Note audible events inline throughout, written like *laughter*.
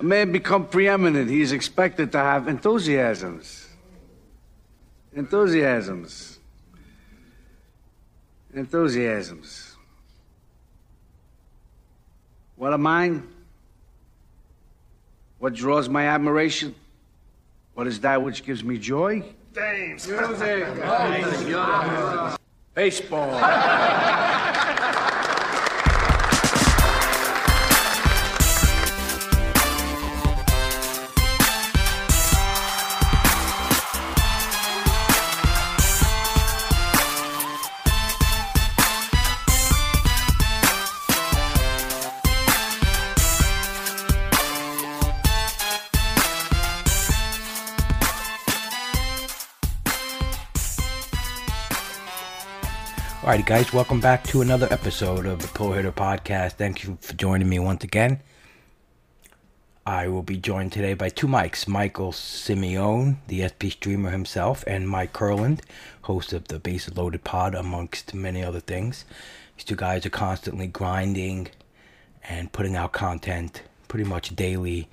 A man become preeminent, he is expected to have enthusiasms. Enthusiasms. Enthusiasms. What are mine? What draws my admiration? What is that which gives me joy? James. Music. Baseball. *laughs* Alrighty, guys, welcome back to another episode of the Pull Hitter Podcast. Thank you for joining me once again. I will be joined today by two mics Michael Simeone, the SP streamer himself, and Mike Kurland, host of the Base Loaded Pod, amongst many other things. These two guys are constantly grinding and putting out content pretty much daily.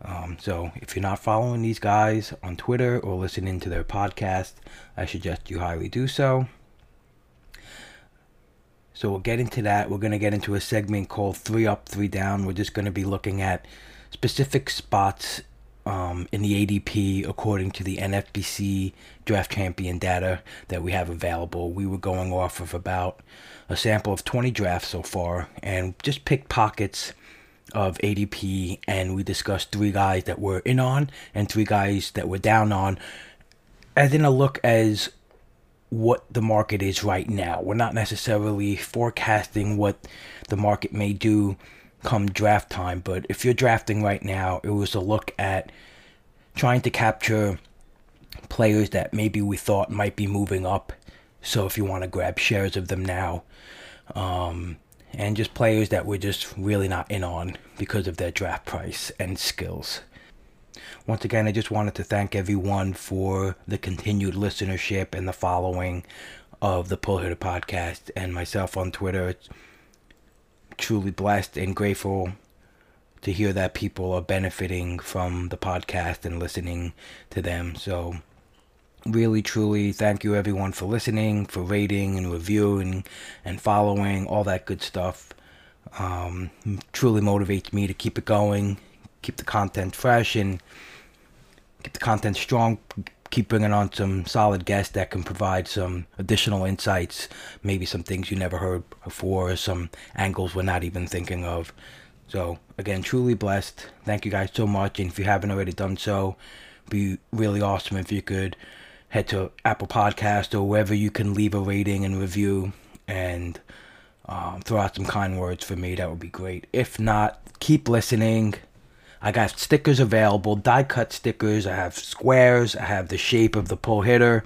Um, so if you're not following these guys on Twitter or listening to their podcast, I suggest you highly do so. So we'll get into that. We're going to get into a segment called Three Up, Three Down. We're just going to be looking at specific spots um, in the ADP according to the NFBC draft champion data that we have available. We were going off of about a sample of 20 drafts so far and just picked pockets of ADP and we discussed three guys that we're in on and three guys that we're down on as in a look as what the market is right now. We're not necessarily forecasting what the market may do come draft time, but if you're drafting right now, it was a look at trying to capture players that maybe we thought might be moving up. So if you want to grab shares of them now, um, and just players that we're just really not in on because of their draft price and skills. Once again, I just wanted to thank everyone for the continued listenership and the following of the Pull Hitter podcast and myself on Twitter. It's truly blessed and grateful to hear that people are benefiting from the podcast and listening to them. So, really, truly, thank you everyone for listening, for rating and reviewing and following, all that good stuff. Um, truly motivates me to keep it going, keep the content fresh, and keep the content strong, keep bringing on some solid guests that can provide some additional insights, maybe some things you never heard before, or some angles we're not even thinking of. So, again, truly blessed. Thank you guys so much. And if you haven't already done so, be really awesome if you could head to Apple Podcast or wherever you can leave a rating and review and um, throw out some kind words for me. That would be great. If not, keep listening. I got stickers available, die cut stickers. I have squares. I have the shape of the pull hitter.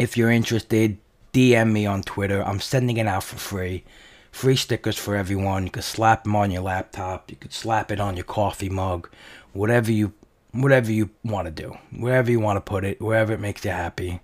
If you're interested, DM me on Twitter. I'm sending it out for free. Free stickers for everyone. You can slap them on your laptop. You could slap it on your coffee mug. Whatever you whatever you want to do. Wherever you want to put it, wherever it makes you happy.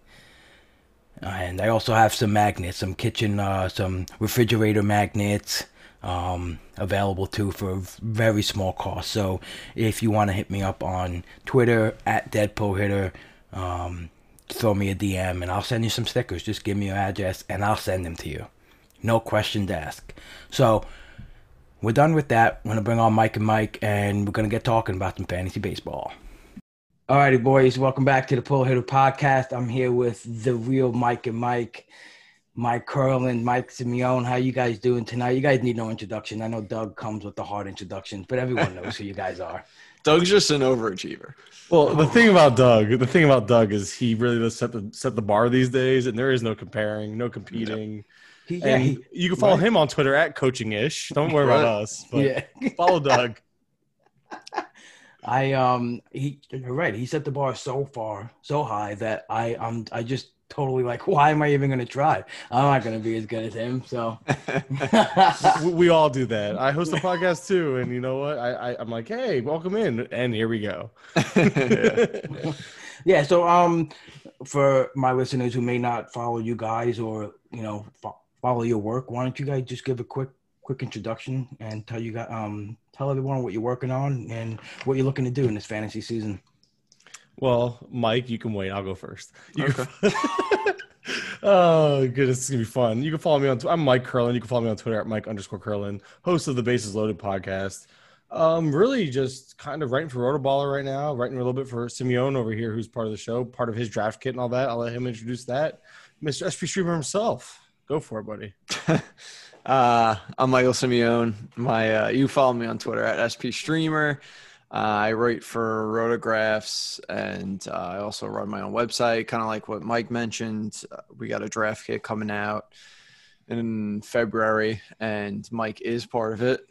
And I also have some magnets, some kitchen, uh, some refrigerator magnets um, available too for a very small cost. So if you want to hit me up on Twitter at The Pull Hitter, um, throw me a DM and I'll send you some stickers. Just give me your address and I'll send them to you. No questions asked. So we're done with that. We're gonna bring on Mike and Mike, and we're gonna get talking about some fantasy baseball. All righty, boys, welcome back to the Pull Hitter Podcast. I'm here with the real Mike and Mike. Mike Kurland, Mike Simeone. How you guys doing tonight? You guys need no introduction. I know Doug comes with the hard introductions, but everyone knows who you guys are. *laughs* Doug's just an overachiever. Well, the thing about Doug, the thing about Doug is he really does set the set the bar these days, and there is no comparing, no competing. He, yeah, he, you can follow right. him on Twitter at coachingish. Don't worry about us. But yeah. *laughs* follow Doug. *laughs* I um he you're right. He set the bar so far, so high that I I'm I just totally like, *laughs* why am I even gonna try? I'm not gonna be as good as him. So *laughs* we, we all do that. I host a *laughs* podcast too, and you know what? I, I I'm like, hey, welcome in, and here we go. yeah. So um, for my listeners who may not follow you guys or you know fo- follow your work, why don't you guys just give a quick quick introduction and tell you got um tell everyone what you're working on and what you're looking to do in this fantasy season. Well, Mike, you can wait. I'll go first. You can- *laughs* oh goodness, it's gonna be fun. You can follow me on. Tw- I'm Mike Kurland. You can follow me on Twitter at Mike underscore Kurland, host of the Bases Loaded podcast. Um, really just kind of writing for Rotoballer right now, writing a little bit for Simeone over here, who's part of the show, part of his draft kit and all that. I'll let him introduce that. Mr. SP Streamer himself. Go for it, buddy. *laughs* Uh, I'm Michael Simeone. My uh, you follow me on Twitter at SP Streamer. Uh, I write for Rotographs, and uh, I also run my own website. Kind of like what Mike mentioned. Uh, we got a draft kit coming out in February, and Mike is part of it.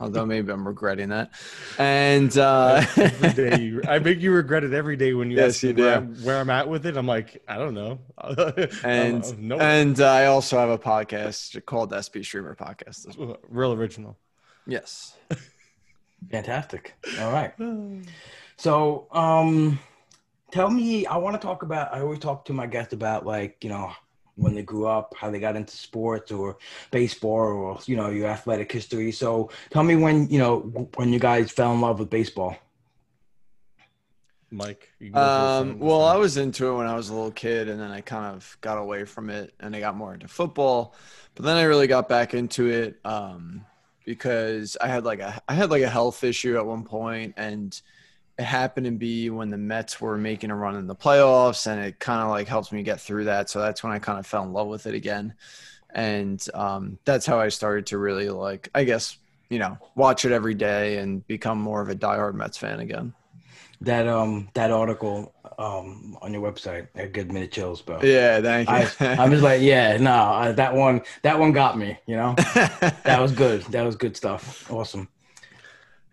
Although maybe I'm regretting that. And uh, *laughs* Every day *laughs* you, I make you regret it every day when you Yes, ask me you where. I'm, where I'm at with it. I'm like, I don't know. *laughs* I and no, and uh, I also have a podcast called SP Streamer Podcast real original. Yes. Fantastic. All right. *sighs* So, um, tell me. I want to talk about. I always talk to my guests about like you know when they grew up, how they got into sports or baseball or you know your athletic history. So, tell me when you know when you guys fell in love with baseball. Mike. you can Um, well. I was into it when I was a little kid, and then I kind of got away from it, and I got more into football. But then I really got back into it um, because I had like a I had like a health issue at one point, and it happened to be when the Mets were making a run in the playoffs, and it kind of like helped me get through that. So that's when I kind of fell in love with it again, and um, that's how I started to really like, I guess, you know, watch it every day and become more of a diehard Mets fan again. That um that article um on your website a good the chills, bro. Yeah, thank you. I, I'm just like, yeah, no, I, that one, that one got me. You know, *laughs* that was good. That was good stuff. Awesome.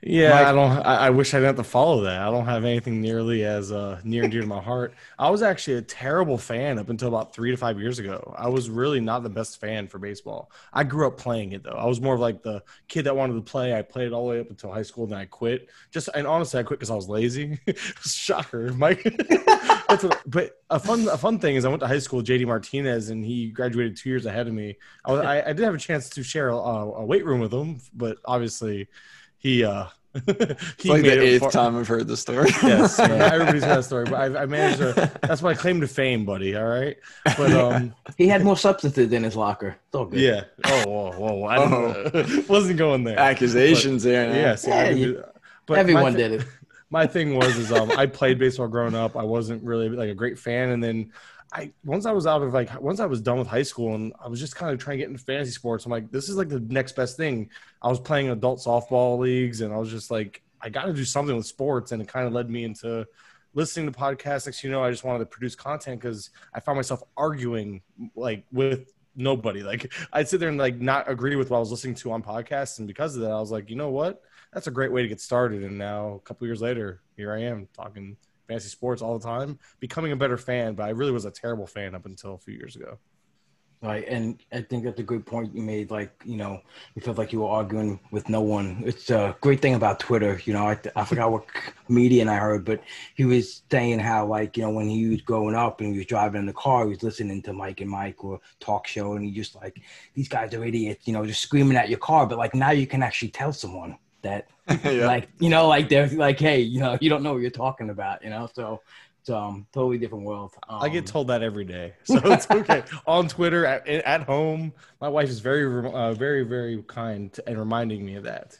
Yeah, Mike- I don't. I, I wish I didn't have to follow that. I don't have anything nearly as uh, near and dear to my heart. I was actually a terrible fan up until about three to five years ago. I was really not the best fan for baseball. I grew up playing it though. I was more of like the kid that wanted to play. I played it all the way up until high school, then I quit. Just and honestly, I quit because I was lazy. *laughs* Shocker, Mike. *laughs* What, but a fun a fun thing is I went to high school with JD Martinez and he graduated two years ahead of me. I, was, I, I did have a chance to share a, a weight room with him, but obviously he uh *laughs* he It's like made the eighth far- time I've heard the story. *laughs* Yes, yeah, *laughs* everybody's got a story, but I, I managed to. That's my claim to fame, buddy. All right, but um, He had more substances in his locker. It's all good. yeah. Oh, whoa, whoa! I didn't, wasn't going there. Accusations there. now. Yes, Yeah, I could you- but Everyone thi- did it. my thing was is um I played baseball growing up. I wasn't really like a great fan, and then I once I was out of like once I was done with high school and I was just kind of trying to get into fantasy sports. I'm like, this is like the next best thing. I was playing adult softball leagues, and I was just like, I got to do something with sports, and it kind of led me into listening to podcasts. You know, I just wanted to produce content because I found myself arguing like with nobody. Like I'd sit there and like not agree with what I was listening to on podcasts, and because of that, I was like, you know what? That's a great way to get started. And now a couple years later, here I am talking fantasy sports all the time, becoming a better fan. But I really was a terrible fan up until a few years ago. Right, and I think that's a good point you made. Like, you know, you felt like you were arguing with no one. It's a great thing about Twitter. You know, I, I forgot what *laughs* comedian I heard, but he was saying how, like, you know, when he was growing up and he was driving in the car, he was listening to Mike and Mike or talk show, and he just like, these guys are idiots, you know, just screaming at your car. But like now you can actually tell someone that, *laughs* Yeah. like, you know, like they're like, hey, you know, you don't know what you're talking about, you know. So it's um totally different world. Um, I get told that every day, *laughs* so it's okay. On Twitter, at, at home, my wife is very, uh, very, very kind and reminding me of that.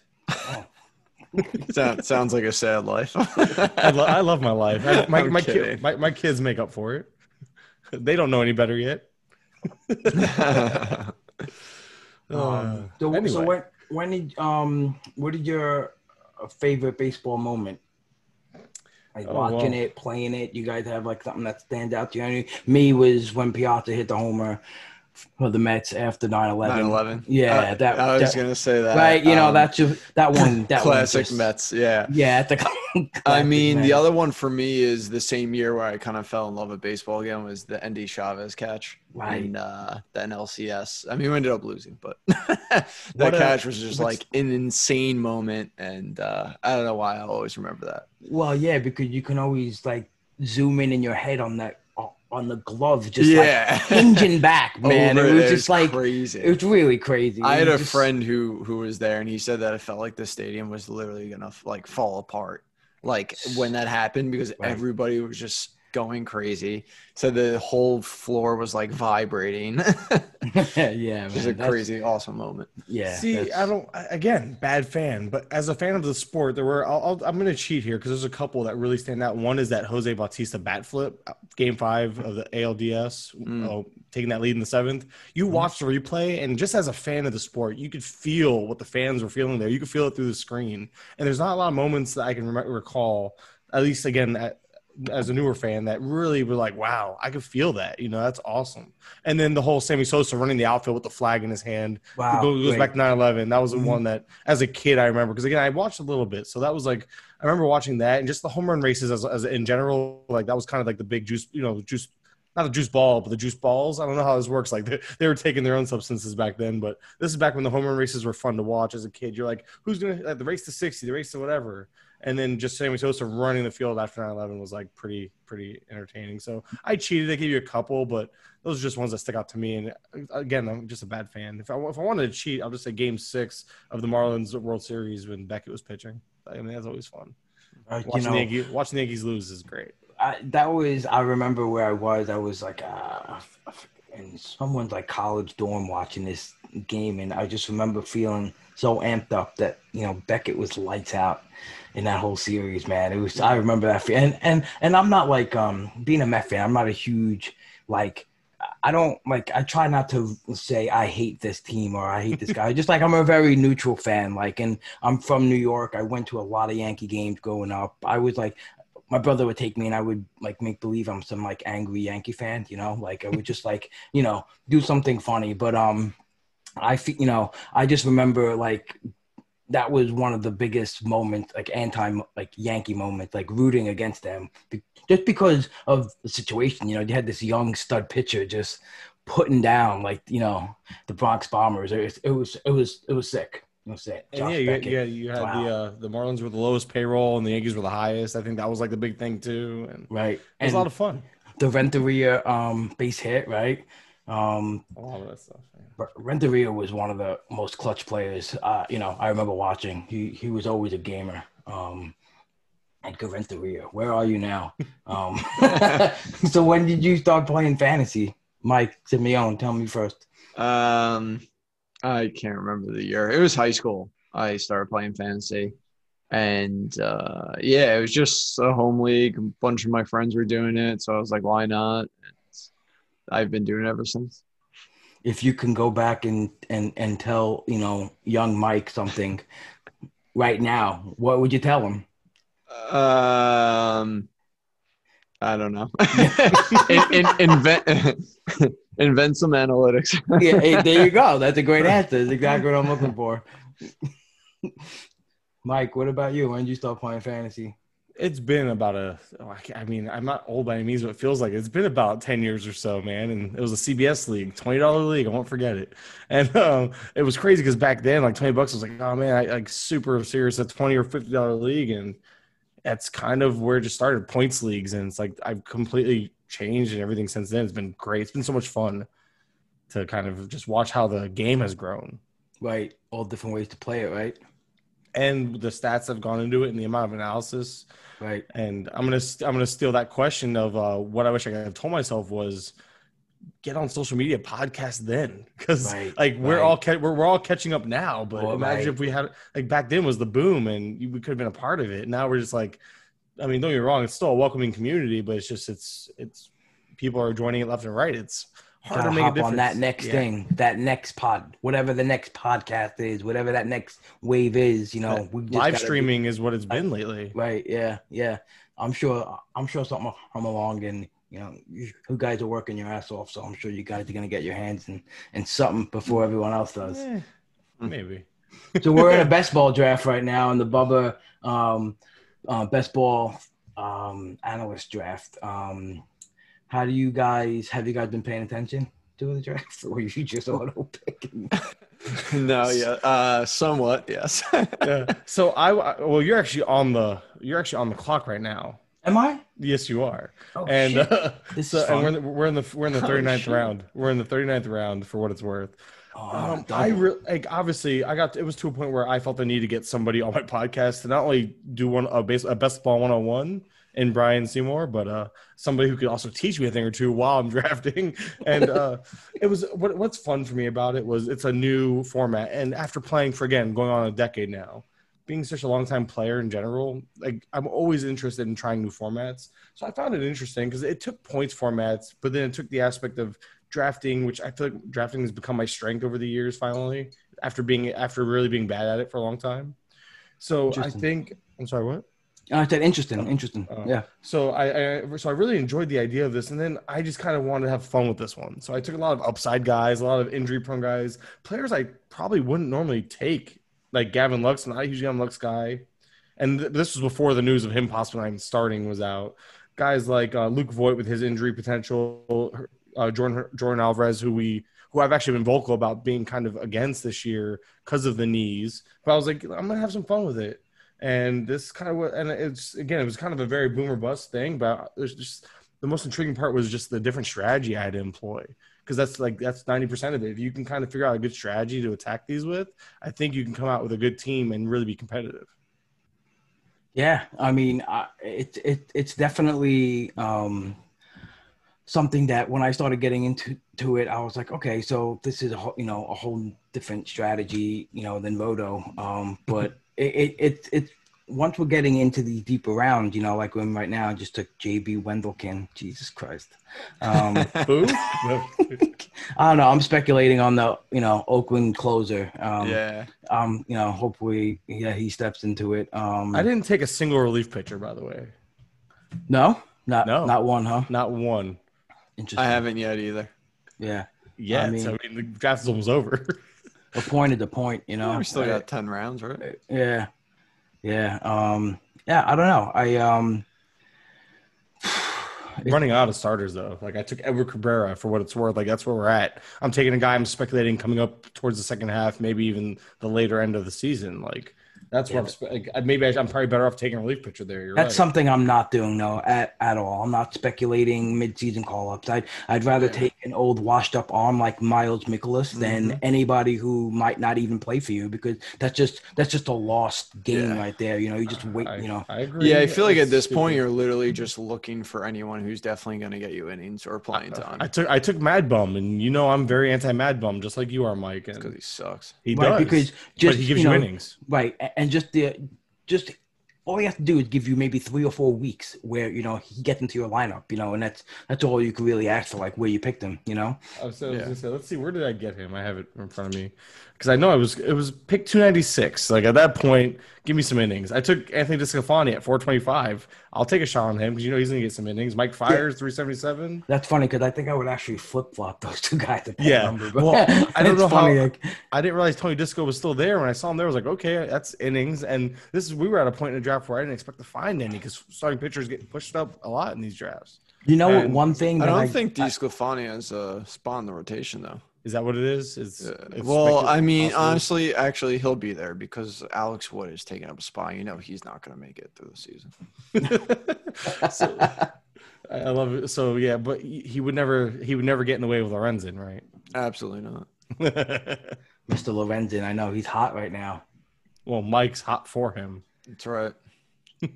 Sound, sounds like a sad life. *laughs* I, lo- I love my life. I, my, my, ki- my, my kids make up for it. They don't know any better yet. Um, so, anyway. so when when did um what did your favorite baseball moment? Like Oh, watching wow. it, playing it. You guys have like something that stands out to you. Me was when Piazza hit the homer for the Mets after 9-11. 9/11. Yeah, Uh, that, I was that- gonna say that. right. You know Um, that's just that one. *coughs* That one classic just- Mets. Yeah. Yeah, the *laughs* I mean, the other one for me is the same year where I kind of fell in love with baseball again was the Endy Chavez catch Right. in uh, the NLCS. I mean, we ended up losing, but *laughs* that What a- catch was just like an insane moment, and uh, I don't know why I always remember that. Well, yeah, because you can always like zoom in in your head on that on the glove, just Yeah. like *laughs* hinging back, oh, man. Over it was it. just like crazy. It was really crazy. I had a just- friend who who was there, and he said that it felt like the stadium was literally gonna like fall apart, like when that happened, because Right. everybody was just going crazy. So the whole floor was like vibrating. *laughs* *laughs* yeah, It was a crazy, awesome moment. Yeah, See, that's- I don't. Again, bad fan, but as a fan of the sport, there were. I'll, I'll, I'm going to cheat here because there's a couple that really stand out. One is that Jose Bautista bat flip, uh, game five of the ALDS, Mm. uh, taking that lead in the seventh. You watched the replay, and just as a fan of the sport, you could feel what the fans were feeling there. You could feel it through the screen, and there's not a lot of moments that I can rem- recall. At least, again, at, as a newer fan, that really were like, "Wow, I could feel that." You know, that's awesome. And then the whole Sammy Sosa running the outfield with the flag in his hand. wow, It goes, back to 9-11 that was the Mhm. one that as a kid i remember because again i watched a little bit so that was like i remember watching that and just the home run races as, as in general like that was kind of like the big juice you know juice not a juice ball but the juice balls i don't know how this works like they, they were taking their own substances back then but this is back when the home run races were fun to watch as a kid you're like who's gonna like, the race to 60 the race to whatever and then just Sammy Sosa running the field after 9/11 was like pretty pretty entertaining. So I cheated. I gave you a couple, but those are just ones that stick out to me. And uh, again, I'm just a bad fan. If I if I wanted to cheat, I'll just say Game Six of the Marlins World Series when Beckett was pitching. I mean, that's always fun. Uh, you know, the Yankees, watching the Yankees lose is great. I, that was I remember where I was. I was like uh, in someone's like college dorm watching this game, and I just remember feeling so amped up that you know Beckett was lights out in that whole series. Man, it was. I remember that, and and and I'm not like um being a Met fan. I'm not a huge like. I don't like. I try not to say I hate this team or I hate this guy. *laughs* Just like I'm a very neutral fan. Like, and I'm from New York. I went to a lot of Yankee games growing up. I was like, my brother would take me and I would like make believe I'm some like angry Yankee fan, you know, like I would just like, you know, do something funny. But um I feel you know, I just remember like that was one of the biggest moments, like anti like Yankee moments, like rooting against them. Just because of the situation, you know, you had this young stud pitcher just putting down like, you know, the Bronx Bombers. It was it was it was, it was sick. It was sick. And Josh yeah, you, yeah, you had the uh, the Marlins were the lowest payroll and the Yankees were the highest. I think that was like the big thing too, and right, it was And a lot of fun. the Renteria um base hit, right? Um A lot of that stuff. yeah. R- Renteria was one of the most clutch players. Uh, you know, I remember watching. He he was always a gamer. Um, Edgar Renteria, where are you now? Um, *laughs* *laughs* so when did you start playing fantasy, Mike Simeone? Tell me first. Um, I can't remember the year. It was high school. I started playing fantasy, and uh, yeah, it was just a home league. A bunch of my friends were doing it, so I was like, "Why not?" And I've been doing it ever since. If you can go back and and and tell you know young Mike something right now, what would you tell him? Um, I don't know. *laughs* in, in, invent *laughs* invent some analytics. yeah, hey, there you go. That's a great *laughs* answer. That's exactly what I'm looking for. Mike, what about you? When did you start playing fantasy? It's been about a. oh, I mean, I'm not old by any means, but it feels like it's been about ten years or so, man. And it was a CBS league, twenty dollar league. I won't forget it. *laughs* And um, it was crazy because back then, like twenty bucks was like, oh man, I like super serious. A twenty or fifty dollar league, and that's kind of where it just started points leagues. And it's like I've completely changed and everything since then. It's been great. It's been so much fun to kind of just watch how the game has grown Right, all different ways to play it, right? And the stats have gone into it and the amount of analysis. Right. And I'm gonna I'm gonna steal that question of uh, what I wish I could have told myself was get on social media, podcast then, *laughs* because Right, like we're right. all ca- we're, we're all catching up now. But Well, imagine right. if we had like back then was the boom and you, we could have been a part of it. Now we're just like, I mean, don't get me wrong, it's still a welcoming community, but it's just it's it's people are joining it left and right. It's hard Gotta make hop on that next Yeah. thing, that next pod, whatever the next podcast is, whatever that next wave is. You know, Live gotta be- streaming is what it's been lately. Right. Yeah. Yeah. I'm sure. I'm sure something will come along, and you know, you, you guys are working your ass off, so I'm sure you guys are gonna get your hands in in something before everyone else does. Eh, maybe. *laughs* so we're in a *laughs* best ball draft right now in the Bubba um, uh, best ball um, analyst draft. Um, how do you guys have you guys been paying attention to the draft, *laughs* or you just auto picking? *laughs* no, yeah, uh, somewhat, yes. *laughs* yeah. So I well, you're actually on the you're actually on the clock right now. Am I? Yes, you are. Oh, and shit. uh, This so is and we're in, fun. the, we're in the we're in the Oh, 39th shit. round. We're in the 39th round for what it's worth. Oh, Um. I re- like obviously I got it was to a point where I felt the need to get somebody on my podcast to not only do one a base a best ball one on one in Brian Seymour, but uh somebody who could also teach me a thing or two while I'm *laughs* drafting. And uh it was what what's fun for me about it was it's a new format, and after playing for again going on a decade now, being such a long time player in general, like I'm always interested in trying new formats. So I found it interesting because it took points formats, but then it took the aspect of drafting, which I feel like drafting has become my strength over the years. Finally, after being after really being bad at it for a long time. So I think I'm sorry. What? I said interesting, interesting. Oh. yeah. So I, I so I really enjoyed the idea of this, and then I just kind of wanted to have fun with this one. So I took a lot of upside guys, a lot of injury prone guys, players I probably wouldn't normally take, like Gavin Lux, not I usually am Lux guy, and th- this was before the news of him possibly starting was out. Guys like uh, Luke Voit with his injury potential, uh, Yordan Yordan Alvarez, who we who I've actually been vocal about being kind of against this year because of the knees. But I was like, I'm gonna have some fun with it. And this kind of and it's again, it was kind of a very boomer bust thing, but there's just the most intriguing part was just the different strategy I had to employ because that's like that's 90% of it. If you can kind of figure out a good strategy to attack these with, I think you can come out with a good team and really be competitive. Yeah, I mean, I, it it it's definitely um, something that when I started getting into to it, I was like, okay, so this is a whole, you know a whole different strategy, you know, than roto. Um, but it it it, it once we're getting into the deeper round, you know, like when right now I just took JB Wendelken. Jesus Christ. Um, *laughs* Who? *laughs* I don't know. I'm speculating on the you know Oakland closer. Um, yeah. Um, you know, hopefully, yeah, he steps into it. Um, I didn't take a single relief pitcher, by the way. no, not No. not one, huh? Not one. Interesting. I haven't yet either. Yeah. Yeah, I mean- mean, I mean the draft is almost over. *laughs* The point is the point, you know. we still I- got 10 rounds, right? Yeah. Yeah. Um. Yeah. I don't know. I um. *sighs* running out of starters though. Like I took Edward Cabrera for what it's worth. Like that's where we're at. I'm taking a guy I'm speculating coming up towards the second half, maybe even the later end of the season. Like that's what I'm spe- maybe I, I'm probably better off taking a relief pitcher there. You're That's right. something I'm not doing no at, at all. I'm not speculating mid-season call-ups. I'd I'd rather Yeah. take an old washed-up arm like Miles Mikolas than Mhm. anybody who might not even play for you because that's just that's just a lost game Yeah. right there. You know, you just wait. I, you know, I agree. Yeah, I feel like at this point you're literally just looking for anyone who's definitely going to get you innings or playing time. I took I took Mad Bum, and you know I'm very anti Mad Bum, just like you are, Mike. because he sucks. he right? does Because but just he gives you you, know, innings. right, a- and just the just all you have to do is give you maybe three or four weeks where you know he gets into your lineup. You know, and that's that's all you can really ask for, like where you picked him. You know. I was, I was Yeah. gonna say, let's see, where did I get him? I have it in front of me because I know I was it was pick 296. Like at that point, give me some innings. I took Anthony DeSclafani at 425. I'll take a shot on him because you know he's gonna get some innings. Mike Fiers 377. That's funny because I think I would actually flip flop those two guys. At Yeah. number, but Well, I don't *laughs* know funny. how- like, I didn't realize Tony Disco was still there when I saw him there. I was like, okay, that's innings. And this is we were at a point in the draft where I didn't expect to find any because starting pitchers get pushed up a lot in these drafts. you know, what? And one thing I don't I, think DeSclafani has a uh, spot in the rotation though. Is that what it is? It's, uh, it's well, I mean, possible. honestly, actually, he'll be there because Alex Wood is taking up a spot. You know, he's not going to make it through the season. *laughs* So, I I love it. So yeah, but he he would never he would never get in the way with Lorenzen, right? Absolutely not. *laughs* Mr. Lorenzen, I know he's hot right now. well, Mike's hot for him. That's right. *laughs*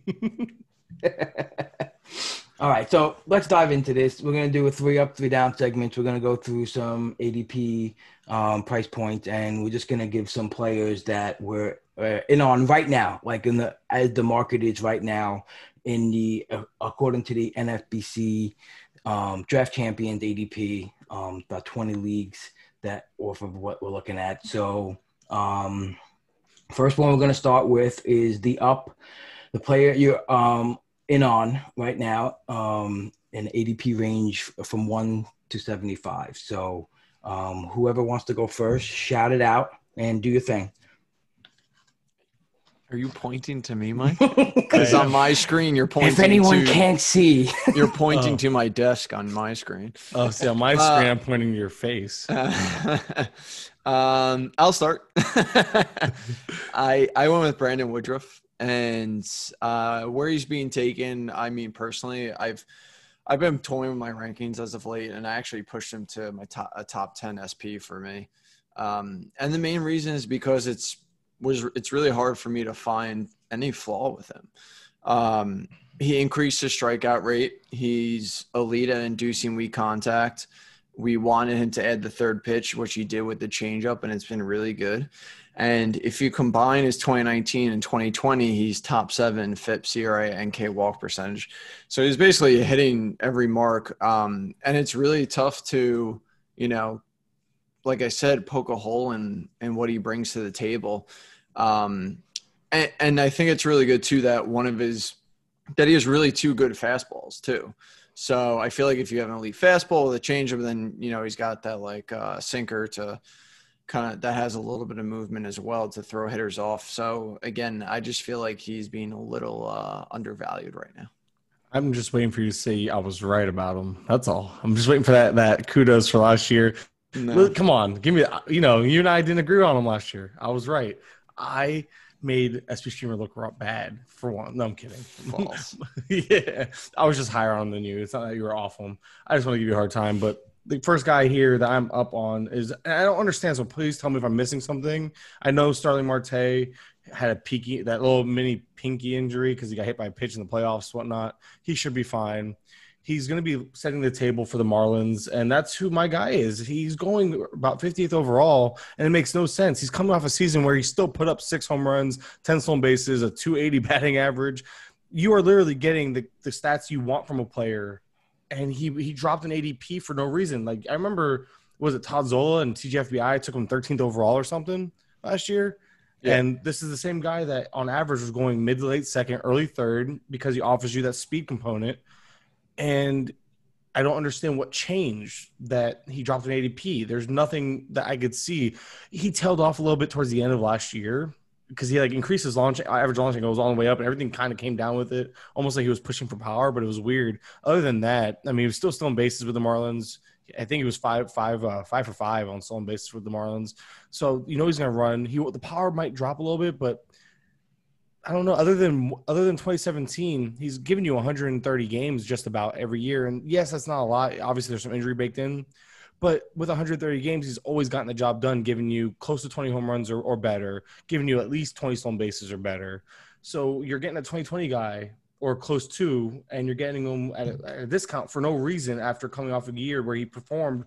All right, so let's dive into this. We're gonna do a three up, three down segment. We're gonna go through some ADP um, price points, and we're just gonna give some players that we're uh, in on right now, like in the as the market is right now in the uh, according to the NFBC um, draft champions ADP, um, about twenty leagues that off of what we're looking at. So um, first one we're gonna start with is the up, the player you're um, in on right now um an adp range from 1 to 75 so um whoever wants to go first shout it out and do your thing Are you pointing to me, Mike? *laughs* Because on my screen, you're pointing. if anyone to, can't see you're pointing Oh. to my desk on my screen. Oh, see on my Uh, screen, I'm pointing to your face. *laughs* um, I'll start. *laughs* I I went with Brandon Woodruff, and uh, where he's being taken. I mean, personally, I've I've been toying with my rankings as of late, and I actually pushed him to my top a top ten SP for me. Um, and the main reason is because it's was it's really hard for me to find any flaw with him. Um, he increased his strikeout rate. He's elite at inducing weak contact. We wanted him to add the third pitch, which he did with the changeup, and it's been really good. And if you combine his 2019 and 2020, he's top seven FIP, SIERA, and K walk percentage. So he's basically hitting every mark. Um, and it's really tough to, you know, like I said, poke a hole in in what he brings to the table. Um, and, and I think it's really good too that one of his that he has really two good fastballs too. So I feel like if you have an elite fastball with a changeup, then you know he's got that like uh, sinker to kind of that has a little bit of movement as well to throw hitters off. So again, I just feel like he's being a little uh, undervalued right now. I'm just waiting for you to say I was right about him. That's all. I'm just waiting for that that kudos for last year. No. Come on, give me. You know, you and I didn't agree on him last year. I was right. I made SP Streamer look bad for one. No, I'm kidding. *laughs* *laughs* Yeah, I was just higher on than you. It's not that you were off him. I just want to give you a hard time. But the first guy here that I'm up on is I don't understand. So please tell me if I'm missing something. I know Starling Marte had a peaky that little mini pinky injury because he got hit by a pitch in the playoffs, whatnot. He should be fine he's going to be setting the table for the Marlins, and that's who my guy is. He's going about 50th overall, and it makes no sense. He's coming off a season where he still put up six home runs, 10 stolen bases, a 280 *laughs* batting average. You are literally getting the, the stats you want from a player, and he he dropped an ADP for no reason. Like I remember, was it Todd Zola and TGFBI took him 13th overall or something last year? Yeah. And this is the same guy that on average was going mid to late second, early third because he offers you that speed component and I don't understand what changed that he dropped an ADP. There's nothing that I could see. He tailed off a little bit towards the end of last year because he like increased his launch average launching was all the way up and everything kind of came down with it, almost like he was pushing for power, but it was weird. Other than that, I mean, he was still in bases with the Marlins. I think he was five five uh, five for five on stolen bases with the Marlins. So you know he's going to run. He the power might drop a little bit, but I don't know. Other than other than 2017, he's given you 130 games just about every year, and yes, that's not a lot. Obviously, there's some injury baked in, but with 130 games, he's always gotten the job done, giving you close to 20 home runs or, or better, giving you at least 20 stolen bases or better. So you're getting a 2020 guy or close to, and you're getting him at a, at a discount for no reason after coming off a year where he performed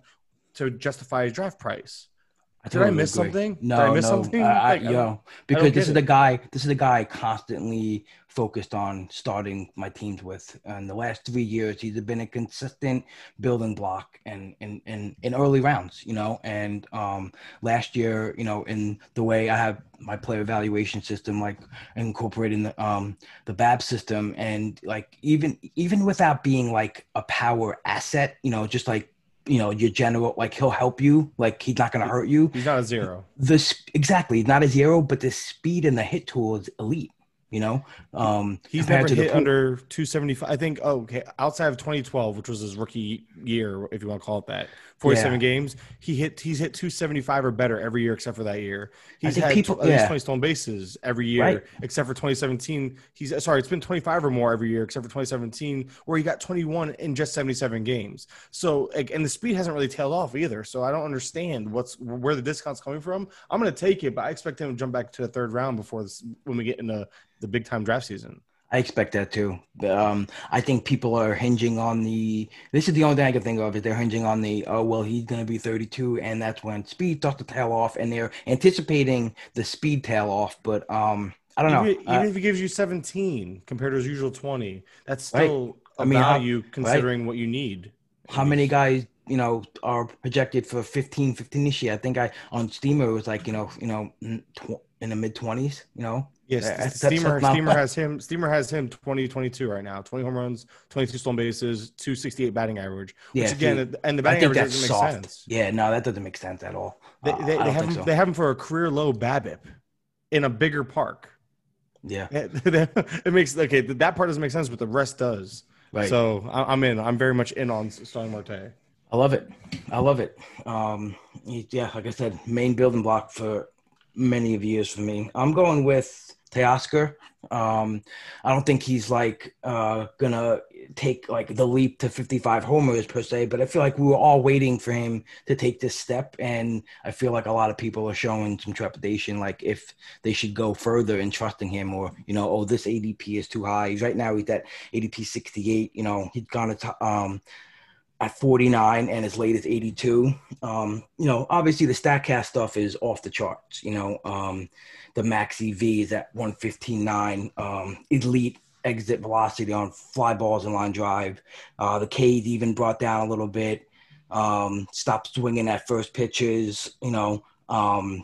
to justify his draft price. I Did I miss agree. something? No, Did I miss no. something? I, I, like, yo, because this is it. the guy. This is the guy I constantly focused on starting my teams with. And the last three years, he's been a consistent building block and in, in, in early rounds, you know. And um, last year, you know, in the way I have my player evaluation system, like incorporating the um the BAB system, and like even even without being like a power asset, you know, just like you know your general like he'll help you like he's not going to hurt you. he's not a zero. This exactly not a zero but the speed and the hit tool is elite you know, um, he's never hit under 275. I think. Oh, okay. Outside of 2012, which was his rookie year, if you want to call it that, 47 yeah. games, he hit. He's hit 275 or better every year except for that year. He's had people, at least 20 stolen bases every year right. except for 2017. He's sorry, it's been 25 or more every year except for 2017, where he got 21 in just 77 games. So, and the speed hasn't really tailed off either. So I don't understand what's where the discount's coming from. I'm going to take it, but I expect him to jump back to the third round before this when we get into the big time draft season. I expect that too. Um, I think people are hinging on the. This is the only thing I can think of is they're hinging on the. Oh well, he's going to be 32, and that's when speed starts to tail off, and they're anticipating the speed tail off. But um, I don't know. Even, uh, if he gives you 17 compared to his usual 20, that's still right. a I mean, value how, considering right. what you need. How many guys you know are projected for 15 15 this year i think i on steamer it was like you know you know in the mid 20s you know Yes, Steamer Steamer has *laughs* him. Steamer has him 2022 right now. 20 home runs, 22 stolen bases, 268 batting average. Which yeah, again, he, and the batting average doesn't make sense. Yeah, no, that doesn't make sense at all. They, uh, they, they have him. So. They have him for a career low BABIP in a bigger park. Yeah, *laughs* it makes okay. That part doesn't make sense, but the rest does. Right. So I'm in. I'm very much in on Starling Marte. I love it. I love it. Um, yeah, like I said, main building block for many of years for me. I'm going with Teoscar. Um, I don't think he's like uh, gonna take like the leap to 55 homers per se, but I feel like we were all waiting for him to take this step, and I feel like a lot of people are showing some trepidation, like if they should go further in trusting him, or you know, oh, this ADP is too high. He's right now he's at ADP 68. You know, he's gone to um, at 49 and as late as 82. Um, you know, obviously the StatCast stuff is off the charts. You know, um, the max EV is at 115.9. Um, elite exit velocity on fly balls and line drive. Uh, the K's even brought down a little bit. Um, stopped swinging at first pitches. You know, um,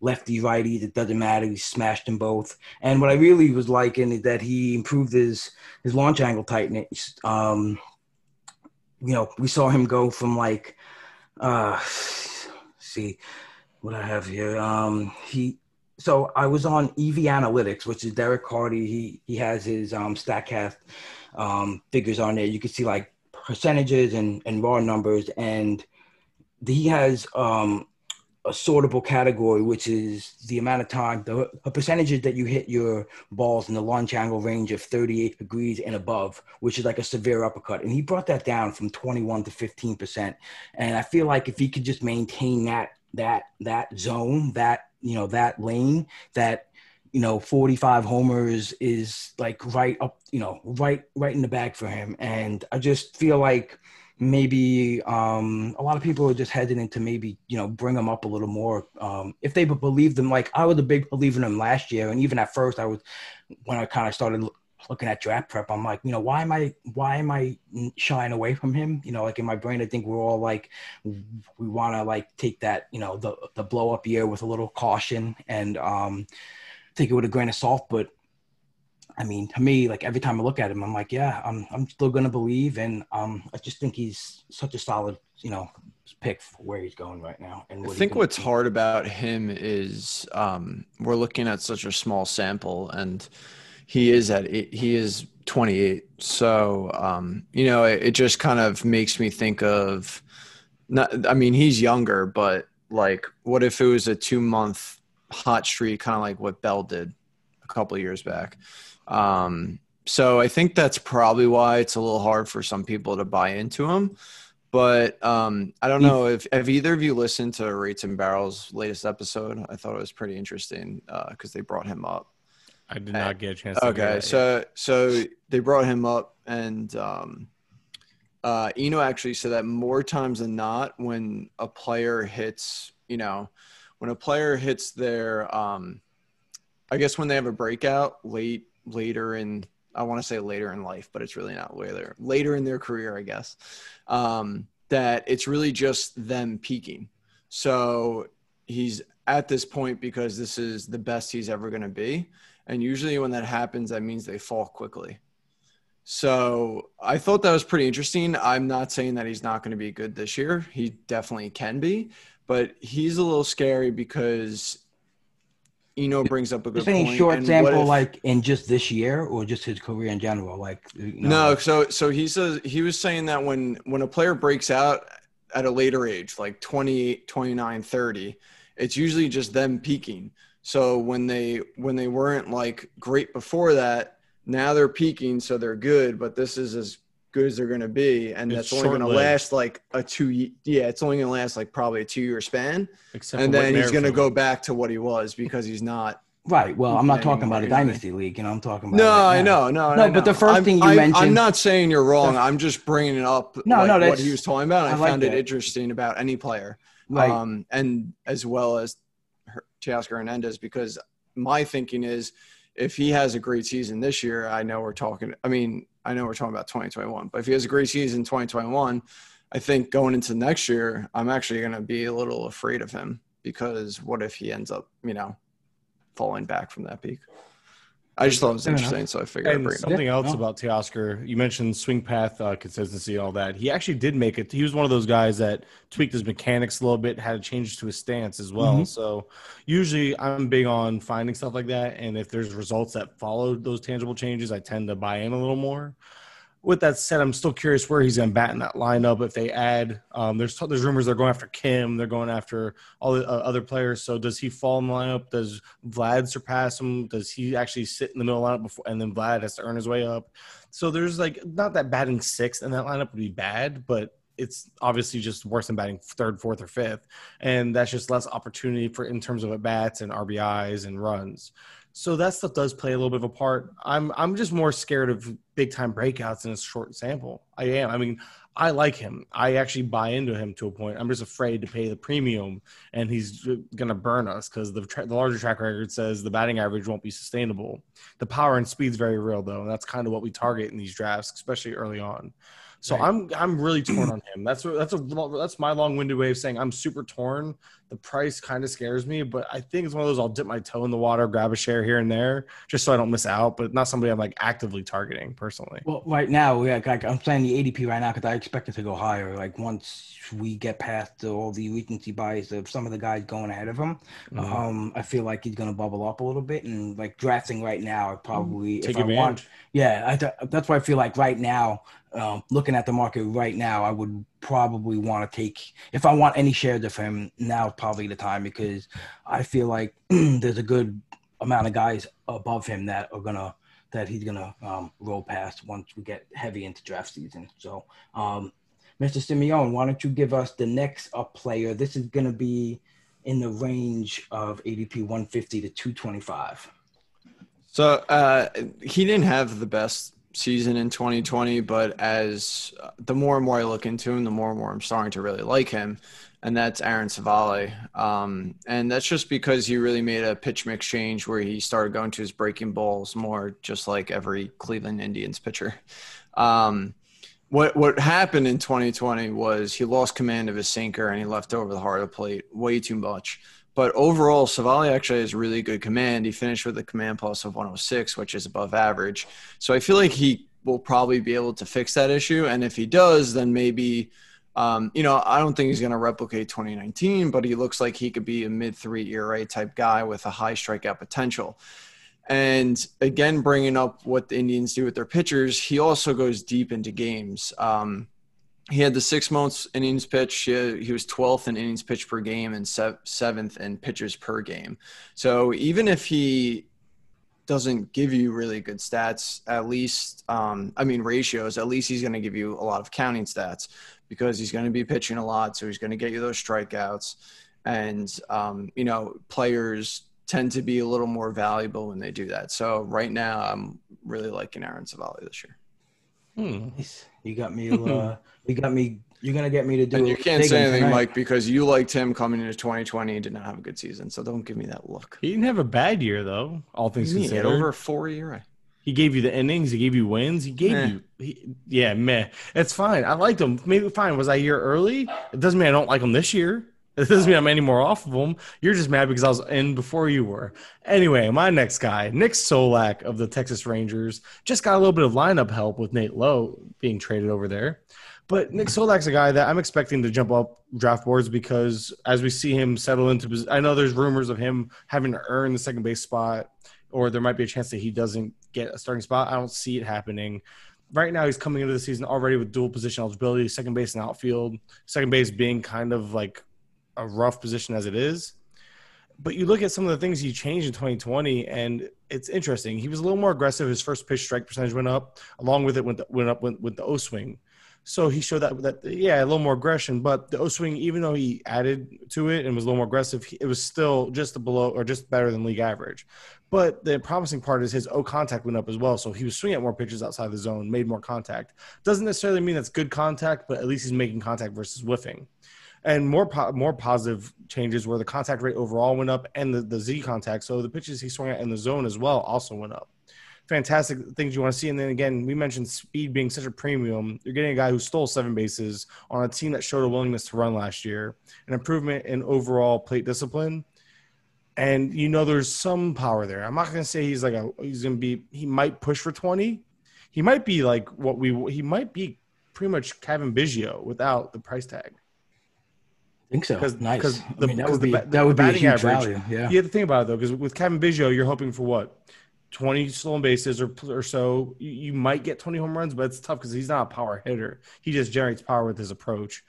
lefty righties. It doesn't matter. He smashed them both. And what I really was liking is that he improved his his launch angle tightness. Um, you know, we saw him go from like, uh, see what I have here. Um, he, so I was on EV Analytics, which is Derek Carty. He he has his um, Statcast um, figures on there. You can see like percentages and and raw numbers, and he has um, a sortable category, which is the amount of time, the percentages that you hit your balls in the launch angle range of 38 degrees and above, which is like a severe uppercut. And he brought that down from 21 to 15%. And I feel like if he could just maintain that, that, that zone, that, you know, that lane, that, you know, 45 homers is like right up, you know, right, right in the bag for him. And I just feel like, maybe um, a lot of people are just hesitant to maybe you know bring them up a little more um, if they believe them. Like I was a big believer in them last year, and even at first, I was when I kind of started looking at draft prep. I'm like, you know, why am I why am I shying away from him? You know, like in my brain, I think we're all like we want to like take that you know the the blow up year with a little caution and um, take it with a grain of salt, but I mean, to me, like every time I look at him, I'm like, yeah, I'm I'm still gonna believe, and um, I just think he's such a solid, you know, pick for where he's going right now. And I think what's hard about him is um, we're looking at such a small sample, and he is at he is 28. So um, you know, it, it just kind of makes me think of not. I mean, he's younger, but like, what if it was a two month hot streak, kind of like what Bell did a couple years back? Um, so I think that's probably why it's a little hard for some people to buy into him. But um, I don't know if have either of you listened to Rates and Barrels latest episode. I thought it was pretty interesting because uh, they brought him up. I did not get a chance. okay, so so they brought him up, and um, uh, Eno actually said that more times than not, when a player hits, you know, when a player hits their, um, I guess when they have a breakout late later in I want to say later in life, but it's really not later later in their career, I guess. Um, that it's really just them peaking. So he's at this point because this is the best he's ever going to be, and usually when that happens, that means they fall quickly. So I thought that was pretty interesting. I'm not saying that he's not going to be good this year. He definitely can be, but he's a little scary because Eno brings up a good Just any point. short and sample, if, like in just this year, or just his career in general? Like you know, no, so so he says he was saying that when when a player breaks out at a later age, like 28, 29, 30, it's usually just them peaking. So when they when they weren't like great before that, now they're peaking, so they're good. But this is as good as they're going to be, and it's that's only going to last like a two. Yeah, it's only going to last like probably a two year span, Except and then he's going to go back to what he was because he's not. *laughs* Right. Well, I'm not talking about a dynasty league. You know, I'm talking about. No, I know, no, no. No, But the 1st thing you I'm, mentioned. I'm not saying you're wrong. I'm just bringing it up. No, like, no, what he was talking about. I, I found like it interesting about any player, right. um, and as well as Teoscar Hernandez, because my thinking is, if he has a great season this year, I know we're talking. I mean, I know we're talking about 2021, but if he has a great season in 2021, I think going into next year, I'm actually going to be a little afraid of him because what if he ends up, you know, falling back from that peak? I just thought it was interesting, so I figured and I'd bring something else about Teoscar. You mentioned swing path uh, consistency, all that. He actually did make it. He was one of those guys that tweaked his mechanics a little bit, had a changes to his stance as well. Mm-hmm. So usually, I'm big on finding stuff like that, and if there's results that follow those tangible changes, I tend to buy in a little more. With that said, I'm still curious where he's going to bat in that lineup. If they add, um, there's there's rumors they're going after Kim, they're going after all the uh, other players. So does he fall in the lineup? Does Vlad surpass him? Does he actually sit in the middle lineup before, and then Vlad has to earn his way up? So there's like not that batting sixth in that lineup would be bad, but it's obviously just worse than batting third, fourth, or fifth, and that's just less opportunity for in terms of at bats and RBIs and runs. So that stuff does play a little bit of a part. I'm I'm just more scared of big time breakouts in a short sample. I am. I mean, I like him. I actually buy into him to a point. I'm just afraid to pay the premium, and he's going to burn us because the, tra- the larger track record says the batting average won't be sustainable. The power and speed's very real though, and that's kind of what we target in these drafts, especially early on. So right. I'm I'm really torn on him. That's that's a that's my long-winded way of saying I'm super torn. The price kind of scares me, but I think it's one of those I'll dip my toe in the water, grab a share here and there, just so I don't miss out. But not somebody I'm like actively targeting personally. Well, right now, yeah, like I'm playing the ADP right now because I expect it to go higher. Like once we get past all the recency bias of some of the guys going ahead of him, mm-hmm. um, I feel like he's going to bubble up a little bit. And like drafting right now, I probably Take if advantage. I want, yeah, I th- that's why I feel like right now um, looking at the market right now, I would probably want to take if I want any shares of him now. Probably the time because I feel like *clears throat* there's a good amount of guys above him that are gonna that he's gonna um, roll past once we get heavy into draft season. So, um, Mr. Simeone, why don't you give us the next up player? This is gonna be in the range of ADP 150 to 225. So uh, he didn't have the best season in 2020, but as uh, the more and more I look into him, the more and more I'm starting to really like him, and that's Aaron Civale. Um, and that's just because he really made a pitch mix change where he started going to his breaking balls more, just like every Cleveland Indians pitcher. Um, what what happened in 2020 was he lost command of his sinker and he left over the heart of the plate way too much. But overall, Civale actually has really good command. He finished with a command plus of 106, which is above average. So I feel like he will probably be able to fix that issue. And if he does, then maybe, um, you know, I don't think he's going to replicate 2019, but he looks like he could be a mid three ERA type guy with a high strikeout potential. And again, bringing up what the Indians do with their pitchers, he also goes deep into games. Um, he had the six months innings pitch. He, was 12th in innings pitch per game and seventh in pitches per game. So even if he doesn't give you really good stats, at least, um, I mean, ratios, at least he's going to give you a lot of counting stats because he's going to be pitching a lot. So he's going to get you those strikeouts. And, um, you know, players tend to be a little more valuable when they do that. So right now, I'm really liking Aaron Civale this year. Hmm. You got me. *laughs* Uh, you got me. You're gonna get me to do. And you can't say anything, tonight. Mike, because you liked him coming into 2020 and did not have a good season. So don't give me that look. He didn't have a bad year though. All things he considered, over a four year. He gave you the innings. He gave you wins. He gave you, he, yeah, meh. It's fine. I liked him. Maybe fine. Was I here early? It doesn't mean I don't like him this year. It doesn't mean I'm any more off of him. You're just mad because I was in before you were. Anyway, my next guy, Nick Solak of the Texas Rangers, just got a little bit of lineup help with Nate Lowe being traded over there. But Nick Solak's a guy that I'm expecting to jump up draft boards because as we see him settle into, I know there's rumors of him having to earn the second base spot, or there might be a chance that he doesn't get a starting spot. I don't see it happening. Right now, he's coming into the season already with dual position eligibility, second base and outfield. Second base being kind of like a rough position as it is. But you look at some of the things he changed in 2020, and it's interesting. He was a little more aggressive. His first pitch strike percentage went up. Along with it, went went up with the O swing. So he showed that that yeah, a little more aggression. But the O swing, even though he added to it and was a little more aggressive, it was still just below or just better than league average. But the promising part is his O contact went up as well. So he was swinging at more pitches outside the zone, made more contact. Doesn't necessarily mean that's good contact, but at least he's making contact versus whiffing and more po- more positive changes where the contact rate overall went up and the, the Z contact. So the pitches he swung at in the zone as well also went up. Fantastic things you want to see. And then again, we mentioned speed being such a premium. You're getting a guy who stole seven bases on a team that showed a willingness to run last year, an improvement in overall plate discipline. And you know there's some power there. I'm not gonna say he's like a he's gonna be he might push for 20. He might be like what we he might be pretty much Cavan Biggio without the price tag. I think so. Because nice. Because I mean, that would be the, that would be a huge average, value. Yeah. You have to think about it though, because with Cavan Biggio, you're hoping for what? 20 stolen bases or or so. You, you might get 20 home runs, but it's tough because he's not a power hitter. He just generates power with his approach.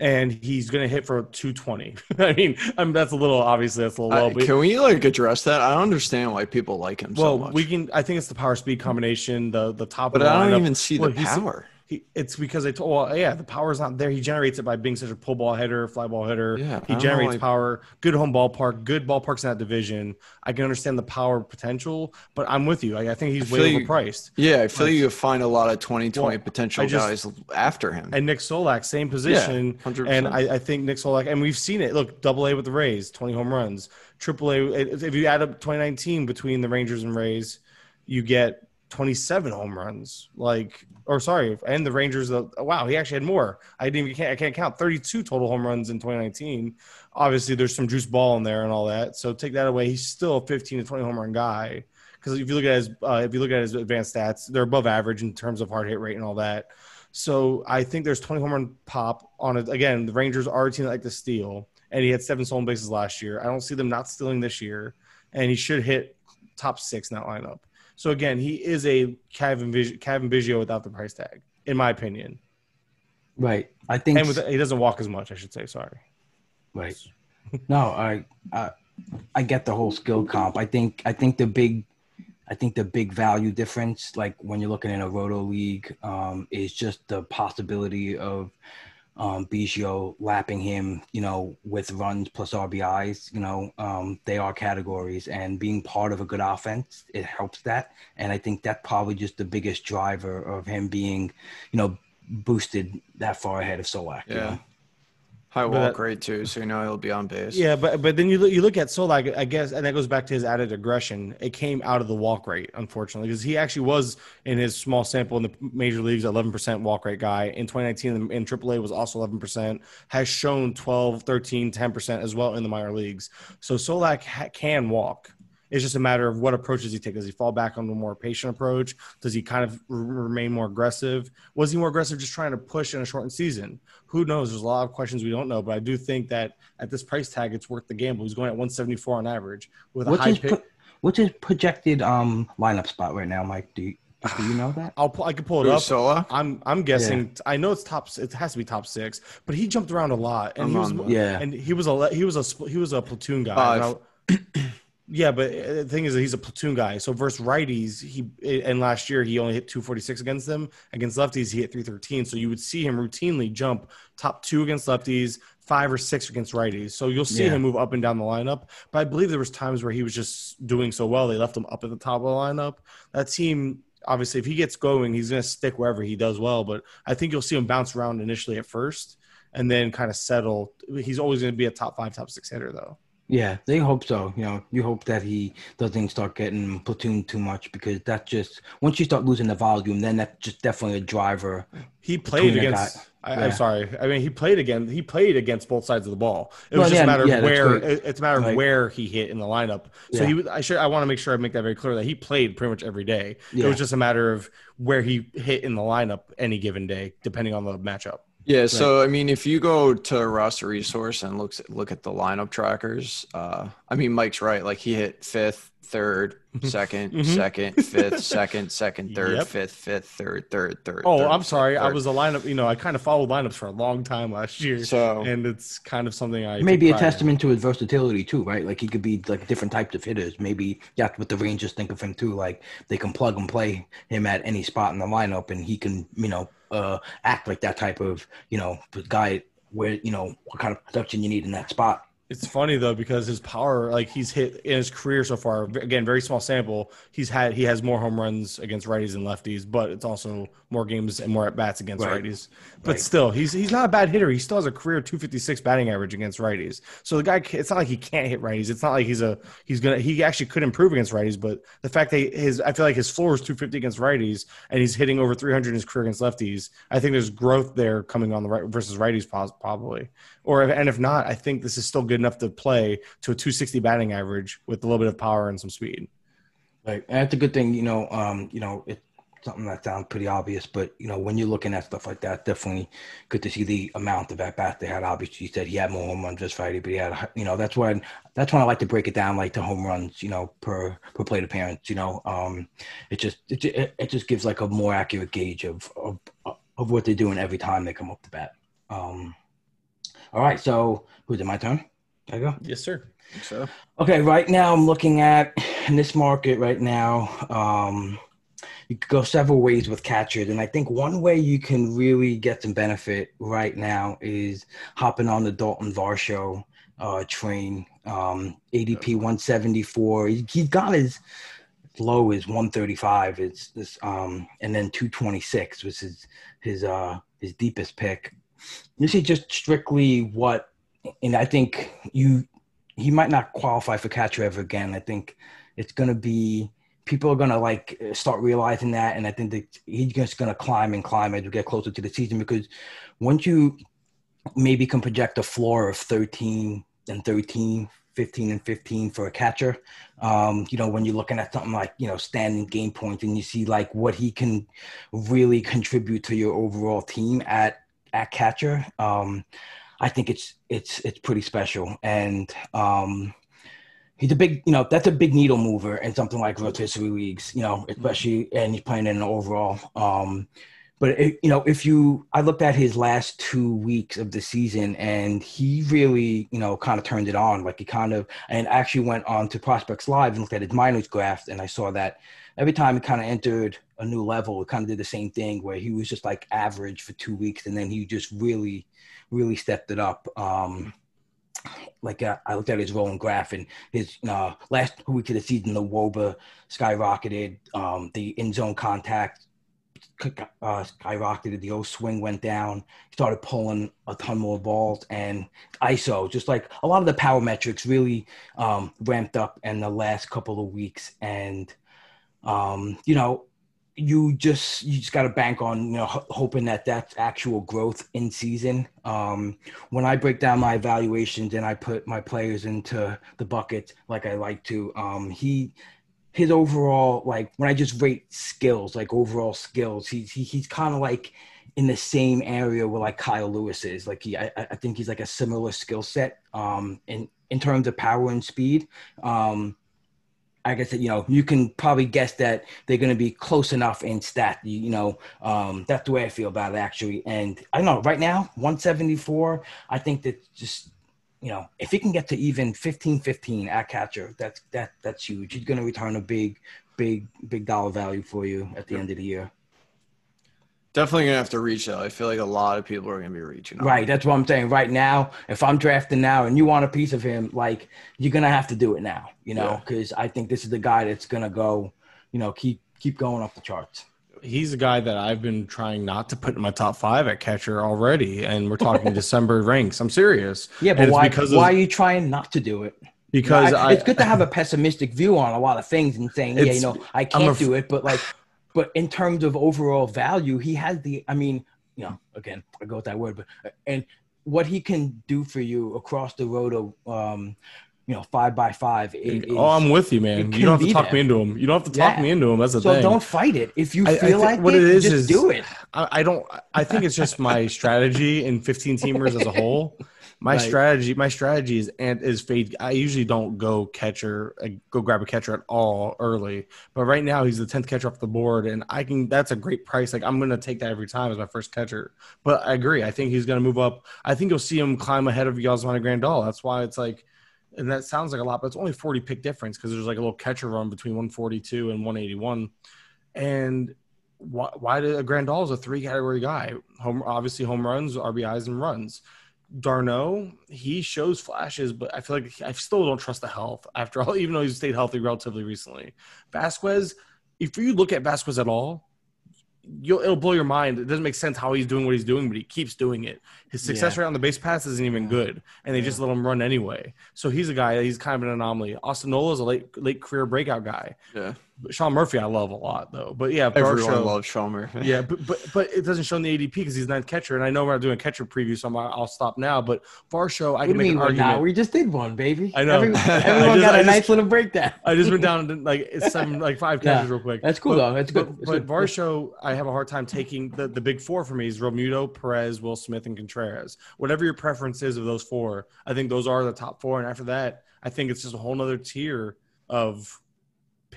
And he's going to hit for 220. *laughs* I mean, I mean, that's a little obviously that's a little low. Can we like address that? I don't understand why people like him so well, much. we can. I think it's the power speed combination, the the top. but of the I don't lineup. even see Well, the power. He, it's because I told, well, yeah, the power's not there. He generates it by being such a pull ball hitter, fly ball hitter. Yeah, he generates know, like- power. Good home ballpark, good ballparks in that division. I can understand the power potential, but I'm with you. I, I think he's I way you- overpriced. Yeah, I feel like, you find a lot of 2020 Well, potential just- guys after him. And Nick Solak, same position. 100%. and I, I think Nick Solak, and we've seen it. Look, double A with the Rays, 20 home runs. Triple A, if you add up 2019 between the Rangers and Rays, you get 27 home runs. Like, or sorry, and the Rangers. Uh, wow, he actually had more. I didn't even can't, I can't count 32 total home runs in 2019. Obviously, there's some juice ball in there and all that. So take that away. He's still a 15 to 20 home run guy. Because if you look at his, uh, if you look at his advanced stats, they're above average in terms of hard hit rate and all that. So I think there's 20 home run pop on it. Again, the Rangers are a team that like to steal, and he had seven stolen bases last year. I don't see them not stealing this year, and he should hit top six in that lineup. So again, he is a Kevin Vig- Cavan Biggio without the price tag, in my opinion, Right. I think. and with he doesn't walk as much. I should say. Sorry. Right. No, I, I I get the whole skill comp. I think I think the big I think the big value difference, like when you're looking in a roto league, um, is just the possibility of um, Biggio lapping him, you know, with runs plus RBIs. You know, um, they are categories, and being part of a good offense, it helps that. And I think that's probably just the biggest driver of him being, you know, boosted that far ahead of Solak. you Yeah. know? High that- rate too, so you know he'll be on base. Yeah, but but then you look, you look at Solak, I guess, and that goes back to his added aggression. It came out of the walk rate, unfortunately, because he actually was in his small sample in the major leagues, 11% walk rate guy. In 2019, in AAA was also 11%, has shown 12, 13, 10% as well in the minor leagues. So Solak ha- can walk. It's just a matter of what approaches he takes. Does he fall back on a more patient approach? Does he kind of r- remain more aggressive? Was he more aggressive just trying to push in a shortened season? Who knows? There's a lot of questions we don't know, but I do think that at this price tag, it's worth the gamble. He's going at 174 on average with a What's high his pick. pro- what's his projected um lineup spot right now, Mike? Do you do you know that? I'll pu- I can pull it Who, up. Sola? I'm I'm guessing. I know it's top. It has to be top six, but he jumped around a lot, and I'm he was on Yeah. and he was a he was a he was a platoon guy. Five. *clears throat* Yeah, but uh, the thing is that he's a platoon guy. So versus righties, he and last year he only hit 246 against them. Against lefties, he hit 313. So you would see him routinely jump top two against lefties, five or six against righties. So you'll see Yeah. him move up and down the lineup. But I believe there was times where he was just doing so well, they left him up at the top of the lineup. That team, obviously, if he gets going, he's going to stick wherever he does well. But I think you'll see him bounce around initially at first and then kind of settle. He's always going to be a top five, top six hitter, though. Yeah, they hope so. You know, you hope that he doesn't start getting platooned too much because that just once you start losing the volume, then that's just definitely a driver. He played against. I, yeah. I'm sorry. I mean, he played again. He played against both sides of the ball. It was just yeah, a matter of that's where. it- It's a matter of Like- where he hit in the lineup. So he. I should. I want to make sure I make that very clear that he played pretty much every day. It was just a matter of where he hit in the lineup any given day, depending on the matchup. Yeah, so I mean, if you go to roster resource and looks look at the lineup trackers, uh, I mean, Mike's right. Like he hit fifth, third, second, Mhm. second, fifth, *laughs* second, second, third, Yep. fifth, fifth, third, third, third. Oh, third, I'm sorry. I was a lineup. You know, I kind of followed lineups for a long time last year, So- and it's kind of something I Maybe a pride in. testament to his versatility too, right? Like he could be like different types of hitters. Maybe that's what the Rangers think of him too. Like they can plug and play him at any spot in the lineup, and he can, you know, uh, act like that type of, you know, guy where you know what kind of production you need in that spot. It's funny though because his power, like he's hit in his career so far. Again, very small sample. He's had he has more home runs against righties and lefties, but it's also more games and more at bats against Right. righties. But Right. still, he's he's not a bad hitter. He still has a career 256 batting average against righties. So the guy, it's not like he can't hit righties. It's not like he's a he's gonna he actually could improve against righties. But the fact that his I feel like his floor is 250 against righties and he's hitting over 300 in his career against lefties. I think there's growth there coming on the right versus righties probably. Or and if not, I think this is still good enough to play to a 260 batting average with a little bit of power and some speed. Right, and that's a good thing. You know, um, you know, it's something that sounds pretty obvious, but you know, when you're looking at stuff like that, definitely good to see the amount of at bats they had. Obviously, you said he had more home runs this Friday, but he had, you know, that's when that's when I like to break it down, like to home runs, you know, per per plate appearance. You know, um, it just it, it, it just gives like a more accurate gauge of of of what they're doing every time they come up to bat. Um, all right, so who's it? My turn. There you go. Yes, sir. So Okay, right now I'm looking at in this market right now. Um, you could go several ways with catchers, and I think one way you can really get some benefit right now is hopping on the Dalton Varsho uh, train. Um, ADP 174. He, he's got his low is 135. It's this, um, and then 226 was his his uh his deepest pick. This is just strictly what, and I think you he might not qualify for catcher ever again. I think it's gonna be people are gonna like start realizing that, and I think that he's just gonna climb and climb as we get closer to the season because once you maybe can project a floor of 13 and 13 15 and 15 for a catcher um, you know when you're looking at something like you know standing game points and you see like what he can really contribute to your overall team at at catcher um, I think it's it's it's pretty special, and um, he's a big you know that's a big needle mover in something like rotisserie leagues, you know, especially and he's playing in an overall. Um, but it, you know, if you, I looked at his last two weeks of the season, and he really, you know, kind of turned it on. Like he kind of, and actually went on to Prospects Live and looked at his minors graph, and I saw that every time he kind of entered a new level, it kind of did the same thing where he was just like average for two weeks, and then he just really, really stepped it up. Um, like uh, I looked at his rolling graph and his uh, last week of the season, the WOBA skyrocketed, um, the in zone contact uh, skyrocketed, the O swing went down, he started pulling a ton more balls, and ISO, just like a lot of the power metrics, really um, ramped up in the last couple of weeks. And um, you know, you just you just got to bank on you know hoping that that's actual growth in season. Um, when I break down my evaluations and I put my players into the bucket like I like to, um, he his overall like when I just rate skills like overall skills, he's he, he's kind of like in the same area where like Kyle Lewis is. Like he, I, I think he's like a similar skill set um, in in terms of power and speed. Um, like I said, you know, you can probably guess that they're going to be close enough in stat. You, you know, um, that's the way I feel about it actually. And I know right now, 174. I think that just you know, if he can get to even 15-15 at catcher, that's that that's huge. He's going to return a big, big, big dollar value for you at the end of the year. Definitely gonna have to reach out. I feel like a lot of people are gonna be reaching out. Right. That's what I'm saying. Right now, if I'm drafting now and you want a piece of him, like you're gonna have to do it now, you know, Yeah. because I think this is the guy that's gonna go, you know, keep keep going up the charts. He's a guy that I've been trying not to put in my top five at catcher already, and we're talking *laughs* December ranks. I'm serious. Yeah, but why because why of- are you trying not to do it? Because I- I, it's good to have a pessimistic view on a lot of things and saying, yeah, you know, I can't a f- do it, but like, but in terms of overall value, he has the. I mean, you know, again, I go with that word, but and what he can do for you across the road of, um, you know, five by five. It, oh, I'm with you, man. You don't have to talk there. me into him. You don't have to talk Yeah. me into him. That's the so thing. don't fight it. If you I- I feel like what it, it is just is- do it. I, I don't. I think it's just my *laughs* strategy in 15 teamers as a whole. My Right. strategy, my strategy is and is fade. I usually don't go catcher, I go grab a catcher at all early. But right now he's the 10th catcher off the board, and I can. That's a great price. Like I'm gonna take that every time as my first catcher. But I agree. I think he's gonna move up. I think you'll see him climb ahead of Yasmani Grandal. That's why it's like. And that sounds like a lot, but it's only 40 pick difference because there's like a little catcher run between 142 and 181. And why, why did Grandal is a three category guy? Home, obviously home runs, RBIs, and runs. d'Arnaud, he shows flashes, but I feel like I still don't trust the health after all, *laughs* even though he's stayed healthy relatively recently. Vázquez, if you look at Vázquez at all, you'll it'll blow your mind. It doesn't make sense how he's doing what he's doing, but he keeps doing it. His success Yeah. rate on the base pass isn't even good, and they just let him run anyway. So he's a guy. He's kind of an anomaly. Austin Nola is a late late career breakout guy. Yeah. Sean Murphy, I love a lot though. But yeah, Everyone Varsho- loves Sean Murphy. Yeah, but, but but it doesn't show in the ADP because he's ninth catcher, and I know we're not doing a catcher preview, so I'm, I'll stop now. But Varsho, I What can make mean? an argument. now we just did one, baby. I know. Every- *laughs* I everyone just- got a just- nice little breakdown. I just went down and *laughs* like it's seven, like five Yeah. catches real quick. That's cool, But- though. That's good. But, That's but good. Varsho, I have a hard time taking the, the big four for me is Realmuto, Perez, Will Smith, and Contreras. Whatever your preference is of those four, I think those are the top four. And after that, I think it's just a whole nother tier of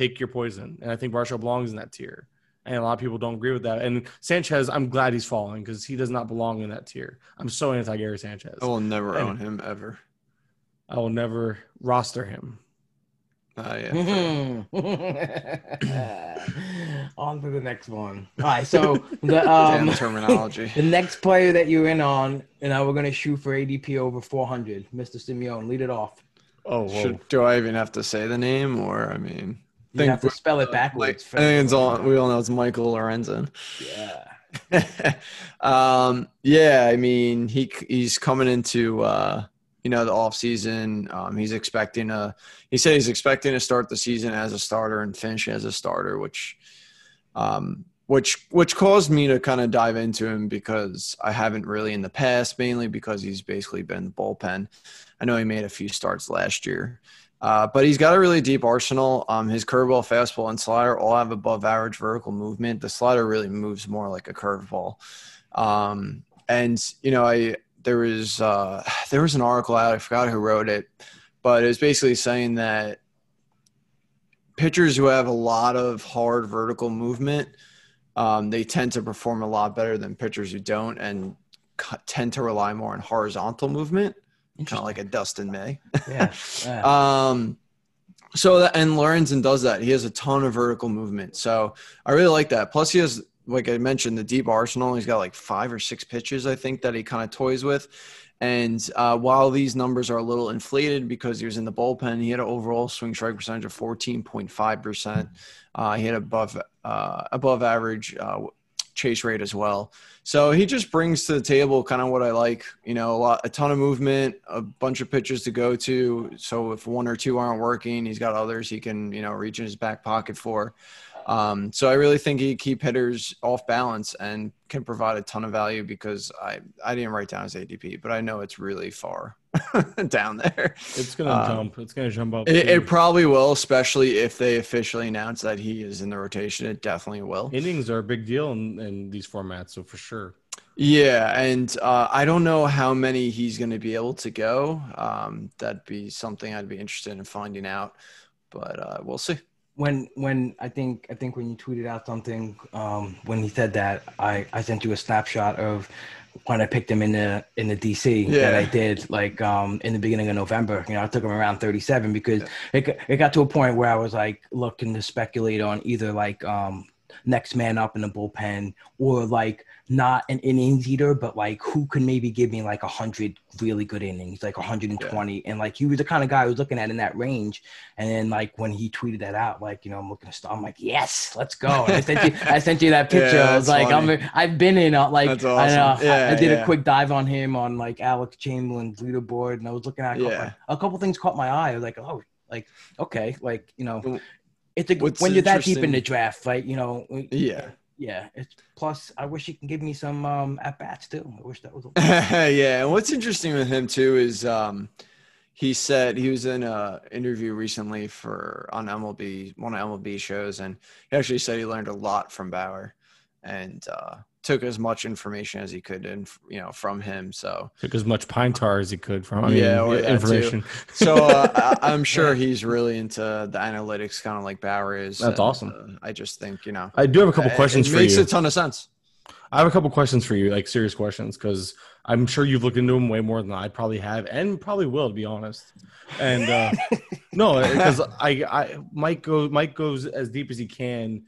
pick your poison. And I think Varsho belongs in that tier. And a lot of people don't agree with that. And Sanchez, I'm glad he's falling because he does not belong in that tier. I'm so anti Gary Sanchez. I will never And- own him ever. I will never roster him. Uh, yeah. *laughs* on to the next one. All right, so *laughs* the Damn um, terminology. *laughs* the next player that you're in on, and now we're gonna shoot for ADP over 400. Mr. Simeone, lead it off. Oh. Should, do I even have to say the name, or I mean, You have to spell it like, backwards. I think it's all we all know it's Michael Lorenzen. yeah. *laughs* um, yeah, I mean he he's coming into uh, you know the off season. Um, he's expecting a he said he's expecting to start the season as a starter and finish as a starter, which um, which which caused me to kind of dive into him because I haven't really in the past, mainly because he's basically been the bullpen. I know he made a few starts last year. Uh, but he's got a really deep arsenal. Um, his curveball, fastball, and slider all have above average vertical movement. The slider really moves more like a curveball. Um, and you know, I there was uh, *sighs* there was an article out. I forgot who wrote it, but it was basically saying that pitchers who have a lot of hard vertical movement, um, they tend to perform a lot better than pitchers who don't, and tend to rely more on horizontal movement, kind of like a Dustin May. Yeah. *laughs* yeah. Um, so that and Lorenzen does that. He has a ton of vertical movement. So I really like that. Plus, he has, like I mentioned, the deep arsenal. He's got like five or six pitches, I think, that he kind of toys with. And uh, while these numbers are a little inflated because he was in the bullpen, he had an overall swing strike percentage of 14.5 percent. Uh, he had above uh, above average uh, chase rate as well. So he just brings to the table kind of what I like, you know, a lot, a ton of movement, a bunch of pitches to go to. So if one or two aren't working, he's got others he can, you know, reach in his back pocket for. Um, so I really think he keep hitters off balance and can provide a ton of value because I, I didn't write down his ADP, but I know it's really far *laughs* down there. It's gonna Um, jump. It's gonna jump up. It, it probably will, especially if they officially announce that he is in the rotation. It definitely will. innings are a big deal in, in these formats, so for sure. Yeah, and uh, I don't know how many he's going to be able to go. Um, that'd be something I'd be interested in finding out, but uh, we'll see. when when I think I think when you tweeted out something um, when he said that I I sent you a snapshot of when I picked him in the in the DC that I did like um, in the beginning of November. You know, I took him around 37 because it it got to a point where I was like looking to speculate on either like um, next man up in the bullpen or like not an innings eater, but like who can maybe give me like a hundred really good innings, like 120. And like he was the kind of guy I was looking at in that range. And then like when he tweeted that out, like, you know, I'm looking to start, I'm like, yes, let's go. And I sent you, I sent you that *laughs* picture. Yeah, I was like, funny. I'm, I've been in, uh, like, That's I, know, awesome. I- I, Yeah, did a quick dive on him on like Alex Chamberlain's leaderboard. And I was looking at a couple, Yeah. a couple things caught my eye. I was like, oh, like, okay. Like, you know, it's a, What's when you're that deep in the draft, like, you know, Yeah. Yeah. It's plus, I wish he can give me some um, at bats too. I wish that was. *laughs* yeah, and what's interesting with him too is um, he said he was in a interview recently for on MLB one of MLB shows, and he actually said he learned a lot from Bauer, and uh, took as much information as he could, and you know, from him. So, Took as much pine tar as he could from I mean, Yeah, or information. so uh, I, *laughs* I'm sure he's really into the analytics, kind of like Bauer is. That's and, awesome. uh, I just think you know, I do have a couple it- questions it for makes you. a ton of sense. I have a couple questions for you, like serious questions, because I'm sure you've looked into them way more than I probably have, and probably will, to be honest. And uh, *laughs* no, because I, I, Mike goes, Mike goes as deep as he can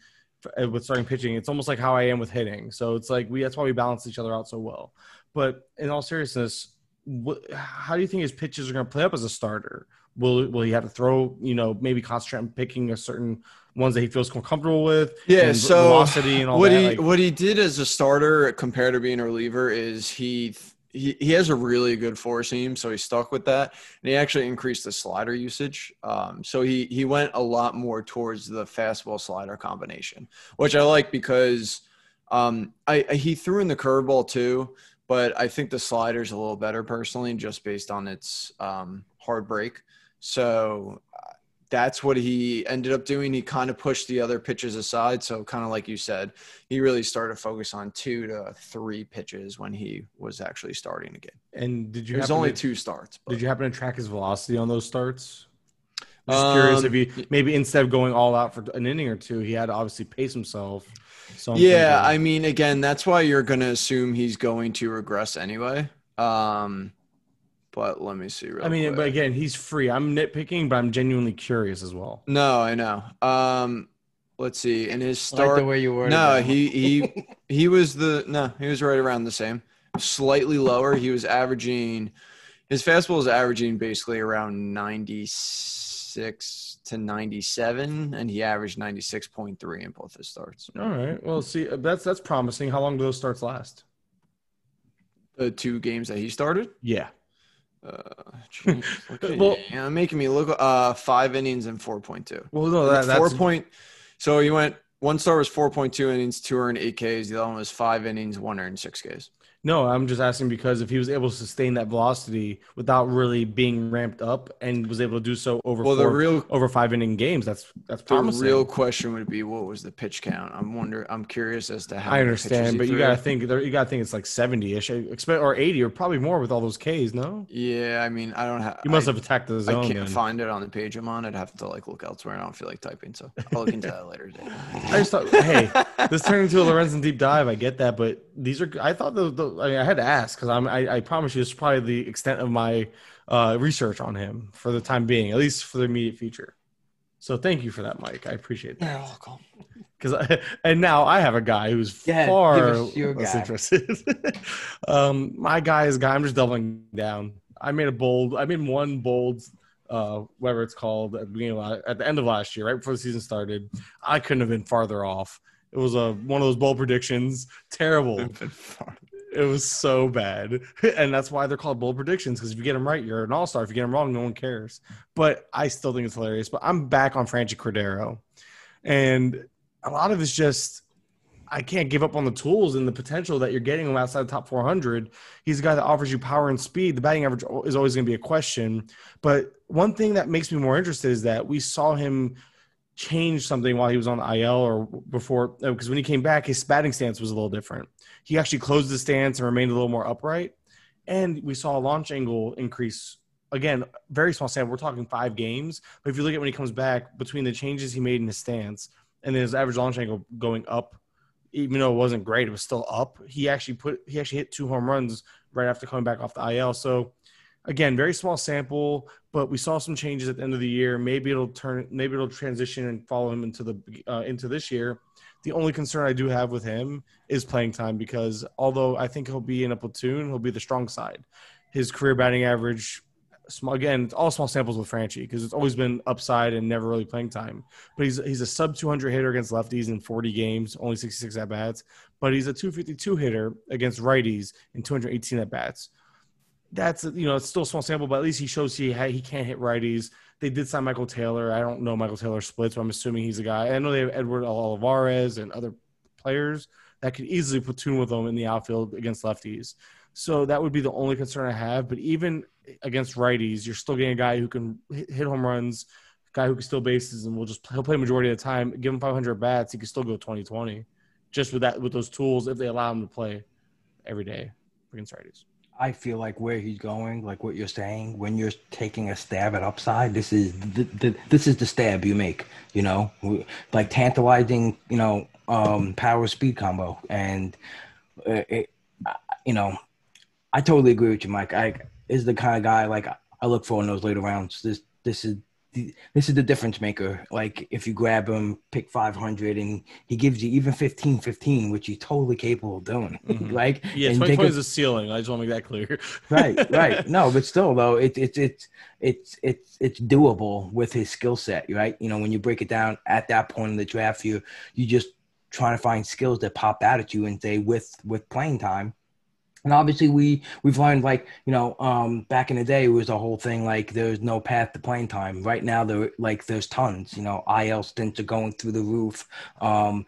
with starting pitching. It's almost like how I am with hitting. So it's like we, that's why we balance each other out so well. But in all seriousness, what, how do you think his pitches are going to play up as a starter? Will will he have to throw? You know, maybe concentrate on picking a certain ones that he feels more comfortable with. Yeah, and so velocity and all what that. he like- what he did as a starter compared to being a reliever is he he, he has a really good four seam, so he stuck with that, and he actually increased the slider usage. Um, so he he went a lot more towards the fastball slider combination, which I like because um, I, I he threw in the curveball too, but I think the slider's a little better personally, just based on its um, hard break. So that's what he ended up doing. He kind of pushed the other pitches aside. So, kind of like you said, he really started to focus on two to three pitches when he was actually starting again. And did you? There's happen only to, two starts. but- Did you happen to track his velocity on those starts? I'm just curious if Um, he maybe instead of going all out for an inning or two, he had to obviously pace himself. So I'm yeah, thinking- I mean, again, that's why you're going to assume he's going to regress anyway. Um, but let me see. Real I mean, quick. but again, he's free. I'm nitpicking, but I'm genuinely curious as well. no, I know. Um, let's see. In his I like start, the way you were. no, he he *laughs* he was the no, he was right around the same, slightly lower. He was averaging his fastball is averaging basically around ninety six to ninety seven, and he averaged ninety six point three in both his starts. All right. Well, see, uh, that's that's promising. How long do those starts last? The two games that he started. Yeah. Uh, geez, look at Well- you. yeah, making me look. Uh, five innings and four point two. Well, no, that, four point. So you went. One star was four point two innings, two earned eight Ks. The other one was five innings, one earned six Ks. No. I'm just asking because if he was able to sustain that velocity without really being ramped up and was able to do so over Well, the real over five inning games, that's that's the promising. real question would be what was the pitch count? I'm wonder. I'm curious as to how. I understand, but you gotta think you gotta think it's like seventy ish, expect or eighty or probably more with all those Ks. No, Yeah, I mean, I don't have. you must I, have attacked the I can't then. find it on the page I'm on. I'd have to like look elsewhere. I don't feel like typing, so I'll look into that later. Dave. *laughs* I just thought, hey, this turned into a Lorenzen deep dive. I get that, but these are. I thought the. the I, mean, I had to ask because I'm. I, I promise you, this is probably the extent of my uh, research on him for the time being, at least for the immediate future. So thank you for that, Mike. I appreciate that. welcome. Because and now I have a guy who's Yeah, far less guy. interested. *laughs* um, my guy is guy. I'm just doubling down. I made a bold. I made one bold. Uh, whatever it's called at the beginning of at the end of last year, right before the season started. I couldn't have been farther off. It was a one of those bold predictions. Terrible. It was so bad, *laughs* and that's why they're called bold predictions. Because if you get them right, you're an all star. If you get them wrong, no one cares. But I still think it's hilarious. But I'm back on Franchy Cordero, and a lot of it's just I can't give up on the tools and the potential that you're getting him outside the top 400. He's a guy that offers you power and speed. The batting average is always going to be a question. But one thing that makes me more interested is that we saw him change something while he was on the IL or before, because when he came back, his batting stance was a little different. He actually closed the stance and remained a little more upright. And we saw a launch angle increase. Again, very small sample. We're talking five games. But if you look at when he comes back, between the changes he made in his stance and his average launch angle going up, even though it wasn't great, it was still up. He actually put he actually hit two home runs right after coming back off the IL. So again, very small sample, but we saw some changes at the end of the year. Maybe it'll turn, maybe it'll transition and follow him into the uh, into this year. The only concern I do have with him is playing time because although I think he'll be in a platoon, he'll be the strong side. His career batting average, small, again, all small samples with Franchy because it's always been upside and never really playing time. But he's he's a sub 200 hitter against lefties in 40 games, only 66 at bats. But he's a 252 hitter against righties in 218 at bats that's you know it's still a small sample, but at least he shows he ha- he can't hit righties. They did sign Michael Taylor. I don't know Michael Taylor splits, but I'm assuming he's a guy. I know they have Edward Olivares and other players that could easily platoon with them in the outfield against lefties. So that would be the only concern I have. But even against righties, you're still getting a guy who can hit home runs, guy who can steal bases, and will just he'll play majority of the time. Give him 500 bats, he can still go 20-20, just with that with those tools if they allow him to play every day against righties. I feel like where he's going, like what you're saying, when you're taking a stab at upside, this is the, the this is the stab you make. You know, like tantalizing, you know, um, power speed combo, and uh, it, you know, I totally agree with you, Mike. I is the kind of guy like I look for in those later rounds. This this is this is the difference maker. Like if you grab him, pick 500, and he gives you even 15, 15, which he's totally capable of doing. *laughs* Mhm. like Yeah, and 2020 is a ceiling. I just want to make that clear. *laughs* right, right. *laughs* No, but still though, it's it's it's it's it's it's doable with his skill set, right? You know, when you break it down at that point in the draft, you you just trying to find skills that pop out at you and say with with playing time, And obviously, we we've learned like you know, um, back in the day, it was a whole thing like there's no path to playing time. Right now, there like there's tons. You know, IL stints are going through the roof. Um,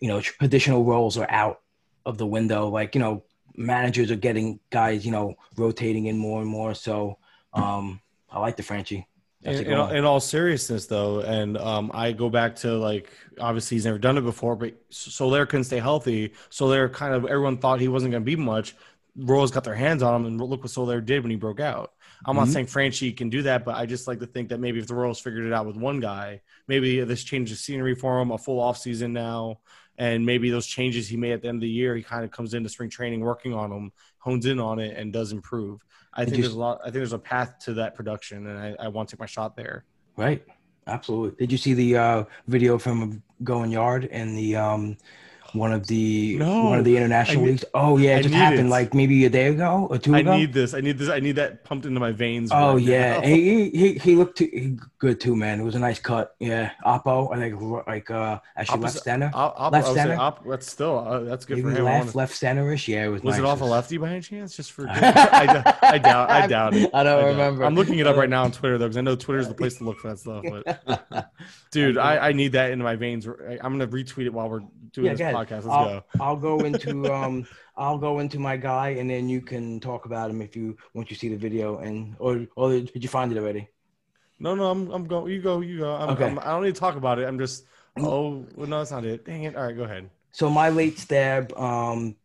you know, traditional roles are out of the window. Like you know, managers are getting guys you know rotating in more and more. So um, I like the Franchy. In, in, one. in all seriousness, though, and um, I go back to like obviously he's never done it before, but Soler couldn't stay healthy. Soler kind of everyone thought he wasn't going to be much. Royals got their hands on him, and look what Soler did when he broke out. I'm not Mhm. saying Franchy can do that, but I just like to think that maybe if the Royals figured it out with one guy, maybe this changes scenery for him, a full offseason now, and maybe those changes he made at the end of the year, he kind of comes into spring training working on them, hones in on it, and does improve. I think there's a lot. I think there's a path to that production, and I, I want to take my shot there. Right. Absolutely. Did you see the uh, video from going yard and the um, one of the No. one of the international I need- leagues? Oh yeah, I it just happened it. like maybe a day ago or two I ago. need this. I need this. I need that pumped into my veins. oh right yeah. *laughs* He, he he looked too, he, good too, man. It was a nice cut. Yeah, Oppo. I think like uh, actually left center. Op, Left I center? op, that's still uh, that's good Maybe for him. I left left centerish. Yeah, it was. was nice. it off a lefty by any chance? Just for *laughs* I, doubt- I doubt. *laughs* I doubt it. I don't doubt remember. I'm looking it up right now on Twitter though, because I know Twitter's the place to look for that stuff. But dude, I, I need that into my veins. I- I'm gonna retweet it while we're doing Yeah, this. Podcast. Let's I'll, go. I'll go *laughs* into um I'll go into my guy and then you can talk about him if you once you see the video and or or did you find it already? No, no, I'm I'm going. You go. You go. I'm, Okay. I'm, I don't need to talk about it. I'm just. Oh well, no, that's not it. Dang it. All right, go ahead. So my late stab um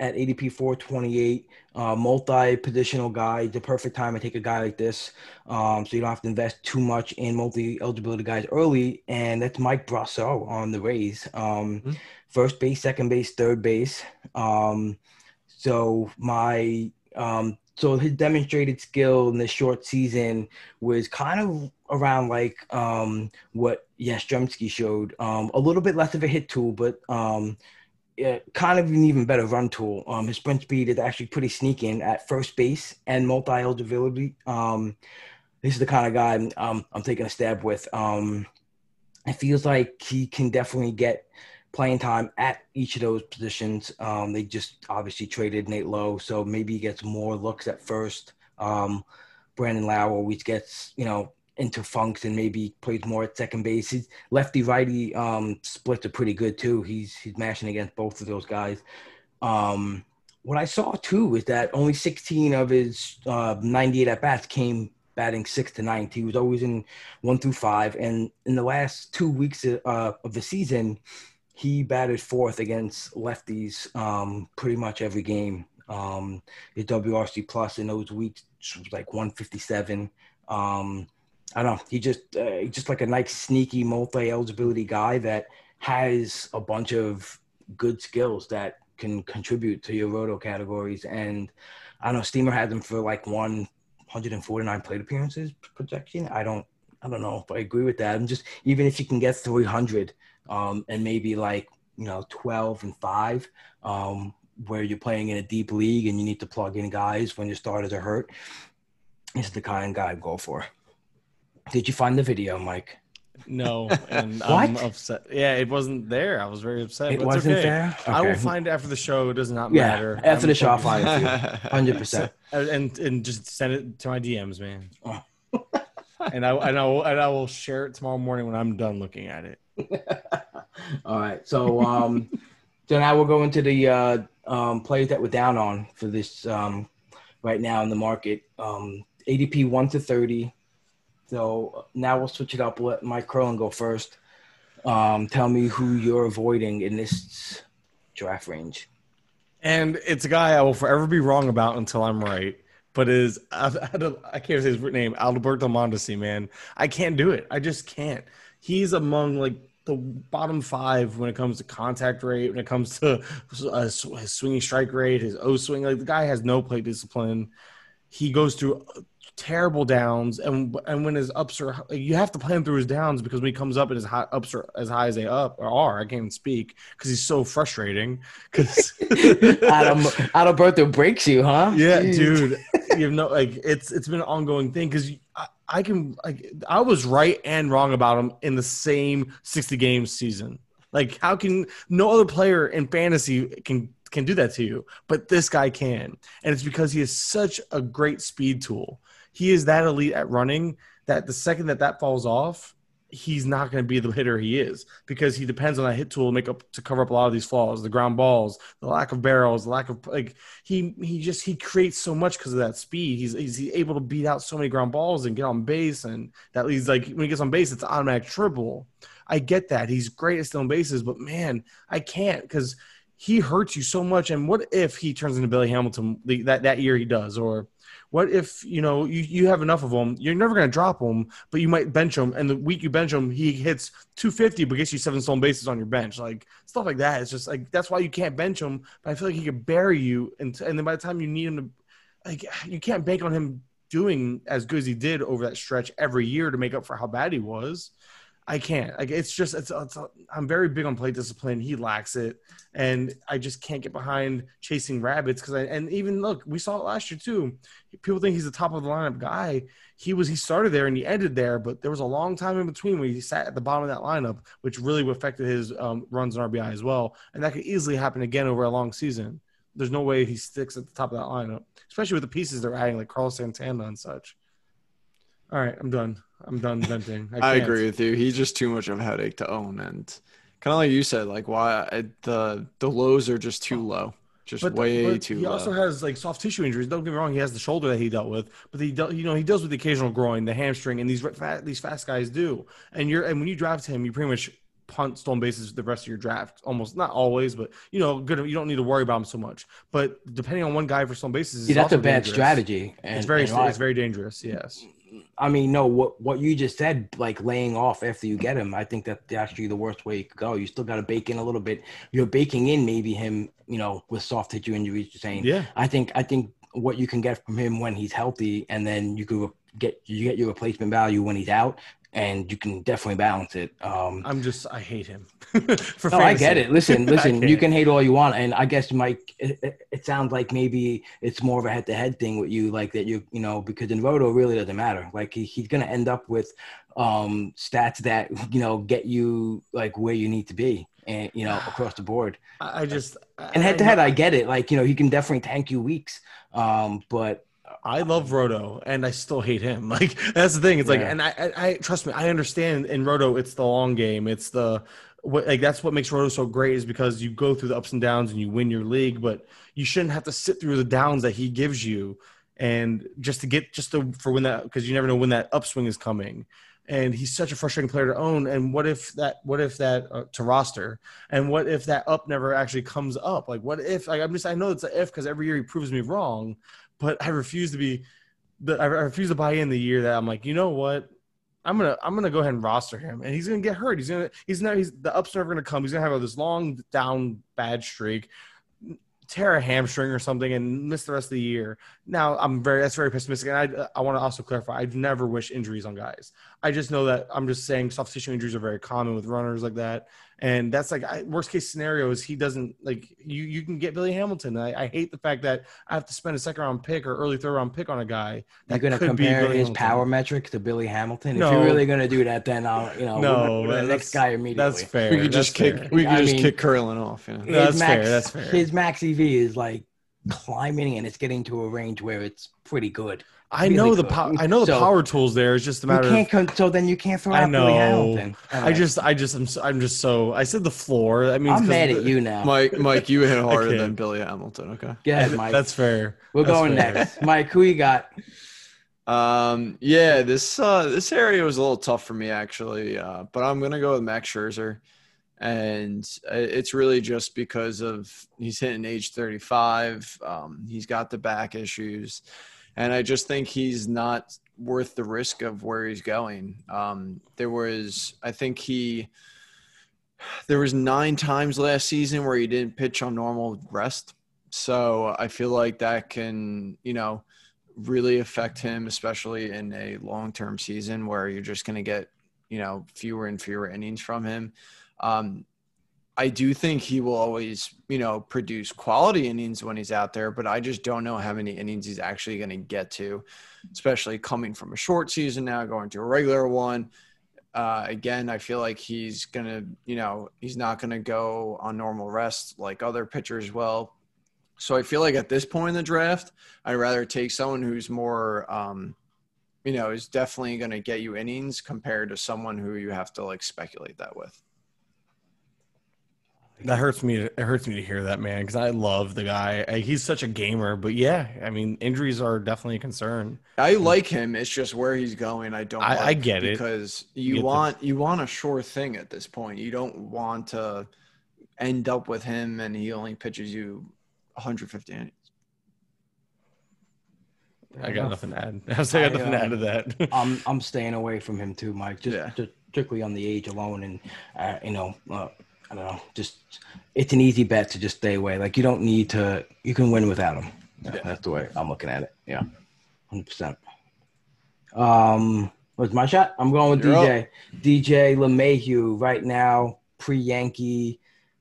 at ADP 428, uh, multi-positional guy, the perfect time to take a guy like this. Um, so you don't have to invest too much in multi-eligibility guys early. And that's Mike Brosseau on the Rays. Um, Mhm. First base, second base, third base. Um, so my um, so his demonstrated skill in this short season was kind of around like um, what Yastrzemski showed. Um, a little bit less of a hit tool, but kind of an even better run tool. Um, his sprint speed is actually pretty sneaking at first base and multi eligibility. Um, this is the kind of guy um, I'm taking a stab with. Um, it feels like he can definitely get playing time at each of those positions. Um, they just obviously traded Nate Lowe, so maybe he gets more looks at first. Um, Brandon Lowe always gets, you know, into funks and maybe plays more at second base. His lefty righty um, splits are pretty good too. He's he's mashing against both of those guys. Um, what I saw too is that only 16 of his uh, 98 at bats came batting six to ninth. He was always in one through five, and in the last two weeks uh, of the season, he batted fourth against lefties um, pretty much every game. Um, his WRC plus in those weeks was like 157. Um, I don't know. He just uh, just like a nice sneaky multi eligibility guy that has a bunch of good skills that can contribute to your roto categories. And I don't know. Steamer had them for like 149 plate appearances projection. I don't I don't know if I agree with that. I'm just even if you can get 300 um, and maybe like you know 12 and five. Um, where you're playing in a deep league and you need to plug in guys when your starters are hurt, is the kind of guy I go for. Did you find the video, Mike? No, *laughs* and I'm upset. Yeah, it wasn't there. I was very upset. It but wasn't okay. there. I will find it after the show. It does not Yeah, matter. after I'm the show, I'll find it. *laughs* Hundred percent. and and just send it to my DMs, man. Oh. *laughs* and I and I will and I will share it tomorrow morning when I'm done looking at it. All right. So um, so now we'll go into the uh, um, plays that we're down on for this um, right now in the market. Um, ADP one to thirty. So now we'll switch it up. Let Mike Kurland go first. Um, tell me who you're avoiding in this draft range. And it's a guy I will forever be wrong about until I'm right. But is I, I can't say his name, Alberto Mondesi, man. I can't do it. I just can't. He's among like the bottom five when it comes to contact rate, when it comes to uh, his swinging strike rate, his O swing. Like the guy has no plate discipline. He goes through terrible downs, and and when his ups are, you have to play him through his downs because when he comes up and his high, ups are as high as they up or are, I can't even speak because he's so frustrating. Because Adam Adalberto breaks you, huh? yeah, Jeez. dude, you *laughs* have no like it's it's been an ongoing thing because I, I can like I was right and wrong about him in the same sixty games season. Like, how can no other player in fantasy can can do that to you, but this guy can, and it's because he is such a great speed tool. He is that elite at running that the second that that falls off, he's not going to be the hitter he is because he depends on that hit tool to make up to cover up a lot of these flaws, the ground balls, the lack of barrels, the lack of like he he just he creates so much because of that speed. He's he's able to beat out so many ground balls and get on base, and that leads like when he gets on base, it's automatic triple. I get that he's great at stealing bases, but man, I can't because he hurts you so much. And what if he turns into Billy Hamilton that that year he does, or what if you know you, you have enough of them? You're never going to drop them, but you might bench him, and the week you bench him, he hits 250, but gets you seven stolen bases on your bench, like stuff like that. It's just like that's why you can't bench him. But I feel like he could bury you, and and then by the time you need him to, like you can't bank on him doing as good as he did over that stretch every year to make up for how bad he was. I can't. Like it's just it's, it's I'm very big on plate discipline. He lacks it, and I just can't get behind chasing rabbits because I and even look, we saw it last year too. People think he's the top of the lineup guy. He was he started there and he ended there, but there was a long time in between where he sat at the bottom of that lineup, which really affected his um, runs and RBI as well. And that could easily happen again over a long season. There's no way he sticks at the top of that lineup, especially with the pieces they're adding like Carlos Santana and such. All right, I'm done. I'm done venting. I, I agree with you. He's just too much of a headache to own, and kind of like you said, like why I, the the lows are just too low, just but, way but too. He low. also has like soft tissue injuries. Don't get me wrong. He has the shoulder that he dealt with, but he you know he deals with the occasional groin, the hamstring, and these fat, these fast guys do. And you're and when you draft him, you pretty much punt stolen bases the rest of your draft. Almost not always, but you know, good. You don't need to worry about him so much. But depending on one guy for stolen bases, yeah, that's a bad dangerous. strategy. And, it's very, it's very dangerous. Yes. I mean, no, what what you just said, like laying off after you get him, I think that's actually the worst way you could go. You still got to bake in a little bit. You're baking in maybe him, you know, with soft tissue injuries. You're saying, yeah. I think I think what you can get from him when he's healthy, and then you could get you get your replacement value when he's out and you can definitely balance it. Um, I'm just, I hate him. *laughs* For no, I get it. Listen, *laughs* listen, you can hate all you want, and I guess Mike, it, it, sounds like maybe it's more of a head-to-head thing with you, like that you, you know, because in Roto really doesn't matter. Like he, he's gonna end up with um, stats that you know get you like where you need to be, and you know *sighs* across the board. I just and head-to-head, I, I get it. Like you know, he can definitely tank you weeks, um, but I love Roto and I still hate him. *laughs* Like that's the thing. It's like, and I, I, I, trust me, I understand in Roto, it's the long game. It's the what like that's what makes Roto so great is because you go through the ups and downs and you win your league, but you shouldn't have to sit through the downs that he gives you and just to get just to for when that because you never know when that upswing is coming. And he's such a frustrating player to own. And what if that? What if that uh, to roster? And what if that up never actually comes up? Like, what if? Like, I'm just I know it's an if because every year he proves me wrong but I refuse to be. I refuse to buy in the year that I'm like, you know what? I'm gonna I'm gonna go ahead and roster him, and he's gonna get hurt. He's gonna he's not he's the up's are never gonna come. He's gonna have this long down bad streak, tear a hamstring or something, and miss the rest of the year. Now I'm very that's very pessimistic, and I I want to also clarify. I've never wish injuries on guys. I just know that I'm just saying soft tissue injuries are very common with runners like that, and that's like I, worst case scenario is he doesn't like you. You can get Billy Hamilton. I, I, hate the fact that I have to spend a second round pick or early third round pick on a guy. That You're going to compare his Hamilton. power metric to Billy Hamilton. No. If you're really going to do that, then I'll you know no the next guy immediately. That's fair. We could just kick. Fair. We could I just mean, kick Kurland off. Yeah. No, that's max, fair. That's fair. His max EV is like climbing, and it's getting to a range where it's pretty good. I know the po- I know the so, power tools there. It's just a matter. You can't come, so then you can't throw out I know. Billy Hamilton. I just I just I'm so, I'm just so I said the floor. I mean I'm mad at you now, Mike. Mike, you hit *laughs* harder than Billy Hamilton. Okay. Yeah, *laughs* Mike. That's fair. We're That's going fair. next. Mike, who you got? Um, yeah, this uh this area was a little tough for me actually, uh, but I'm gonna go with Max Scherzer, and it's really just because of he's hitting age 35. Um, he's got the back issues and I just think he's not worth the risk of where he's going. Um, there was, I think he, there was nine times last season where he didn't pitch on normal rest. So I feel like that can, you know, really affect him, especially in a long-term season where you're just going to get, you know, fewer and fewer innings from him. Um, I do think he will always, you know, produce quality innings when he's out there, but I just don't know how many innings he's actually going to get to, especially coming from a short season now, going to a regular one. Uh, again, I feel like he's going to, you know, he's not going to go on normal rest like other pitchers will. So I feel like at this point in the draft, I'd rather take someone who's more, um, you know, is definitely going to get you innings compared to someone who you have to like speculate that with. That hurts me. It hurts me to hear that, man, because I love the guy. Uh, He's such a gamer, but yeah, I mean, injuries are definitely a concern. I like him. It's just where he's going. I don't. I- I like get it. because You you get the- want you want a sure thing at this point. You don't want to end up with him and he only pitches you 150 innings. I got nothing to add. *laughs* I say I got I, nothing to add to that. *laughs* I'm I'm staying away from him too, Mike. Just, Yeah. just strictly on the age alone, and uh, you know, uh, I don't know. Just it's an easy bet to just stay away. Like you don't need to. You can win without him. Yeah, Yeah. That's the way I'm looking at it. Yeah, hundred percent. Um, what's my shot? I'm going with You're DJ. DJ LeMahieu right now, pre Yankee.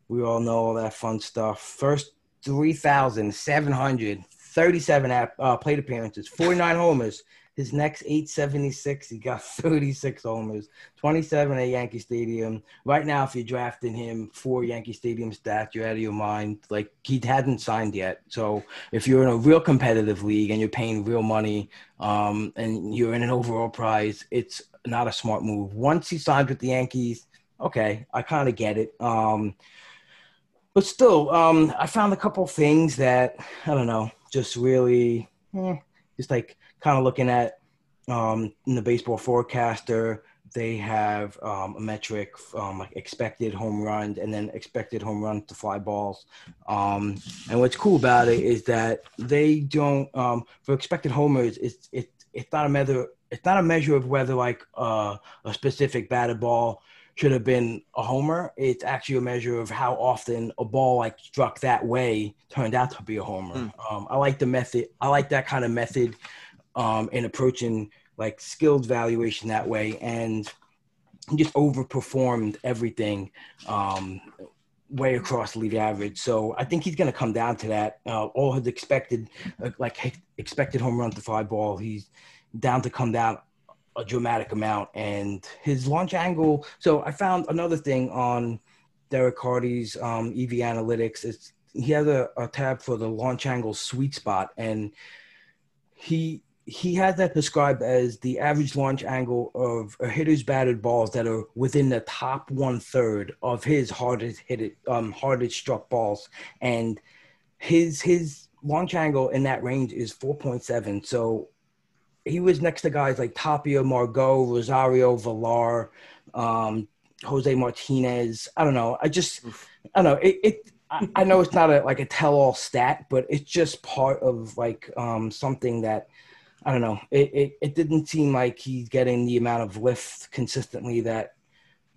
We all know all that fun stuff. First 3,737 app, uh, plate appearances, 49 homers. His next 876, he got *laughs* 36 homers, 27 at Yankee Stadium. Right now, if you're drafting him for Yankee Stadium stats, you're out of your mind. Like he hadn't signed yet. So if you're in a real competitive league and you're paying real money um, and you're in an overall prize, it's not a smart move. Once he signed with the Yankees, okay, I kind of get it. Um, but still, um, I found a couple things that I don't know, just really, eh, just like kind of looking at um, in the baseball forecaster. They have um, a metric um, like expected home runs and then expected home runs to fly balls. Um, and what's cool about it is that they don't um, for expected homers. It's it, it's not a measure. It's not a measure of whether like uh, a specific batted ball should have been a homer. It's actually a measure of how often a ball like struck that way turned out to be a homer. Um, I like the method. I like that kind of method um, in approaching like skilled valuation that way, and just overperformed everything um, way across league average. So I think he's going to come down to that. Uh, all his expected, uh, like expected home run to fly ball, he's down to come down a dramatic amount and his launch angle so i found another thing on Derek Carty's um, ev analytics it's he has a, a tab for the launch angle sweet spot and he he has that described as the average launch angle of a hitter's batted balls that are within the top one third of his hardest hit it, um hardest struck balls and his his launch angle in that range is 4.7 so he was next to guys like Tapia, Margot, Rosario, Villar, um, Jose Martinez. I don't know. I just, I don't know. It, it I, I know it's not a like a tell-all stat, but it's just part of like um, something that I don't know. It, it it didn't seem like he's getting the amount of lift consistently that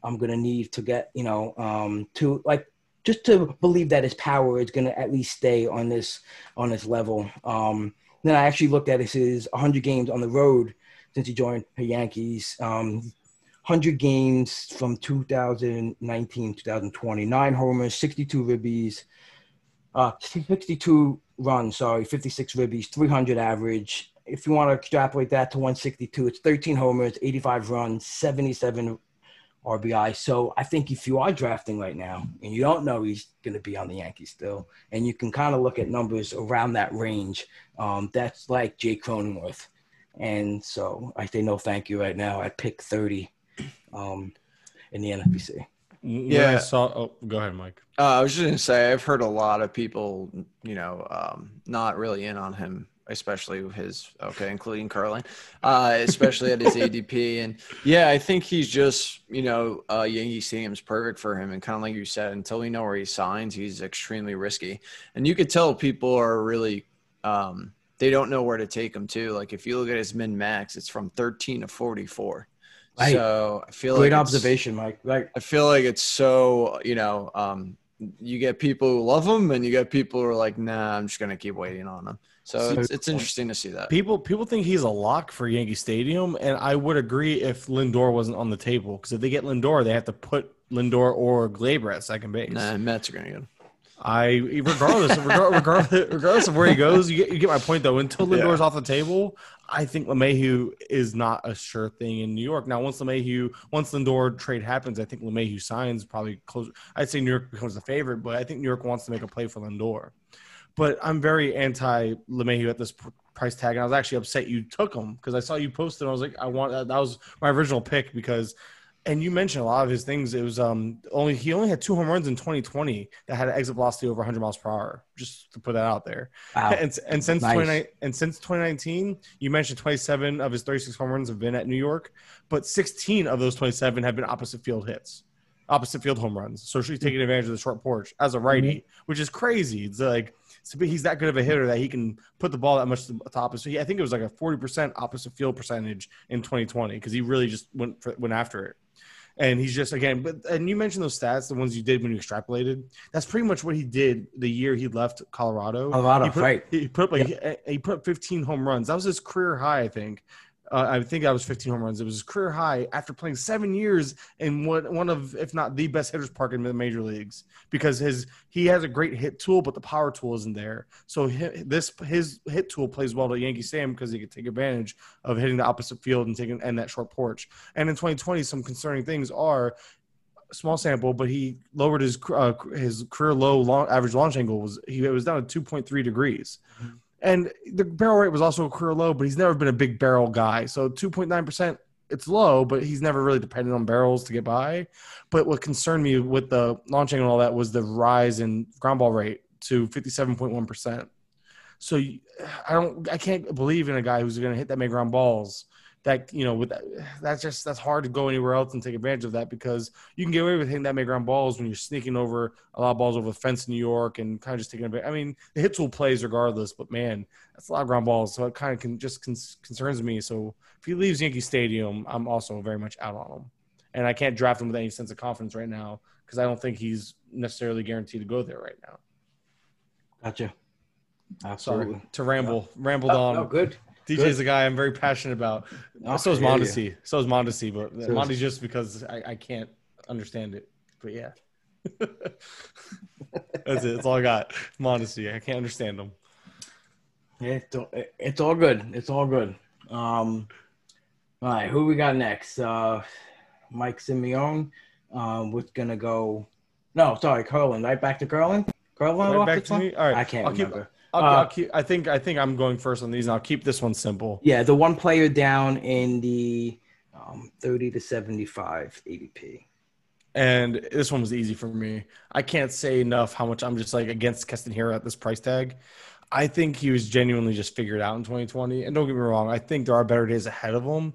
I'm gonna need to get, you know, um, to like just to believe that his power is gonna at least stay on this on this level. Um, then I actually looked at his, his 100 games on the road since he joined the Yankees. Um, 100 games from 2019 2020, nine homers, 62 ribbies, uh, 62 runs, sorry, 56 ribbies, 300 average. If you want to extrapolate that to 162, it's 13 homers, 85 runs, 77 RBI. So I think if you are drafting right now and you don't know he's going to be on the Yankees still, and you can kind of look at numbers around that range, um, that's like Jay Cronenworth. And so I say no thank you right now at pick 30 um, in the NFBC. When I Yeah. saw. Oh, go ahead, Mike. Uh, I was just gonna say I've heard a lot of people, you know, um, not really in on him, especially his okay, including Kurland, uh, especially at his ADP. And yeah, I think he's just, you know, uh, Yankee Stadium's perfect for him. And kind of like you said, until we know where he signs, he's extremely risky. And you could tell people are really, um, they don't know where to take him to. Like if you look at his min max, it's from 13 to 44. Right. So I feel Great like observation, Mike. I feel like it's so, you know, um, you get people who love him and you get people who are like, nah, I'm just going to keep waiting on him. So it's, it's interesting to see that. People people think he's a lock for Yankee Stadium, and I would agree if Lindor wasn't on the table because if they get Lindor, they have to put Lindor or Gleyber at second base. Nah, Mets are going to get him. I regardless regardless, *laughs* regardless regardless of where he goes, you get you get my point though. Until Lindor's Yeah. off the table, I think LeMahieu is not a sure thing in New York. Now, once LeMahieu, once Lindor trade happens, I think LeMahieu signs probably close. I'd say New York becomes the favorite, but I think New York wants to make a play for Lindor. But I'm very anti LeMahieu at this price tag, and I was actually upset you took him because I saw you post posted. I was like, I want that. That was my original pick because, and you mentioned a lot of his things. It was um only he only had two home runs in 2020 that had an exit velocity over 100 miles per hour. Just to put that out there. Wow. And, and since Nice. and since 2019, you mentioned 27 of his 36 home runs have been at New York, but 16 of those 27 have been opposite field hits, opposite field home runs. So she's taking advantage of the short porch as a righty, which is crazy. It's like he's that good of a hitter that he can put the ball that much to the opposite. I think it was like a 40% opposite field percentage in 2020 because he really just went for, went after it. And he's just again, but and you mentioned those stats, the ones you did when you extrapolated. That's pretty much what he did the year he left Colorado. Colorado, he put, right. He put up like he, he put up 15 home runs. That was his career high, I think. Uh, I think I was 15 home runs. It was his career high after playing seven years in one one of, if not the best hitters park in the major leagues, because his he has a great hit tool, but the power tool isn't there. So hi- this his hit tool plays well to Yankee Sam because he could take advantage of hitting the opposite field and taking and that short porch. And in 2020, some concerning things are small sample, but he lowered his uh, his career low long, average launch angle was he it was down to 2.3 degrees. And the barrel rate was also a career low, but he's never been a big barrel guy. So 2.9%, it's low, but he's never really depended on barrels to get by. But what concerned me with the launching and all that was the rise in ground ball rate to 57.1%. So I don't, I can't believe in a guy who's going to hit that many ground balls. That you know, with that, that's just that's hard to go anywhere else and take advantage of that because you can get away with hitting that many ground balls when you're sneaking over a lot of balls over the fence in New York and kind of just taking advantage. I mean, the hit tool plays regardless, but man, that's a lot of ground balls. So it kind of can just con- concerns me. So if he leaves Yankee Stadium, I'm also very much out on him, and I can't draft him with any sense of confidence right now because I don't think he's necessarily guaranteed to go there right now. Gotcha. Sorry Absolutely. to ramble, rambled Oh, on. no, good. DJ's a guy I'm very passionate about. Oh, so is I hear you. Mondesi. So is Mondesi, but So is- just because I, I can't understand it. But yeah. *laughs* That's it. That's all I got. Mondesi. I can't understand them. Yeah, it's all, it's all good. It's all good. Um, all right, who we got next? Uh, Mike Simeone. Um, we're gonna go. No, sorry, Kurland. Right back to Kurland. Kurland. Right back to one? me. All right. I can't I'll keep, remember. I'll, Uh, I'll keep. I think. I think I'm going first on these, and I'll keep this one simple. Yeah, the one player down in the um, 30 to 75 ADP. And this one was easy for me. I can't say enough how much I'm just like against Keston Hiura at this price tag. I think he was genuinely just figured out in 2020. And don't get me wrong, I think there are better days ahead of him,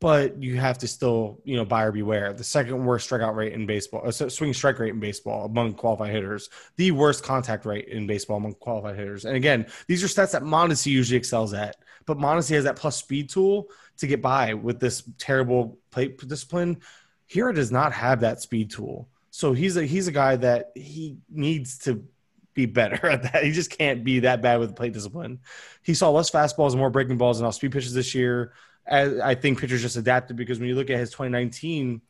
but you have to still, you know, buyer beware. The second worst strikeout rate in baseball, uh, swing strike rate in baseball among qualified hitters, the worst contact rate in baseball among qualified hitters. And again, these are stats that Mondesi usually excels at, but Mondesi has that plus speed tool to get by with this terrible plate discipline. Hiura does not have that speed tool. So he's a he's a guy that he needs to be better *laughs* at that. He just can't be that bad with plate discipline. He saw less fastballs and more breaking balls and off speed pitches this year. I think pitchers just adapted because when you look at his 2019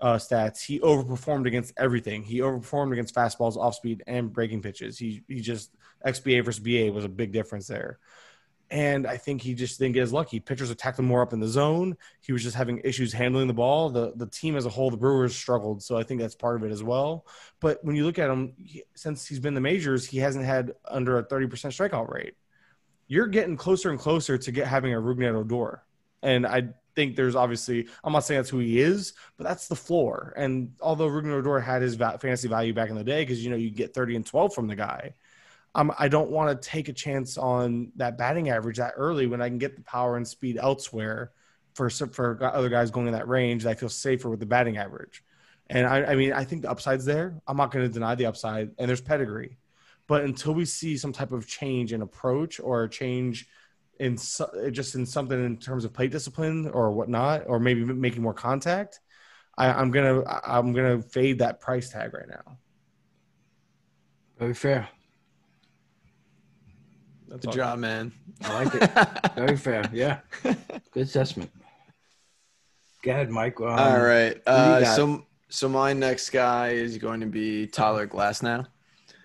uh, stats, he overperformed against everything. He overperformed against fastballs, off speed, and breaking pitches. He he just XBA versus BA was a big difference there. And I think he just didn't get as lucky. Pitchers attacked him more up in the zone. He was just having issues handling the ball. The the team as a whole, the Brewers struggled. So I think that's part of it as well. But when you look at him, he, since he's been the majors, he hasn't had under a 30% strikeout rate. You're getting closer and closer to get having a Rougned Odor. And I think there's obviously, I'm not saying that's who he is, but that's the floor. And although Rougned Odor had his fantasy value back in the day, because, you know, you get 30 and 12 from the guy, um, I don't want to take a chance on that batting average that early when I can get the power and speed elsewhere for for other guys going in that range. That I feel safer with the batting average. And I, I mean, I think the upside's there. I'm not going to deny the upside, and there's pedigree. But until we see some type of change in approach or change in so, just in something in terms of plate discipline or whatnot, or maybe making more contact, I, I'm gonna I'm gonna fade that price tag right now. Very fair. That's Good all. job, man. I like it. *laughs* Very fair. Yeah. *laughs* Good assessment. Go ahead, Mike. Um, All right. Uh, so so my next guy is going to be Tyler Glasnow.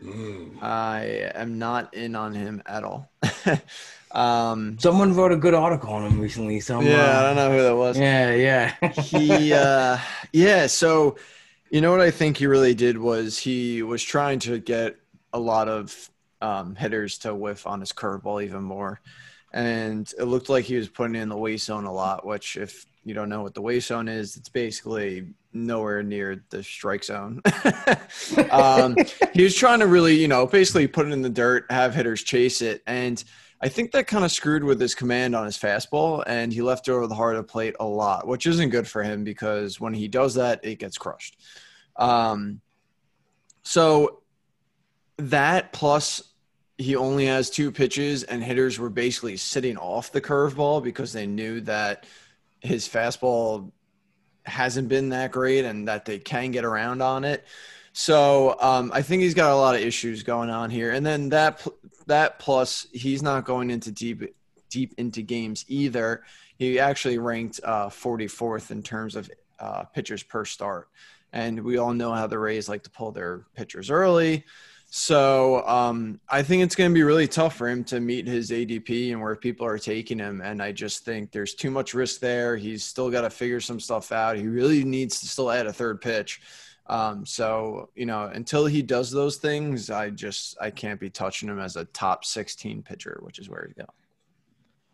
Mm. I am not in on him at all. *laughs* um, Someone wrote a good article on him recently. So yeah, I uh, don't know who that was. Yeah, yeah. *laughs* he uh yeah so you know what i think he really did was he was trying to get a lot of um, hitters to whiff on his curveball even more. And it looked like he was putting in the waste zone a lot, which, if you don't know what the waste zone is, it's basically nowhere near the strike zone. *laughs* um, he was trying to really, you know, basically put it in the dirt, have hitters chase it. And I think that kind of screwed with his command on his fastball, and he left over the heart of the plate a lot, which isn't good for him because when he does that, it gets crushed. Um, so that plus he only has two pitches, and hitters were basically sitting off the curveball because they knew that his fastball hasn't been that great and that they can get around on it. So um, I think he's got a lot of issues going on here, and then that that plus he's not going into deep deep into games either. He actually ranked uh, 44th in terms of uh, pitchers per start, and we all know how the Rays like to pull their pitchers early. So um, I think it's going to be really tough for him to meet his ADP and where people are taking him. And I just think there's too much risk there. He's still got to figure some stuff out. He really needs to still add a third pitch. Um, so you know, until he does those things, I just I can't be touching him as a top 16 pitcher, which is where he's going.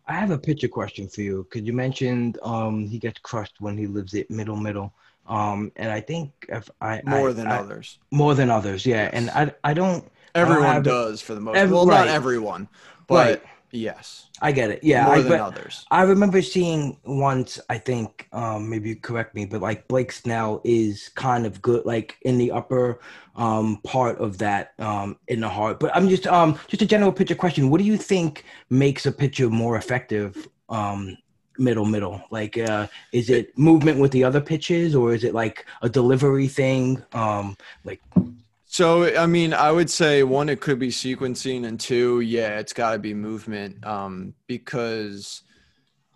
I have a pitcher question for you because you mentioned um, he gets crushed when he lives it middle middle. Um, and I think if I more I, than I, others, more than others, yeah. And I I don't. everyone I don't does for the most. Every- well, right. not everyone, but Right. Yes, I get it. Yeah, more I, than others. I remember seeing once. I think um, maybe you correct me, but like Blake Snell is kind of good, like in the upper um, part of that um, in the heart. But I'm just um, just a general pitcher question. What do you think makes a pitcher more effective? Um, middle middle like uh is it movement with the other pitches or is it like a delivery thing um like So, I mean, I would say one, it could be sequencing, and two, yeah, it's got to be movement um, because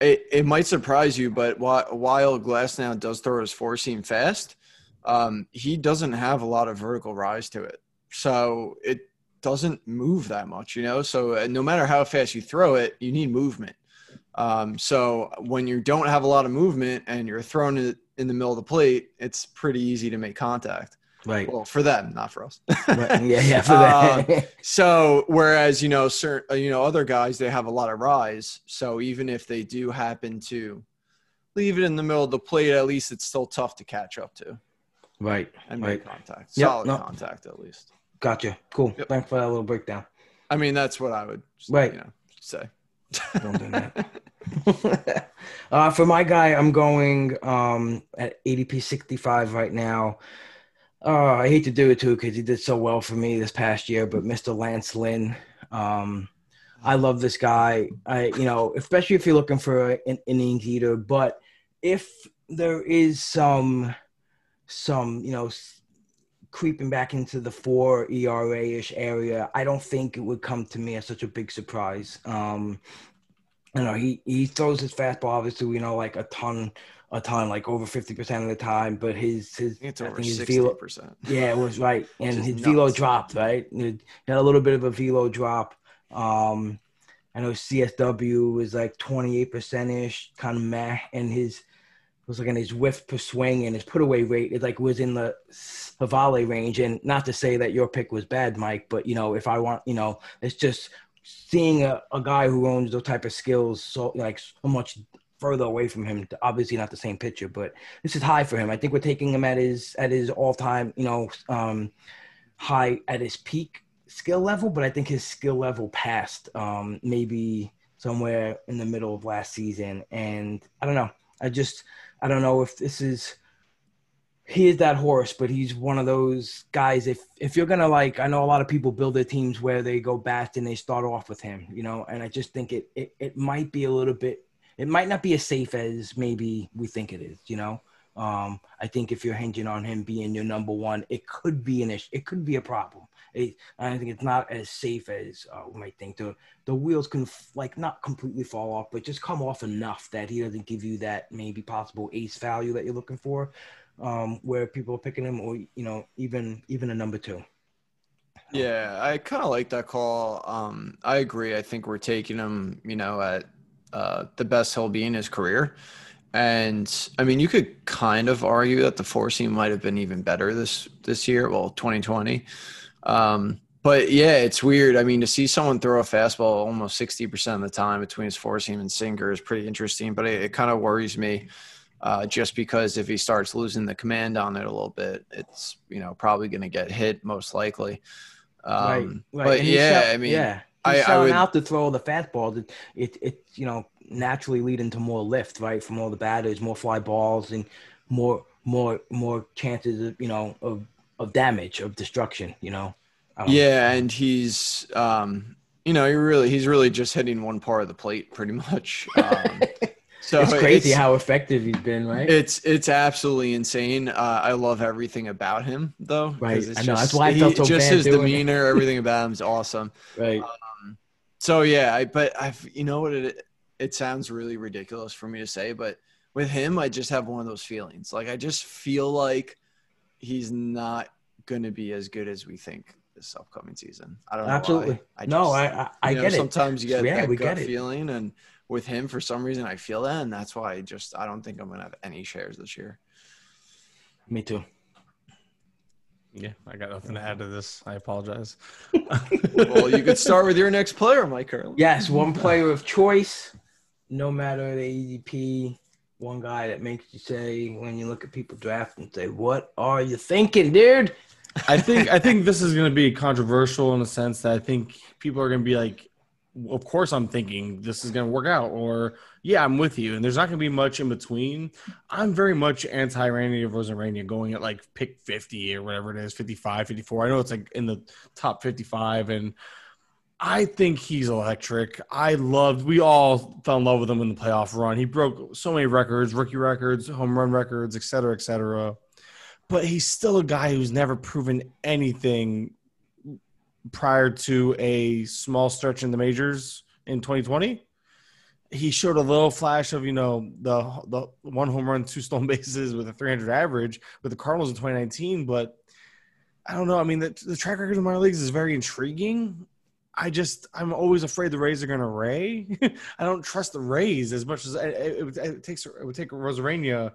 it, it might surprise you, but while, Glasnow does throw his four seam fast, um, he doesn't have a lot of vertical rise to it. So it doesn't move that much, you know? So uh, no matter how fast you throw it, you need movement. Um, so when you don't have a lot of movement and you're throwing it in the middle of the plate, it's pretty easy to make contact. Right, Well, for them, not for us. right *laughs* yeah yeah for Uh, that *laughs* So whereas you know certain you know other guys they have a lot of rise, so even if they do happen to leave it in the middle of the plate, at least it's still tough to catch up to right and right make contact, Yep, solid no. contact at least. gotcha cool Yep. thanks for that little breakdown I mean that's what I would Right. you know say. Don't do that. *laughs* uh, for my guy, I'm going um, at ADP 65 right now. Uh, I hate to do it too because he did so well for me this past year, but Mr. Lance Lynn, um, I love this guy. I, you know, especially if you're looking for an innings eater, but if there is some, some, you know, creeping back into the four ERA ish area, I don't think it would come to me as such a big surprise. Um, you know, he he throws his fastball obviously, you know, like a ton, a ton, like over fifty percent of the time. But his his it's over his sixty velo, percent. yeah, it was right, and his velo dropped, right? He had a little bit of a velo drop. Um, I know CSW was like twenty eight percent ish, kind of meh, and his was like in his whiff per swing and his put away rate it like was in the Civale range. And not to say that your pick was bad, Mike, but you know, if I want, you know, it's just seeing a, a guy who owns those type of skills so like so much further away from him. Obviously, not the same pitcher, but this is high for him. I think we're taking him at his at his all time, you know, um, high at his peak skill level. But I think his skill level passed um, maybe somewhere in the middle of last season, and I don't know. I just I don't know if this is he is that horse, but he's one of those guys. If if you're gonna like, I know a lot of people build their teams where they go bast and they start off with him, you know. And I just think it it, it might be a little bit. It might not be as safe as maybe we think it is, you know. Um, I think if you're hinging on him being your number one, it could be an issue. It could be a problem. It, I think it's not as safe as uh, we might think. The the wheels can f- like not completely fall off, but just come off enough that he doesn't give you that maybe possible ace value that you're looking for, um, where people are picking him, or you know, even even a number two. Yeah, I kind of like that call. Um, I agree. I think we're taking him, you know, at uh, the best he'll be in his career. And I mean, you could kind of argue that the four seam might have been even better this this year. Well, 2020. Um, But yeah, it's weird. I mean, to see someone throw a fastball almost sixty percent of the time between his four seam and sinker is pretty interesting. But it, it kind of worries me, uh, just because if he starts losing the command on it a little bit, it's you know probably going to get hit most likely. Um, right, right. But yeah, sell- I mean, yeah, I- I would- out to throw the fastballs. It, it, it, you know, naturally leading to more lift, right, from all the batters, more fly balls, and more, more, more chances of, you know, of, of damage, of destruction. You know. Um, Yeah, and he's um you know, you're really he's really just hitting one part of the plate pretty *laughs* much. Um so it's crazy how effective he's been, right? it's it's absolutely insane. Uh, I love everything about him though. Right, I know, that's why I he- so just his demeanor, everything about him is awesome. *laughs* right. So yeah, I but I've you know what it it sounds really ridiculous for me to say, but with him, I just have one of those feelings. Like I just feel like he's not gonna be as good as we think this upcoming season. I don't know. Absolutely. Why. I no, I, I, I know, get it. Sometimes you get Yeah, that we gut get it. feeling, and with him, for some reason, I feel that, and that's why I just I don't think I'm gonna have any shares this year. Me too. Yeah, I got nothing to add to this. I apologize. *laughs* well, you could start with your next player, Mike Curley. Yes, one player of choice, no matter the ADP. One guy that makes you say when you look at people draft and say, "What are you thinking, dude?" I think I think this is going to be controversial in the sense that I think people are going to be like, "Of course, I'm thinking this is going to work out," or "Yeah, I'm with you." And there's not going to be much in between. I'm very much anti Randy Arozarena going at like pick 50 or whatever it is, 55, 54. I know it's like in the top 55, and I think he's electric. I loved. We all fell in love with him in the playoff run. He broke so many records, rookie records, home run records, et cetera, et cetera but he's still a guy who's never proven anything prior to a small stretch in the majors in 2020. He showed a little flash of, you know, the the one home run, two stolen bases with a 300 average with the Cardinals in 2019. But I don't know. I mean, the, the track record in minor leagues is very intriguing. I just, I'm always afraid the Rays are going to Ray. *laughs* I don't trust the Rays as much as it, it, it takes. It would take Arozarena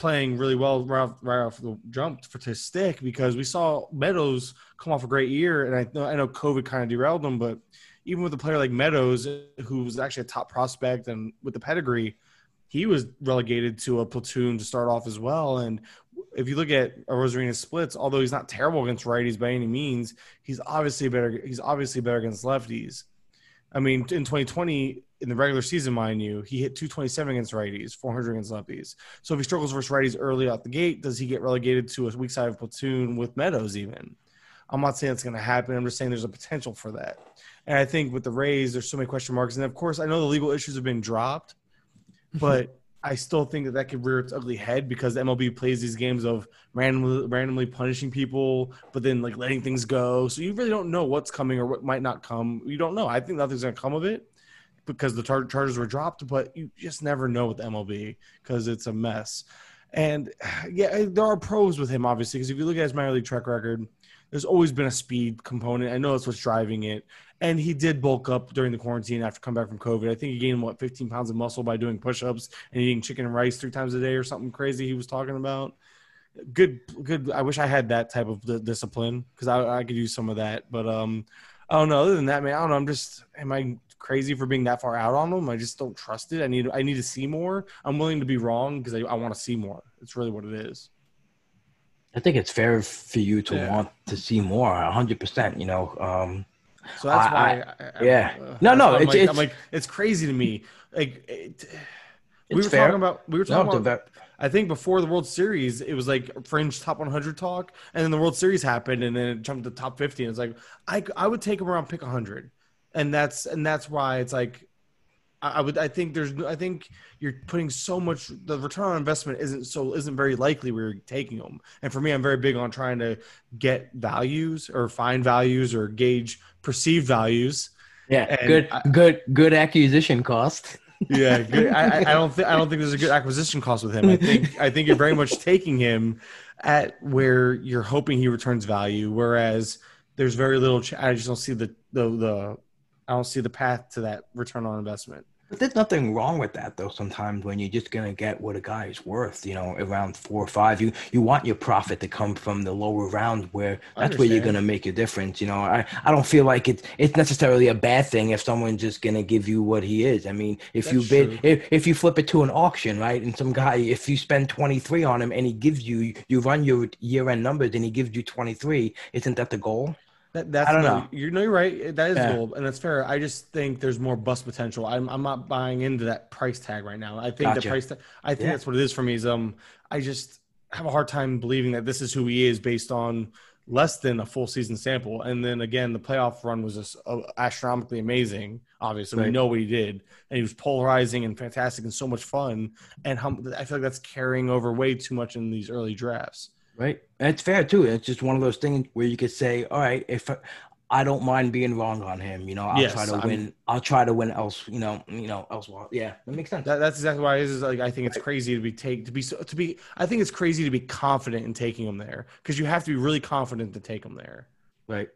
playing really well right off, right off the jump for to stick because we saw Meadows come off a great year, and I know I know COVID kind of derailed him, but even with a player like Meadows, who was actually a top prospect and with the pedigree, he was relegated to a platoon to start off as well. And if you look at Arozarena's splits, although he's not terrible against righties by any means, he's obviously better. He's obviously better against lefties. I mean, in 2020, in the regular season, mind you, he hit 227 against righties, 400 against lefties. So if he struggles versus righties early out the gate, does he get relegated to a weak side of platoon with Meadows even? I'm not saying it's going to happen. I'm just saying there's a potential for that. And I think with the Rays, there's so many question marks. And of course, I know the legal issues have been dropped, *laughs* but I still think that that could rear its ugly head because MLB plays these games of randomly randomly punishing people, but then like letting things go. So you really don't know what's coming or what might not come. You don't know. I think nothing's going to come of it because the charges were dropped, but you just never know with MLB because it's a mess. And *sighs* yeah, there are pros with him, obviously, because if you look at his minor league track record, there's always been a speed component. I know that's what's driving it. And he did bulk up during the quarantine after come back from COVID. I think he gained what 15 pounds of muscle by doing push-ups and eating chicken and rice three times a day or something crazy he was talking about. Good, good. I wish I had that type of discipline because I, I could use some of that. But um, I don't know. Other than that, man, I don't know. I'm just, am I crazy for being that far out on them? I just don't trust it. I need, I need to see more. I'm willing to be wrong because I, I want to see more. It's really what it is. I think it's fair for you to Yeah. want to see more, hundred percent. You know, um, So that's I- why. I- I, yeah. uh, No, no, it's- like, it's- I'm like, it's crazy to me. Like, it, we were fair. talking about, we were talking the about. I think before the World Series, it was like fringe top 100 talk, and then the World Series happened, and then it jumped to top 50, and it's like I, I would take him around pick 100, and that's and that's why it's like I, I would I think there's I think you're putting so much the return on investment isn't so isn't very likely we're taking them, and for me, I'm very big on trying to get values or find values or gauge perceived values. yeah, and good, I- good, good acquisition cost. Yeah, good. I, I- *laughs* don't think I don't think there's a good acquisition cost with him. I think I think you're very much taking him at where you're hoping he returns value, whereas there's very little. Ch- I just don't see the the the I don't see the path to that return on investment. But there's nothing wrong with that though. Sometimes when you're just gonna get what a guy is worth, you know, around four or five, you you want your profit to come from the lower round where that's where you're gonna make a difference. You know, I I don't feel like it's it's necessarily a bad thing if someone's just gonna give you what he is. I mean, if you bid if if you flip it to an auction, right, and some guy if you spend 23 on him and he gives you you run your year end numbers and he gives you 23, isn't that the goal? That, that's I don't no, know. You know, you're right. That is Yeah. gold, and that's fair. I just think there's more bust potential. I'm, I'm not buying into that price tag right now. I think Gotcha. the price tag. I think Yeah. that's what it is for me. Is um, I just have a hard time believing that this is who he is based on less than a full season sample. And then again, the playoff run was just uh, astronomically amazing. Obviously, we know what he did, and he was polarizing and fantastic and so much fun. And how, I feel like that's carrying over way too much in these early drafts. Right. And it's fair too. It's just one of those things where you could say, all right, if I don't mind being wrong on him, you know, I'll Yes, try to I'm- win. I'll try to win else, you know, you know, elsewhere. Yeah, that makes sense. That, that's exactly why it is. is, Like I think it's crazy to be take to be so to be. I think it's crazy to be confident in taking him there because you have to be really confident to take him there. right.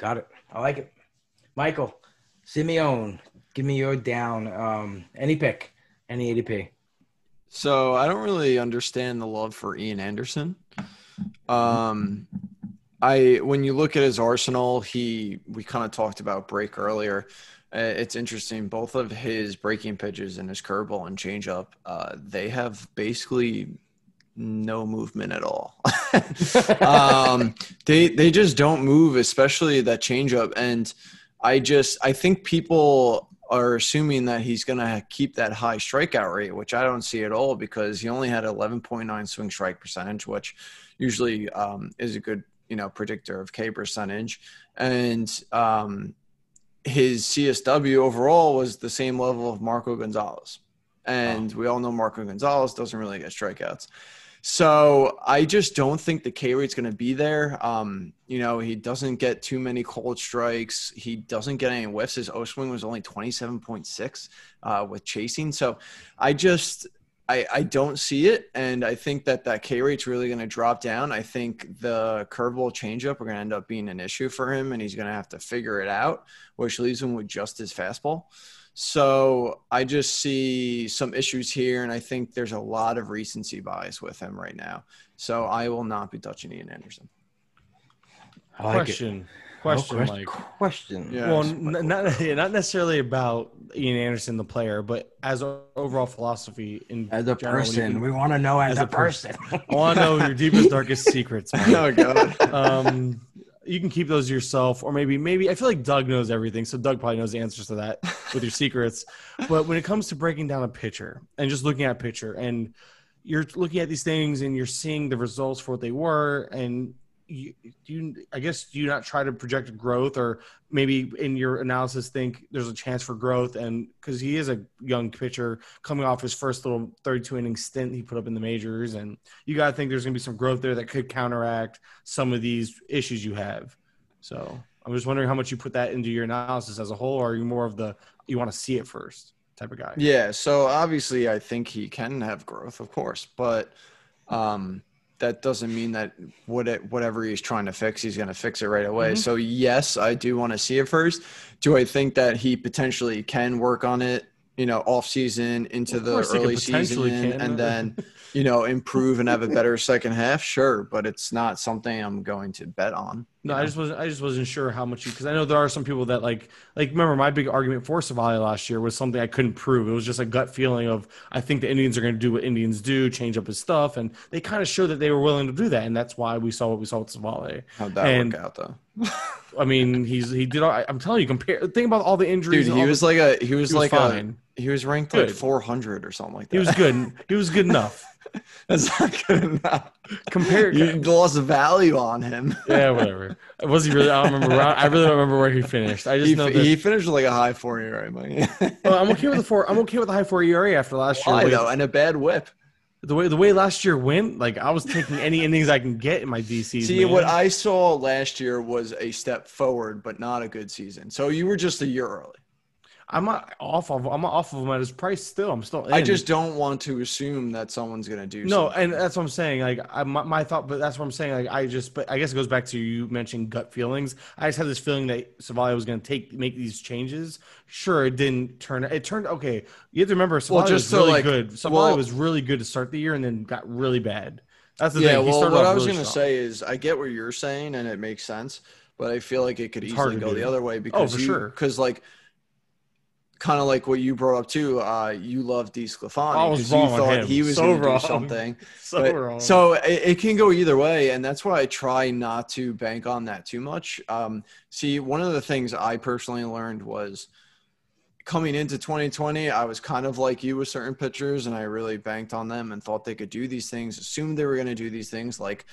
Got it. I like it. Michael, Simeone, give me your down. Um, any pick, any ADP. So I don't really understand the love for Ian Anderson. Um, I when you look at his arsenal, he we kind of talked about break earlier. Uh, it's interesting. Both of his breaking pitches and his curveball and changeup, uh, they have basically no movement at all. *laughs* um, they they just don't move, especially that changeup. And I just I think people are assuming that he's going to keep that high strikeout rate, which I don't see at all because he only had 11.9 swing strike percentage, which usually um, is a good you know predictor of K percentage. And um, his CSW overall was the same level of Marco Gonzalez. And we all know Marco Gonzalez doesn't really get strikeouts. So I just don't think the K rate's going to be there. Um, you know, he doesn't get too many cold strikes. He doesn't get any whiffs. His O swing was only 27.6 uh, with chasing. So I just, I, I don't see it. And I think that that K rate's really going to drop down. I think the curveball changeup are going to end up being an issue for him and he's going to have to figure it out, which leaves him with just his fastball. So I just see some issues here, and I think there's a lot of recency bias with him right now. So I will not be touching Ian Anderson. I like it. question, Oh, question, Mike. question. Yeah. Well, it's n- not yeah, *laughs* not necessarily about Ian Anderson, the player, but as a overall philosophy in As a general, person, can- we want to know as, as a, a person. person. I want to know your deepest, darkest secrets. *laughs* Mike. Oh god. um, you can keep those yourself, or maybe maybe I feel like Doug knows everything, so Doug probably knows the answers to that *laughs* with your secrets. But when it comes to breaking down a pitcher and just looking at a pitcher, and you're looking at these things and you're seeing the results for what they were, and you, do you I guess do you not try to project growth, or maybe in your analysis think there's a chance for growth, and because he is a young pitcher coming off his first little 32 inning stint he put up in the majors, and you got to think there's going to be some growth there that could counteract some of these issues you have. So I'm just wondering how much you put that into your analysis as a whole, or are you more of the you want to see it first type of guy? Yeah. So obviously, I think he can have growth, of course, but um, that doesn't mean that what it, whatever he's trying to fix, he's going to fix it right away. Mm-hmm. So yes, I do want to see it first. Do I think that he potentially can work on it? You know, off season into the course he could early season, can. and uh, then *laughs* you know improve and have a better second half. Sure, but it's not something I'm going to bet on. No, you I just wasn't. I just wasn't sure how much you because I know there are some people that like like remember my big argument for Civale last year was something I couldn't prove. It was just a gut feeling of I think the Indians are going to do what Indians do, change up his stuff, and they kind of showed that they were willing to do that, and that's why we saw what we saw with Civale. How'd that and- work out though? I mean, he's he did. all- I'm telling you, compare. Think about all the injuries. Dude, he was the, like a he was he like fine. a he was ranked like 400 or something like that. he was good. He was good enough. *laughs* That's not good enough. Compare. You lost value on him. yeah, whatever. Was he really? I don't remember. I really don't remember where he finished. I just He, know that. he finished with like a high four ERA. Well, I'm okay with the four. I'm okay with the high four ERA after last year. Why though? And a bad whip. the way the way last year went, like I was taking any innings I can get in my DCs. See, man. what I saw last year was a step forward, but not a good season. So you were just a year early. I'm not off of I'm not off of him at his price. Still, I'm still. In. I just don't want to assume that someone's gonna do. no, something. and that's what I'm saying. Like I, my, my thought, but that's what I'm saying. Like I just, but I guess it goes back to you mentioned gut feelings. I just had this feeling that Civale was going to take make these changes. Sure, it didn't turn. It turned okay. You have to remember, Civale Well, just was so, really like- good. Civale well- was really good to start the year, and then got really bad. That's the yeah. thing. He Well, what I was really gonna strong. say is, I get what you're saying, and it makes sense. But I feel like it could It's easily go do. the other way oh, because oh, for you, sure. Because like, kind of like what you brought up too. Uh, you love DeSclafani I was 'cause wrong you thought he was So going to do something. *laughs* so But- wrong. So it, it can go either way, and that's why I try not to bank on that too much. Um, see, one of the things I personally learned was coming into 2020, I was kind of like you with certain pitchers, and I really banked on them and thought they could do these things, assumed they were going to do these things. Like,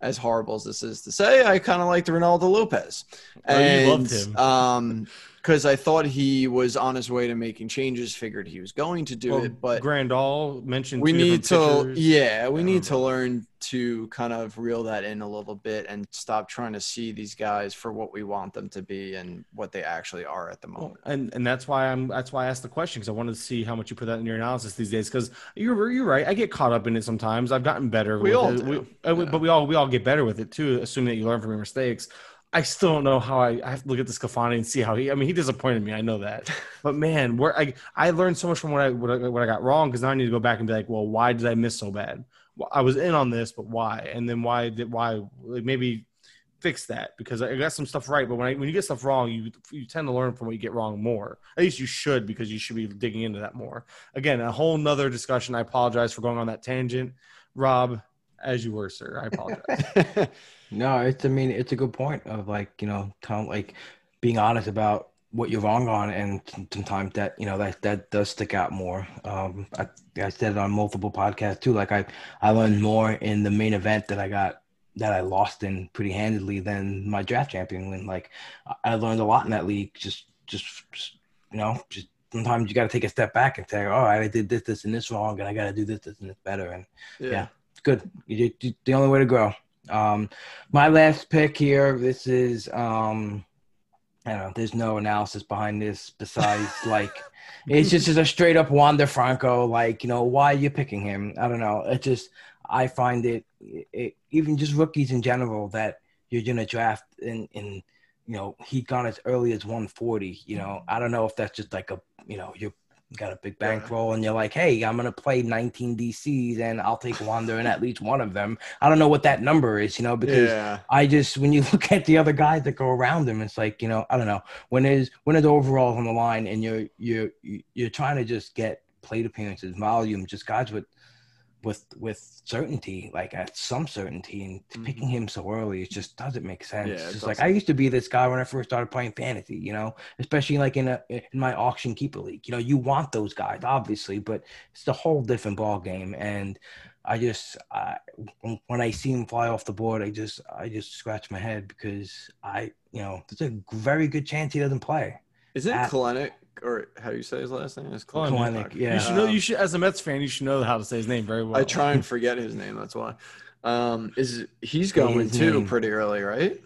as horrible as this is to say, I kind of liked Reynaldo Lopez, Oh, you loved him. um, because I thought he was on his way to making changes, figured he was going to do Well, it, but Grandall mentioned we need to pitchers. yeah we need to learn to kind of reel that in a little bit and stop trying to see these guys for what we want them to be and what they actually are at the Well, moment and and that's why I'm that's why I asked the question because I wanted to see how much you put that in your analysis these days. Because you're you're right, I get caught up in it sometimes. I've gotten better. We with all. Uh, we- Yeah. but we all we all get better with it too, assuming that you learn from your mistakes. I still don't know how I, I have to look at DeSclafani and see how he. I mean, he disappointed me. I know that, *laughs* but man, where I I learned so much from what I what I, what I got wrong because now I need to go back and be like, well, why did I miss so bad? Well, I was in on this, but why? And then why did why like maybe fix that because I got some stuff right. But when I, when you get stuff wrong, you you tend to learn from what you get wrong more. At least you should because you should be digging into that more. Again, a whole nother discussion. I apologize for going on that tangent, Rob. As you were, sir. I apologize. *laughs* No, it's I mean it's a good point of like you know tell like being honest about what you're wrong on, and sometimes that you know that that does stick out more. Um, I I said it on multiple podcasts too. Like I I learned more in the main event that I got that I lost in pretty handedly than my draft champion win. Like I- learned a lot in that league. Just just, just you know just sometimes you got to take a step back and say, all right, I did this this and this wrong, and I got to do this this and this better. And Yeah. it's good. You did the only way to grow. Um, my last pick here. This is um, I don't know. There's no analysis behind this besides *laughs* like it's just, just a straight up Wander Franco. Like you know why are you picking him? I don't know. It just I find it, it even just rookies in general that you're gonna draft in in you know he gone as early as 140. You know I don't know if that's just like a you know you're you got a big Yeah. bankroll and you're like, hey, I'm gonna play 19 DCs and I'll take Wander in at least one of them. I don't know what that number is, you know, because yeah I just when you *laughs* look at the other guys that go around him, it's like you know I don't know when there's when overalls on the line and you're you're you're trying to just get plate appearances, volume, just guys with with with certainty, like at some certainty, and mm-hmm. picking him so early, it just doesn't make sense. Yeah, It's it just like. I used to be this guy when I first started playing fantasy, you know, especially like in a in my auction keeper league. You know, you want those guys obviously, but it's a whole different ball game and. I just I, when I see him fly off the board, I just I just scratch my head because I you know there's a very good chance he doesn't play. isn't At- Kelenic or how do you say his last name? It's Kelenic, yeah. You should know. You should, as a Mets fan, you should know how to say his name very well. I try and forget his name. That's why. Um, is he's going His too name. pretty early, right?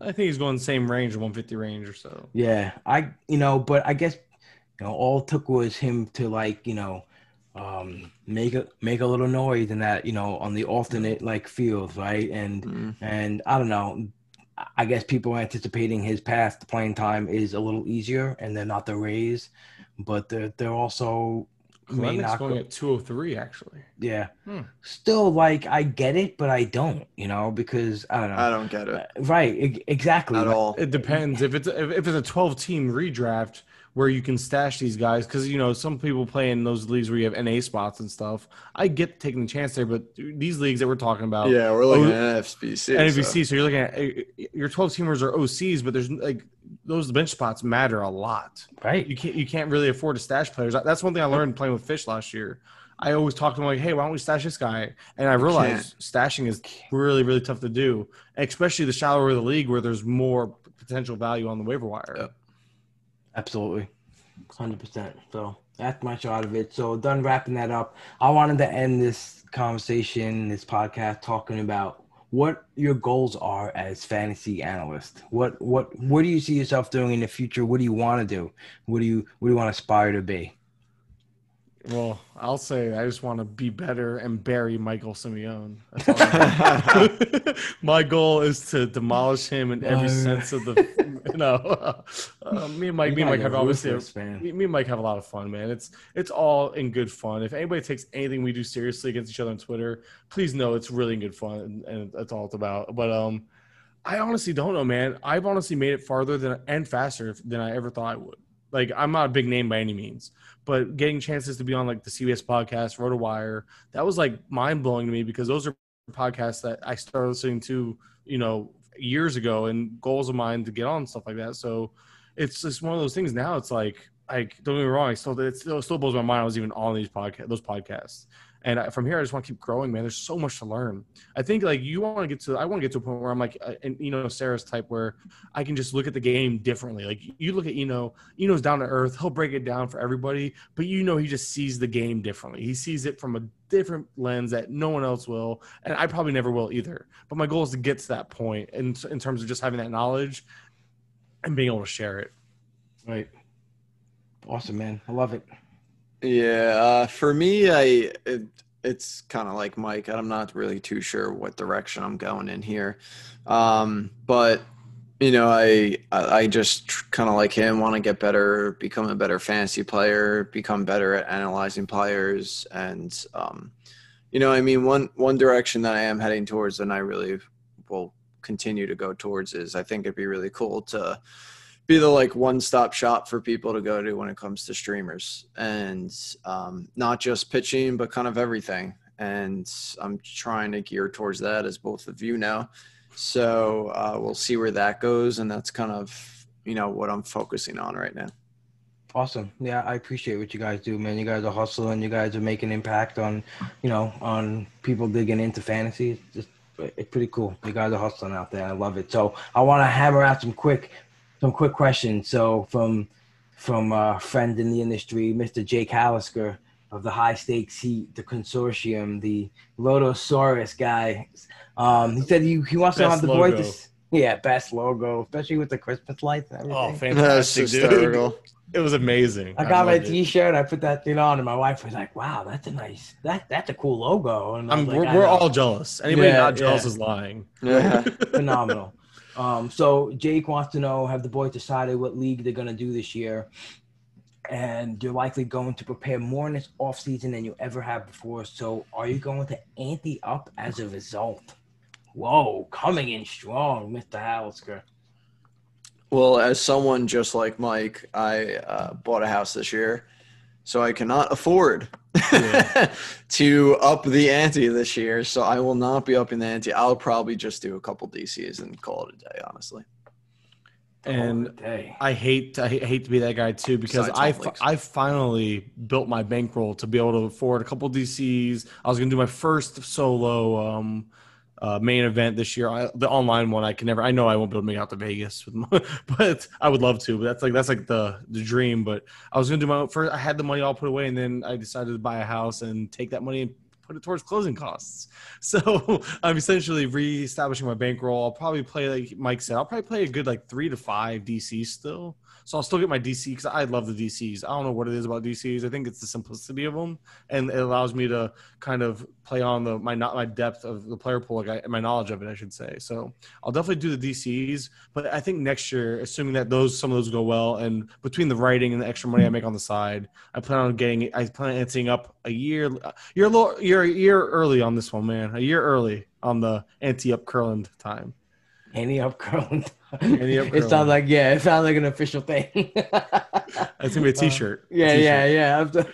I think he's going the same range, 150 range or so. Yeah, I you know, but I guess you know all it took was him to like you know um make a make a little noise in that you know on the alternate like fields right and Mm. and I don't know. I guess people are anticipating his path to playing time is a little easier, and they're not the Rays, but they're they're also may Kelenic's not going go- at 203 actually. Yeah. Hmm. Still, like, I get it, but I don't, you know, because I don't know. I don't get it right. exactly. at Like, all. It depends if it's if, if it's a 12 team redraft where you can stash these guys because you know some people play in those leagues where you have NA spots and stuff. I get taking the chance there, but these leagues that we're talking about, Yeah, we're looking Oh, at NFBC. NFBC, so. so- you're looking at uh, your 12 teamers are OCs, but there's like those bench spots matter a lot. Right. You can't you can't really afford to stash players. That's one thing I learned playing with Fish last year. I always talk to them like, "Hey, why don't we stash this guy?" And I realized stashing is really really tough to do, especially the shallower the league where there's more potential value on the waiver wire. Yep. Absolutely. 100%. So that's my shot of it. So, done wrapping that up. I wanted to end this conversation, this podcast, talking about what your goals are as fantasy analyst. What what what do you see yourself doing in the future? What do you want to do? What do you what do you want to aspire to be? Well, I'll say I just want to be better and bury Michael Simeone. *laughs* My goal is to demolish him in every sense of the. *laughs* You know, uh, me and Mike, me and Mike have obviously. Me, me and Mike have a lot of fun, man. It's it's all in good fun. If anybody takes anything we do seriously against each other on Twitter, please know it's really in good fun, and, and that's all it's about. But um, I honestly don't know, man. I've honestly made it farther than and faster than I ever thought I would. Like I'm not a big name by any means, but getting chances to be on like the CBS podcast, RotoWire, that was like mind blowing to me because those are podcasts that I started listening to, you know, years ago and goals of mine to get on stuff like that. So it's just one of those things now. It's like, like don't get me wrong, I it still, it still blows my mind. I was even on these podcast those podcasts. And I, from here, I just want to keep growing, man. There's so much to learn. I think like you want to get to, I want to get to a point where I'm like, uh, and you know, Sarris type where I can just look at the game differently. Like you look at you know Eno, Eno's down to earth. He'll break it down for everybody, but you know, he just sees the game differently. He sees it from a different lens that no one else will, and I probably never will either. But my goal is to get to that point in in terms of just having that knowledge and being able to share it. Right. Awesome, man. I love it. Yeah, uh, for me, I it, it's kind of like Mike. I'm not really too sure what direction I'm going in here, um, but you know, I I just kind of like him, want to get better, become a better fantasy player, become better at analyzing players, and um, you know, I mean, one one direction that I am heading towards, and I really will continue to go towards, is I think it'd be really cool to be the like one stop shop for people to go to when it comes to streamers and um, not just pitching but kind of everything and i'm trying to gear towards that as both of you know so uh, we'll see where that goes and that's kind of you know what i'm focusing on right now Awesome. Yeah, I appreciate what you guys do, man. You guys are hustling. You guys are making impact on, you know, on people digging into fantasy. It's just it's pretty cool. You guys are hustling out there. I love it. So I want to hammer out some quick, some quick questions. So from from a friend in the industry, Mr. Jake Hallisker of the High Stakes Heat, the consortium, the Lotosaurus guy. Um, he said he, he wants to have the boy logo. to yeah, best logo, especially with the Christmas lights and everything. Oh, fantastic, dude! It was amazing. I got my. T-shirt. I put that thing on, and my wife was like, "Wow, that's a nice that that's a cool logo." And I I'm, was we're like, we're all jealous. Anybody Yeah, not jealous yeah. is lying. yeah *laughs* phenomenal. Um, so Jake wants to know: Have the boys decided what league they're gonna do this year? And you're likely going to prepare more in this off season than you ever have before. So, are you going to ante up as a result? Whoa, coming in strong, Mr. Hallisker. Well, as someone just like Mike, I uh, bought a house this year, so I cannot afford *laughs* to up the ante this year. So I will not be upping the ante. I'll probably just do a couple DCs and call it a day, honestly. And day. I hate I hate to be that guy too because I. I finally built my bankroll to be able to afford a couple DCs. I was going to do my first solo um, uh, main event this year. I, the online one I can never. I know I won't be able to make out to Vegas, my, *laughs* but I would love to. But that's like that's like the the dream. But I was to do my first. I had the money all put away, and then I decided to buy a house and take that money and put it towards closing costs. *laughs* So I'm essentially reestablishing my bankroll. I'll probably play like Mike said. I'll probably play a good like three to five DC still. So I'll still get my DC because I love the DCs. I don't know what it is about DCs. I think it's the simplicity of them, and it allows me to kind of play on the my not my depth of the player pool, like I, my knowledge of it, I should say. So I'll definitely do the DCs, but I think next year, assuming that those some of those go well, and between the writing and the extra money I make on the side, I plan on getting. I plan on anteing up a year. You're a little, you're a year early on this one, man. A year early on the ante up curling time. Any up curling. It sounds like yeah, it sounds like an official thing. That's gonna be a T-shirt. Uh, yeah, A yeah, t-shirt. yeah. So-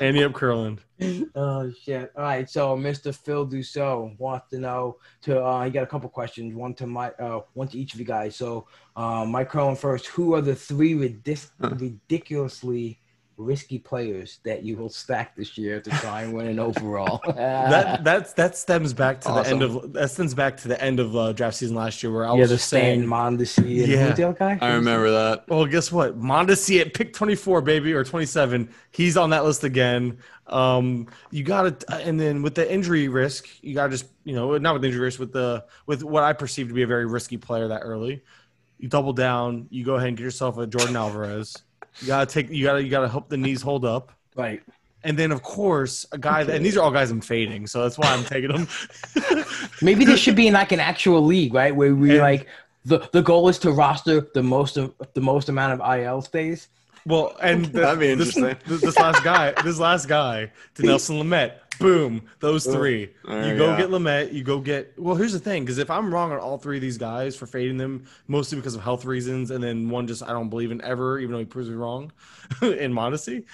Ante up curling. *laughs* oh shit! All right, so Mr. Phil Dussault wants to know to uh, he got a couple questions, one to my uh, one to each of you guys. So, uh, Mike Cohen first. Who are the three ridic- ridiculously risky players that you will stack this year to try and win an overall. *laughs* that that's that stems back to the end of that stems back to the end of uh, draft season last year where I yeah, was the just saying Mondesi and Yeah. who's the guy? I remember that. Well, guess what? Mondesi at pick 24, baby, or 27. He's on that list again. Um, you got to, and then with the injury risk, you got to just, you know, not with injury risk, with the, with what I perceive to be a very risky player that early. You double down. You go ahead and get yourself a Yordan Alvarez. You gotta take. You gotta. You gotta help the knees hold up. Right. And then, of course, a guy that, and these are all guys I'm fading, so that's why I'm taking them. *laughs* Maybe this should be in like an actual league, right? Where we And- like the the goal is to roster the most of the most amount of IL stays. Well, and the- *laughs* That'd be this, interesting. This, this last guy, this last guy, to *laughs* Nelson Lamet. Boom, those three. There you go go. get Lamet. You go get. Well, here's the thing, because if I'm wrong on all three of these guys for fading them, mostly because of health reasons, and then one just I don't believe in ever, even though he proves me wrong, *laughs* in Mondesi.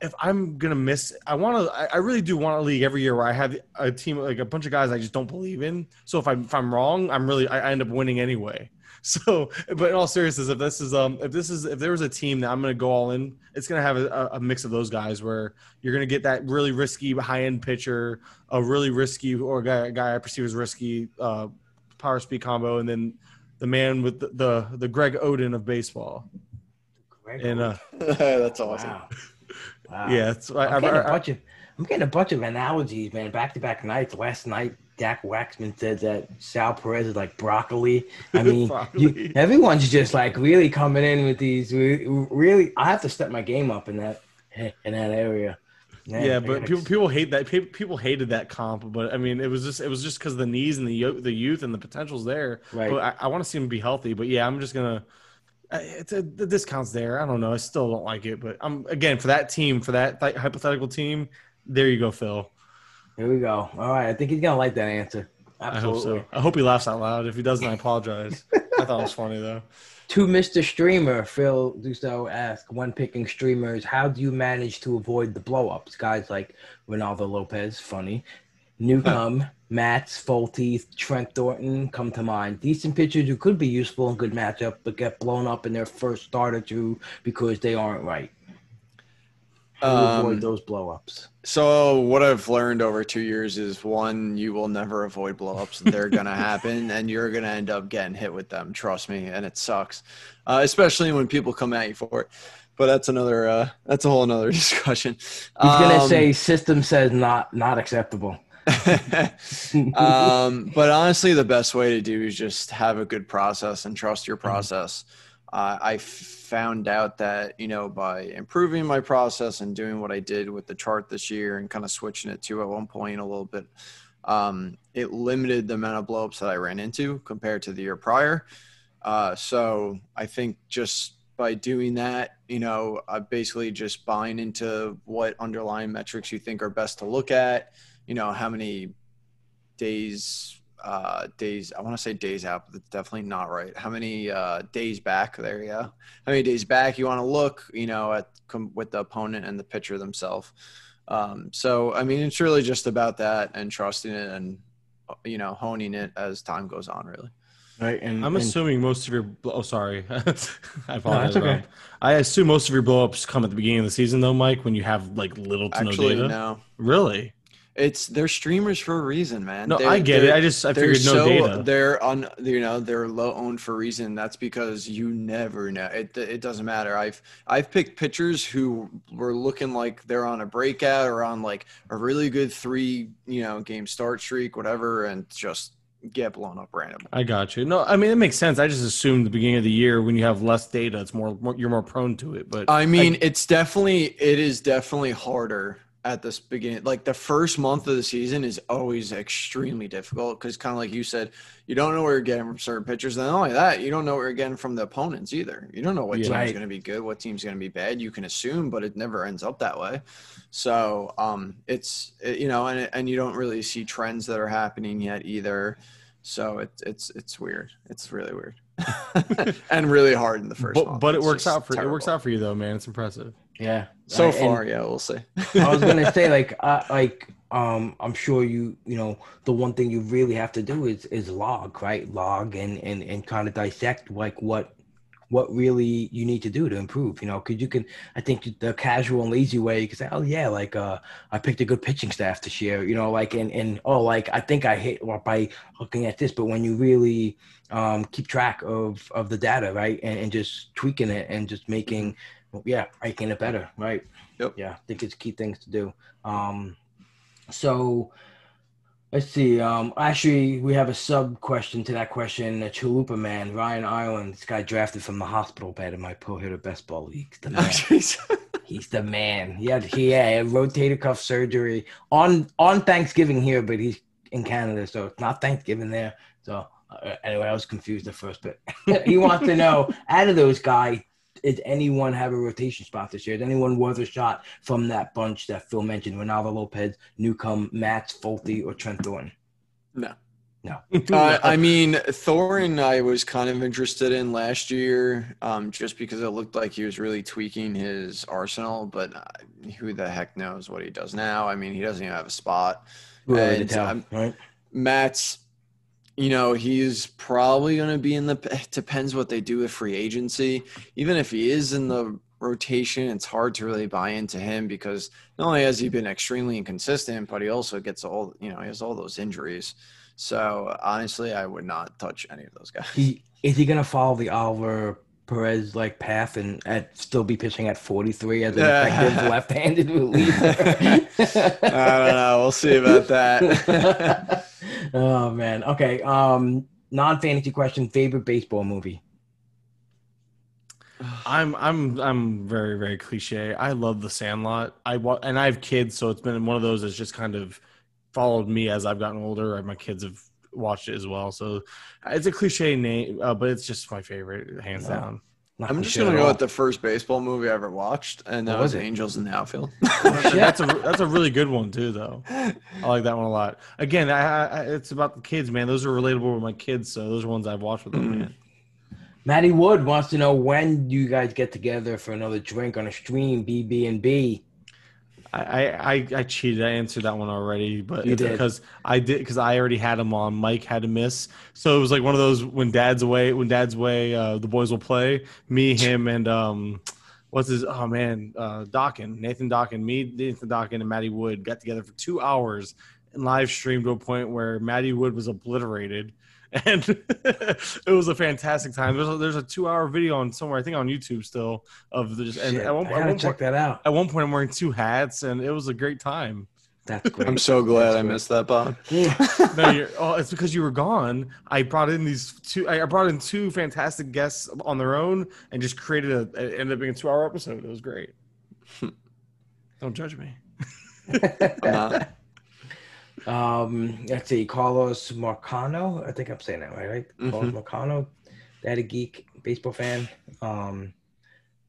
If I'm gonna miss, I want to. I, I really do want a league every year where I have a team like a bunch of guys I just don't believe in. So if I'm if I'm wrong, I'm really I, I end up winning anyway. *laughs* So, but in all seriousness, if this is um, if this is if there was a team that I'm going to go all in, it's going to have a, a mix of those guys where you're going to get that really risky high end pitcher, a really risky or a guy, a guy I perceive as risky uh, power speed combo, and then the man with the the, the Greg Oden of baseball. And uh, *laughs* That's awesome. wow. Wow. yeah, it's, I, I'm I, getting a I, bunch of I'm getting a bunch of analogies, man. Back to back nights. Last night, Dak Waxman said that Sal Perez is like broccoli. I *laughs* mean, you, everyone's just like really coming in with these. Really, I have to step my game up in that in that area. Man, yeah, but people people hate that. People, people hated that comp, but I mean, it was just it was just because the knees and the the youth and the potential's there. Right. But I, I want to see him be healthy. But yeah, I'm just gonna. It's a, the discount's there. I don't know. I still don't like it, but I'm again for that team, for that th- hypothetical team. There you go, Phil. Here we go. All right, I think he's gonna like that answer. I hope so. I hope he laughs out loud. If he doesn't, I apologize. I thought it was funny though. *laughs* To Mr. Streamer, Phil Dusto asked, when picking streamers, how do you manage to avoid the blowups? Guys like Reynaldo Lopez, funny. Newcomb, Matz, Folty, Trent Thornton come to mind. Decent pitchers who could be useful in good matchup, but get blown up in their first start or two because they aren't right. How do you Um, avoid those blowups? So what I've learned over two years is one, you will never avoid blowups. They're gonna *laughs* happen, and you're gonna end up getting hit with them. Trust me, and it sucks, uh, especially when people come at you for it. But that's another. Uh, that's a whole another *laughs* discussion. He's gonna Um, say system says not not acceptable. *laughs* um, but honestly, the best way to do is just have a good process and trust your process. Uh, I found out that you know by improving my process and doing what I did with the chart this year and kind of switching it to at one point a little bit, um, it limited the amount of blowups that I ran into compared to the year prior. Uh, so I think just by doing that, you know, uh, basically just buying into what underlying metrics you think are best to look at. You know, how many days uh days i want to say days out but that's definitely not right how many uh days back there you go how many days back you want to look you know at com- with the opponent and the pitcher themselves um so i mean it's really just about that and trusting it and you know honing it as time goes on really Right. And I'm and- assuming most of your. bl- Oh, sorry. *laughs* I apologize. okay. I assume most of your blowups come at the beginning of the season, though, Mike, when you have like little to actually no data. no Really? It's they're streamers for a reason man No, They're- I get it. I just I figured no so data. they're on you know they're low owned for a reason that's because you never know it, it doesn't matter i've i've picked pitchers who were looking like they're on a breakout or on like a really good three you know game start streak whatever and just get blown up randomly I got you. No, I mean it makes sense. I just assumed the beginning of the year when you have less data, it's more, more you're more prone to it. But i mean it's definitely it is definitely harder at this beginning like the first month of the season is always extremely difficult because kind of like you said you don't know where you're getting from certain pitchers and not only that you don't know where you're getting from the opponents either you don't know what Yeah. team's Right. going to be good what team's going to be bad you can assume but it never ends up that way so um it's it, you know and, and you don't really see trends that are happening yet either so it, it's it's weird it's really weird *laughs* and really hard in the first but, month. but it It's works out for it works out for you though, man. It's impressive. yeah. So and- far yeah we'll see I was gonna *laughs* say like uh, like um I'm sure you you know the one thing you really have to do is is log right log and and and kind of dissect like what what really you need to do to improve. You know, because you can, I think the casual and lazy way, you can say, oh yeah, like uh, I picked a good pitching staff this year. You know, like and and oh, like I think I hit well, by looking at this, but when you really um, keep track of of the data, right, and, and just tweaking it and just making, yeah, making it better, right? Yep. Yeah, I think it's key things to do. Um, so Let's see. Um, actually, we have a sub question to that question. A Chalupa man, Ryan Ireland. This guy drafted from the hospital bed in my Pull Hitter best ball league. The man. *laughs* he's the man. He had he had rotator cuff surgery on on Thanksgiving here, but he's in Canada, so it's not Thanksgiving there. So uh, anyway, I was confused at first, but *laughs* he wants to know out of those guys, did anyone have a rotation spot this year? Is anyone worth a shot from that bunch that Phil mentioned? Reynaldo Lopez, Newcomb, Matz, Folty, or Trent Thornton? No. No. *laughs* uh, I mean, Thornton, I was kind of interested in last year, um, just because it looked like he was really tweaking his arsenal. But uh, who the heck knows what he does now? I mean, he doesn't even have a spot. Really and, tell, um, right? Matt's you know, he's probably going to be in the. depends what they do with free agency. Even if he is in the rotation, it's hard to really buy into him because not only has he been extremely inconsistent, but he also gets all you know he has all those injuries. So honestly, I would not touch any of those guys. He, is he going to follow the Oliver Perez like path and at, still be pitching at 43 as an effective *laughs* left-handed reliever? I don't know. We'll see about that *laughs* oh man. Okay. Um, non-fantasy question: favorite baseball movie. *sighs* I'm I'm I'm very very cliche. I love The Sandlot. I and I have kids, so it's been one of those that's just kind of followed me as I've gotten older. My kids have watched it as well, so it's a cliche name, uh, but it's just my favorite, hands down. Not I'm just gonna go with the first baseball movie I ever watched, and that was, was Angels in the Outfield. *laughs* *laughs* that's a that's a really good one too, though. I like that one a lot. Again, I, I, it's about the kids, man. Those are relatable with my kids, so those are ones I've watched with them, mm. man. Maddie Wood wants to know when do you guys get together for another drink on a stream, BB and B. I, I I cheated. I answered that one already, but because I did because I already had him on. Mike had to miss, so it was like one of those when Dad's away. When Dad's away, uh, the boys will play. Me, him, and um, what's his? Oh man, uh, Dawkin, Nathan Dawkin. Me, Nathan Dawkin, and Maddie Wood got together for two hours and live streamed to a point where Maddie Wood was obliterated *laughs* and it was a fantastic time. There's a, there's a two hour video on somewhere I think on YouTube still of the just and at one, I at check point, that out. At one point, I'm wearing two hats, and it was a great time. That's great. I'm so glad That's I great. missed that, Bob. *laughs* no, oh, it's because you were gone. I brought in these two. I brought in two fantastic guests on their own, and just created a. It ended up being a two hour episode. It was great. *laughs* Don't judge me. Um, let's see, Carlos Marcano. I think I'm saying that right, right? Mm-hmm. Carlos Marcano, that a geek baseball fan, um,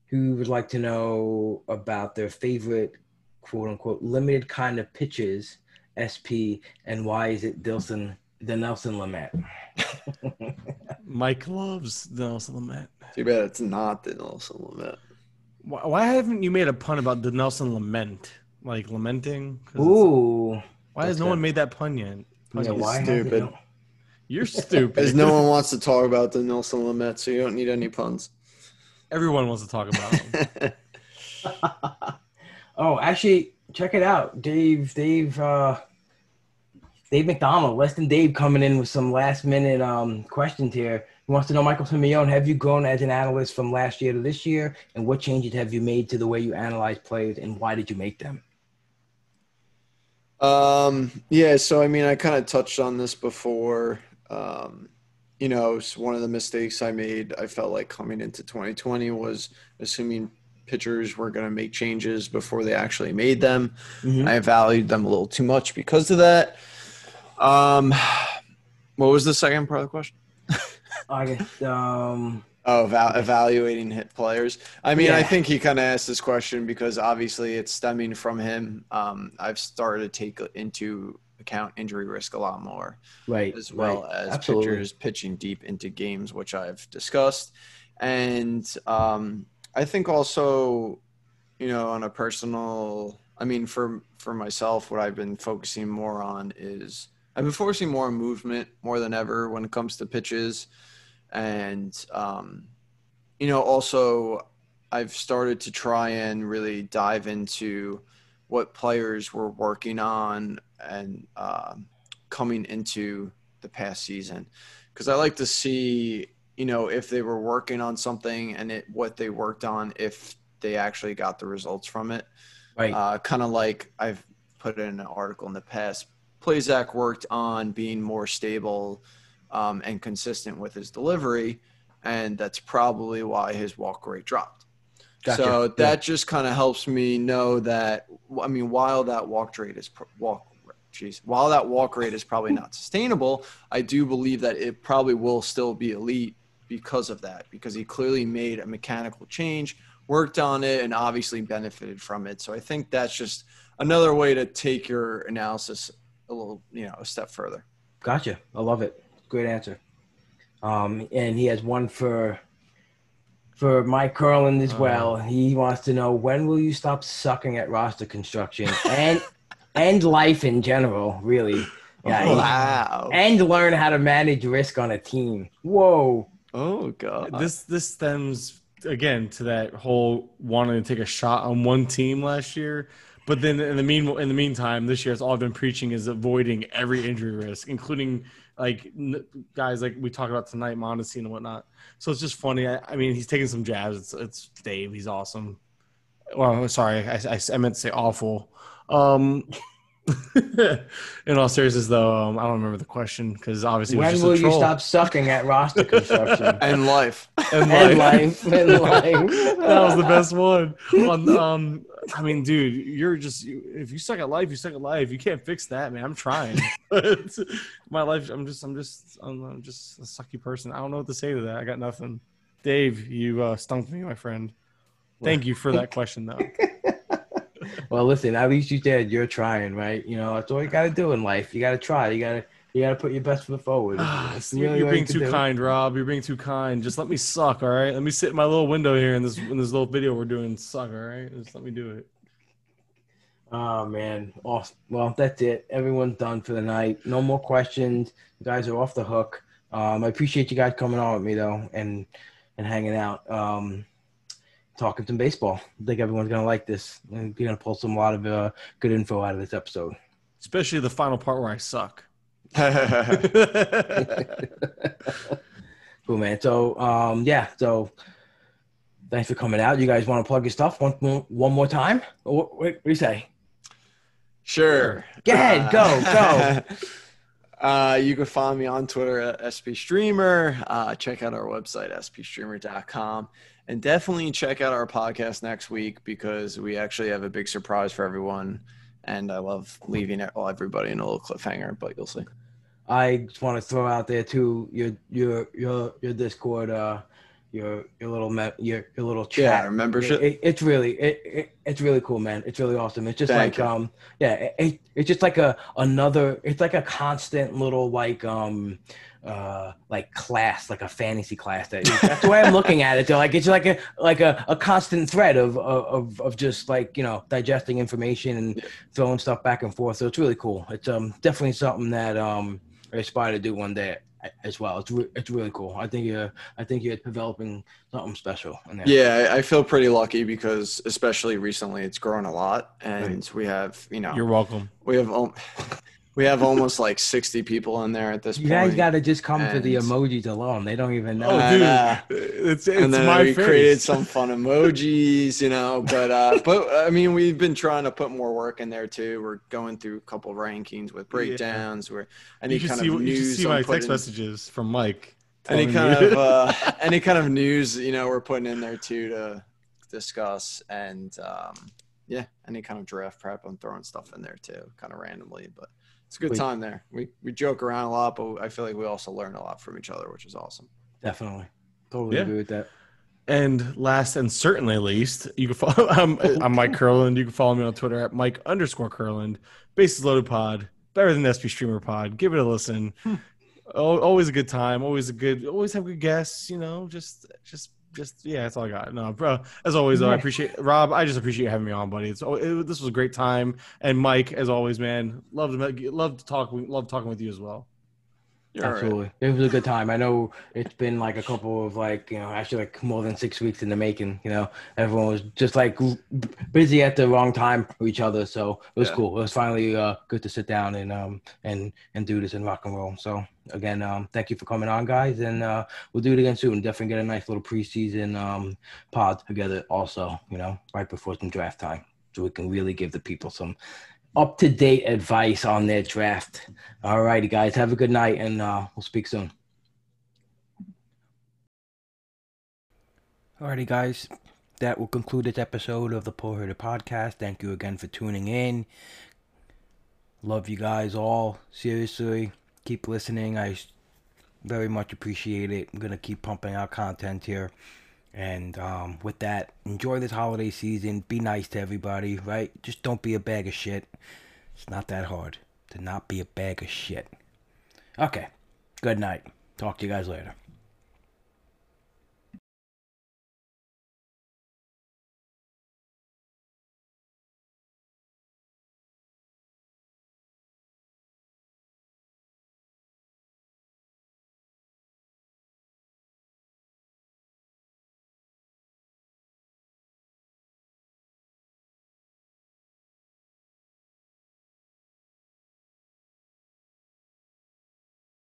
who would like to know about their favorite quote unquote limited kind of pitches, SP, and why is it Dilson the Nelson Lamet? *laughs* Mike loves the Nelson Lamet. Too bad it's not the Nelson Lamet. Why, why haven't you made a pun about the Nelson Lament? Like lamenting? Ooh. Why has no good. one made that pun yet? Yeah, why stupid. You're stupid. Because no one wants to talk about the Nelson Lamet, so you don't need any puns. Everyone wants to talk about him. *laughs* oh, actually, check it out, Dave. Dave. Uh, Dave McDonald, less than Dave, coming in with some last minute um, questions here. He wants to know, Michael Simeone, have you grown as an analyst from last year to this year, and what changes have you made to the way you analyze players, and why did you make them? Um, yeah, so I mean, I kind of touched on this before. Um, you know, one of the mistakes I made, I felt like coming into 2020 was assuming pitchers were going to make changes before they actually made them. Mm-hmm. I valued them a little too much because of that. Um, *sighs* what was the second part of the question? *laughs* I guess, Oh, val- evaluating hit players. I mean, yeah. I think he kind of asked this question because obviously it's stemming from him. Um, I've started to take into account injury risk a lot more, right? As well right. as Absolutely. pitchers pitching deep into games, which I've discussed, and um, I think also, you know, on a personal, I mean, for for myself, what I've been focusing more on is I've been focusing more on movement more than ever when it comes to pitches and um, you know, also I've started to try and really dive into what players were working on and um, coming into the past season because I like to see you know if they were working on something and it what they worked on if they actually got the results from it. Right. Uh, kind of like I've put in an article in the past. Plesac worked on being more stable um, and consistent with his delivery, and that's probably why his walk rate dropped. Gotcha. So Yeah. that just kind of helps me know that. I mean, while that walk rate is walk, geez, while that walk rate is probably not sustainable, I do believe that it probably will still be elite because of that. Because he clearly made a mechanical change, worked on it, and obviously benefited from it. So I think that's just another way to take your analysis a little, you know, a step further. Gotcha. I love it. Great answer. Um, and he has one for for Mike Kurland as well. He wants to know when will you stop sucking at roster construction and *laughs* and life in general, really. Yeah. he- Wow. And learn how to manage risk on a team. Whoa. Oh god. this this stems again to that whole wanting to take a shot on one team last year. But then in the mean in the meantime, this year it's all I've been preaching is avoiding every injury risk, including like n- guys like we talk about tonight, Mondesine and whatnot. So it's just funny. I, I mean, he's taking some jabs. It's, it's Dave. He's awesome. Well, sorry, I, I, I meant to say awful. Um, *laughs* in all seriousness, though, um, I don't remember the question because obviously it was When just will a you troll. stop sucking at roster *laughs* construction? and life. And and like- life. And *laughs* life. that was the best one. On, um, I mean, dude, you're just if you suck at life, you suck at life. You can't fix that, man. I'm trying. But my life, I'm just, I'm just, I'm, I'm just a sucky person. I don't know what to say to that. I got nothing. Dave, you uh, stunk me, my friend. Thank you for that question, though. Well, listen, at least you did. You're trying, right? You know, that's all you got to do in life. You got to try. You got to you got to put your best foot forward. It's you're being too do. kind, Rob. You're being too kind. Just let me suck, all right? Let me sit in my little window here in this in this little video we're doing. Suck, all right? Just let me do it. Oh man, awesome. Well, that's it. Everyone's done for the night. No more questions. You guys are off the hook. Um, I appreciate you guys coming on with me though, and and hanging out, um, talking some baseball. I think everyone's gonna like this. And We're gonna pull some lot of uh, good info out of this episode. Especially the final part where I suck. *laughs* *laughs* Cool, man. So, um, yeah. So, thanks for coming out. You guys want to plug your stuff one more, one more time? What, what, what do you say? Sure. Go ahead, go, go. *laughs* Uh, you can find me on Twitter at SP Streamer. Uh, check out our website, spstreamer.com. And definitely check out our podcast next week because we actually have a big surprise for everyone. And I love leaving it, well, everybody in a little cliffhanger, but you'll see. I just want to throw out there too your your your your Discord, uh, your your little me- your your little chat. Yeah, membership. It, it's really it, it it's really cool, man. It's really awesome. It's just Thank like you. um yeah, it, it, it's just like a another. It's like a constant little like um uh like class like a fantasy class that that's the way i'm looking at it. They're like it's like a like a, a constant thread of, of of just like you know digesting information and throwing stuff back and forth. So it's really cool. It's um definitely something that um i aspire to do one day as well. It's, re- it's really cool. I think you're i think you're developing something special in there. Yeah, I I feel pretty lucky because, especially recently, it's grown a lot, and we have, you know, You're welcome. we have, al- *laughs* we have almost like sixty people in there at this you point. You guys got to just come for the emojis alone they don't even know Oh, I dude, know. it's it's and then my we face. created some fun *laughs* emojis, you know. But uh, but I mean, we've been trying to put more work in there too. We're going through a couple rankings with breakdowns. Where any You should kind see, of you should see I'm my text messages from Mike. any kind me- of uh, *laughs* any kind of news, you know, we're putting in there too to discuss and um, yeah, any kind of draft prep. I'm throwing stuff in there too, kind of randomly, but it's a good Wait. time there. We we joke around a lot, but I feel like we also learn a lot from each other, which is awesome. definitely totally Yeah. agree with that And last and certainly least, you can follow. *laughs* I'm, I'm Mike Kurland. You can follow me on Twitter at Mike underscore Kurland. Bases loaded pod, better than SP Streamer pod. Give it a listen. oh, always a good time. Always a good. Always have good guests. You know, just just just yeah. That's all I got. No, bro. As always, though, I appreciate Rob. I just appreciate you having me on, buddy. It's it, this was a great time. And Mike, as always, man, love to love to talk. Love talking with you as well. You're all right. Absolutely. It was a good time. I know it's been like a couple of like, you know, actually like more than six weeks in the making. You know, everyone was just like busy at the wrong time for each other. So it was Yeah. cool. It was finally uh, good to sit down and um and and do this in rock and roll. So again, um, thank you for coming on, guys, and uh, we'll do it again soon. Definitely get a nice little preseason um pod together. Also, you know, right before some draft time, so we can really give the people some up to date advice on their draft. All righty, guys. Have a good night, and uh, we'll speak soon. Alrighty, guys. That will conclude this episode of the Pull Hitter Podcast. Thank you again for tuning in. Love you guys all. Seriously, keep listening. I very much appreciate it. I'm gonna keep pumping out content here. And um, with that, enjoy this holiday season. Be nice to everybody, right? Just don't be a bag of shit. It's not that hard to not be a bag of shit. Okay. Good night. Talk to you guys later.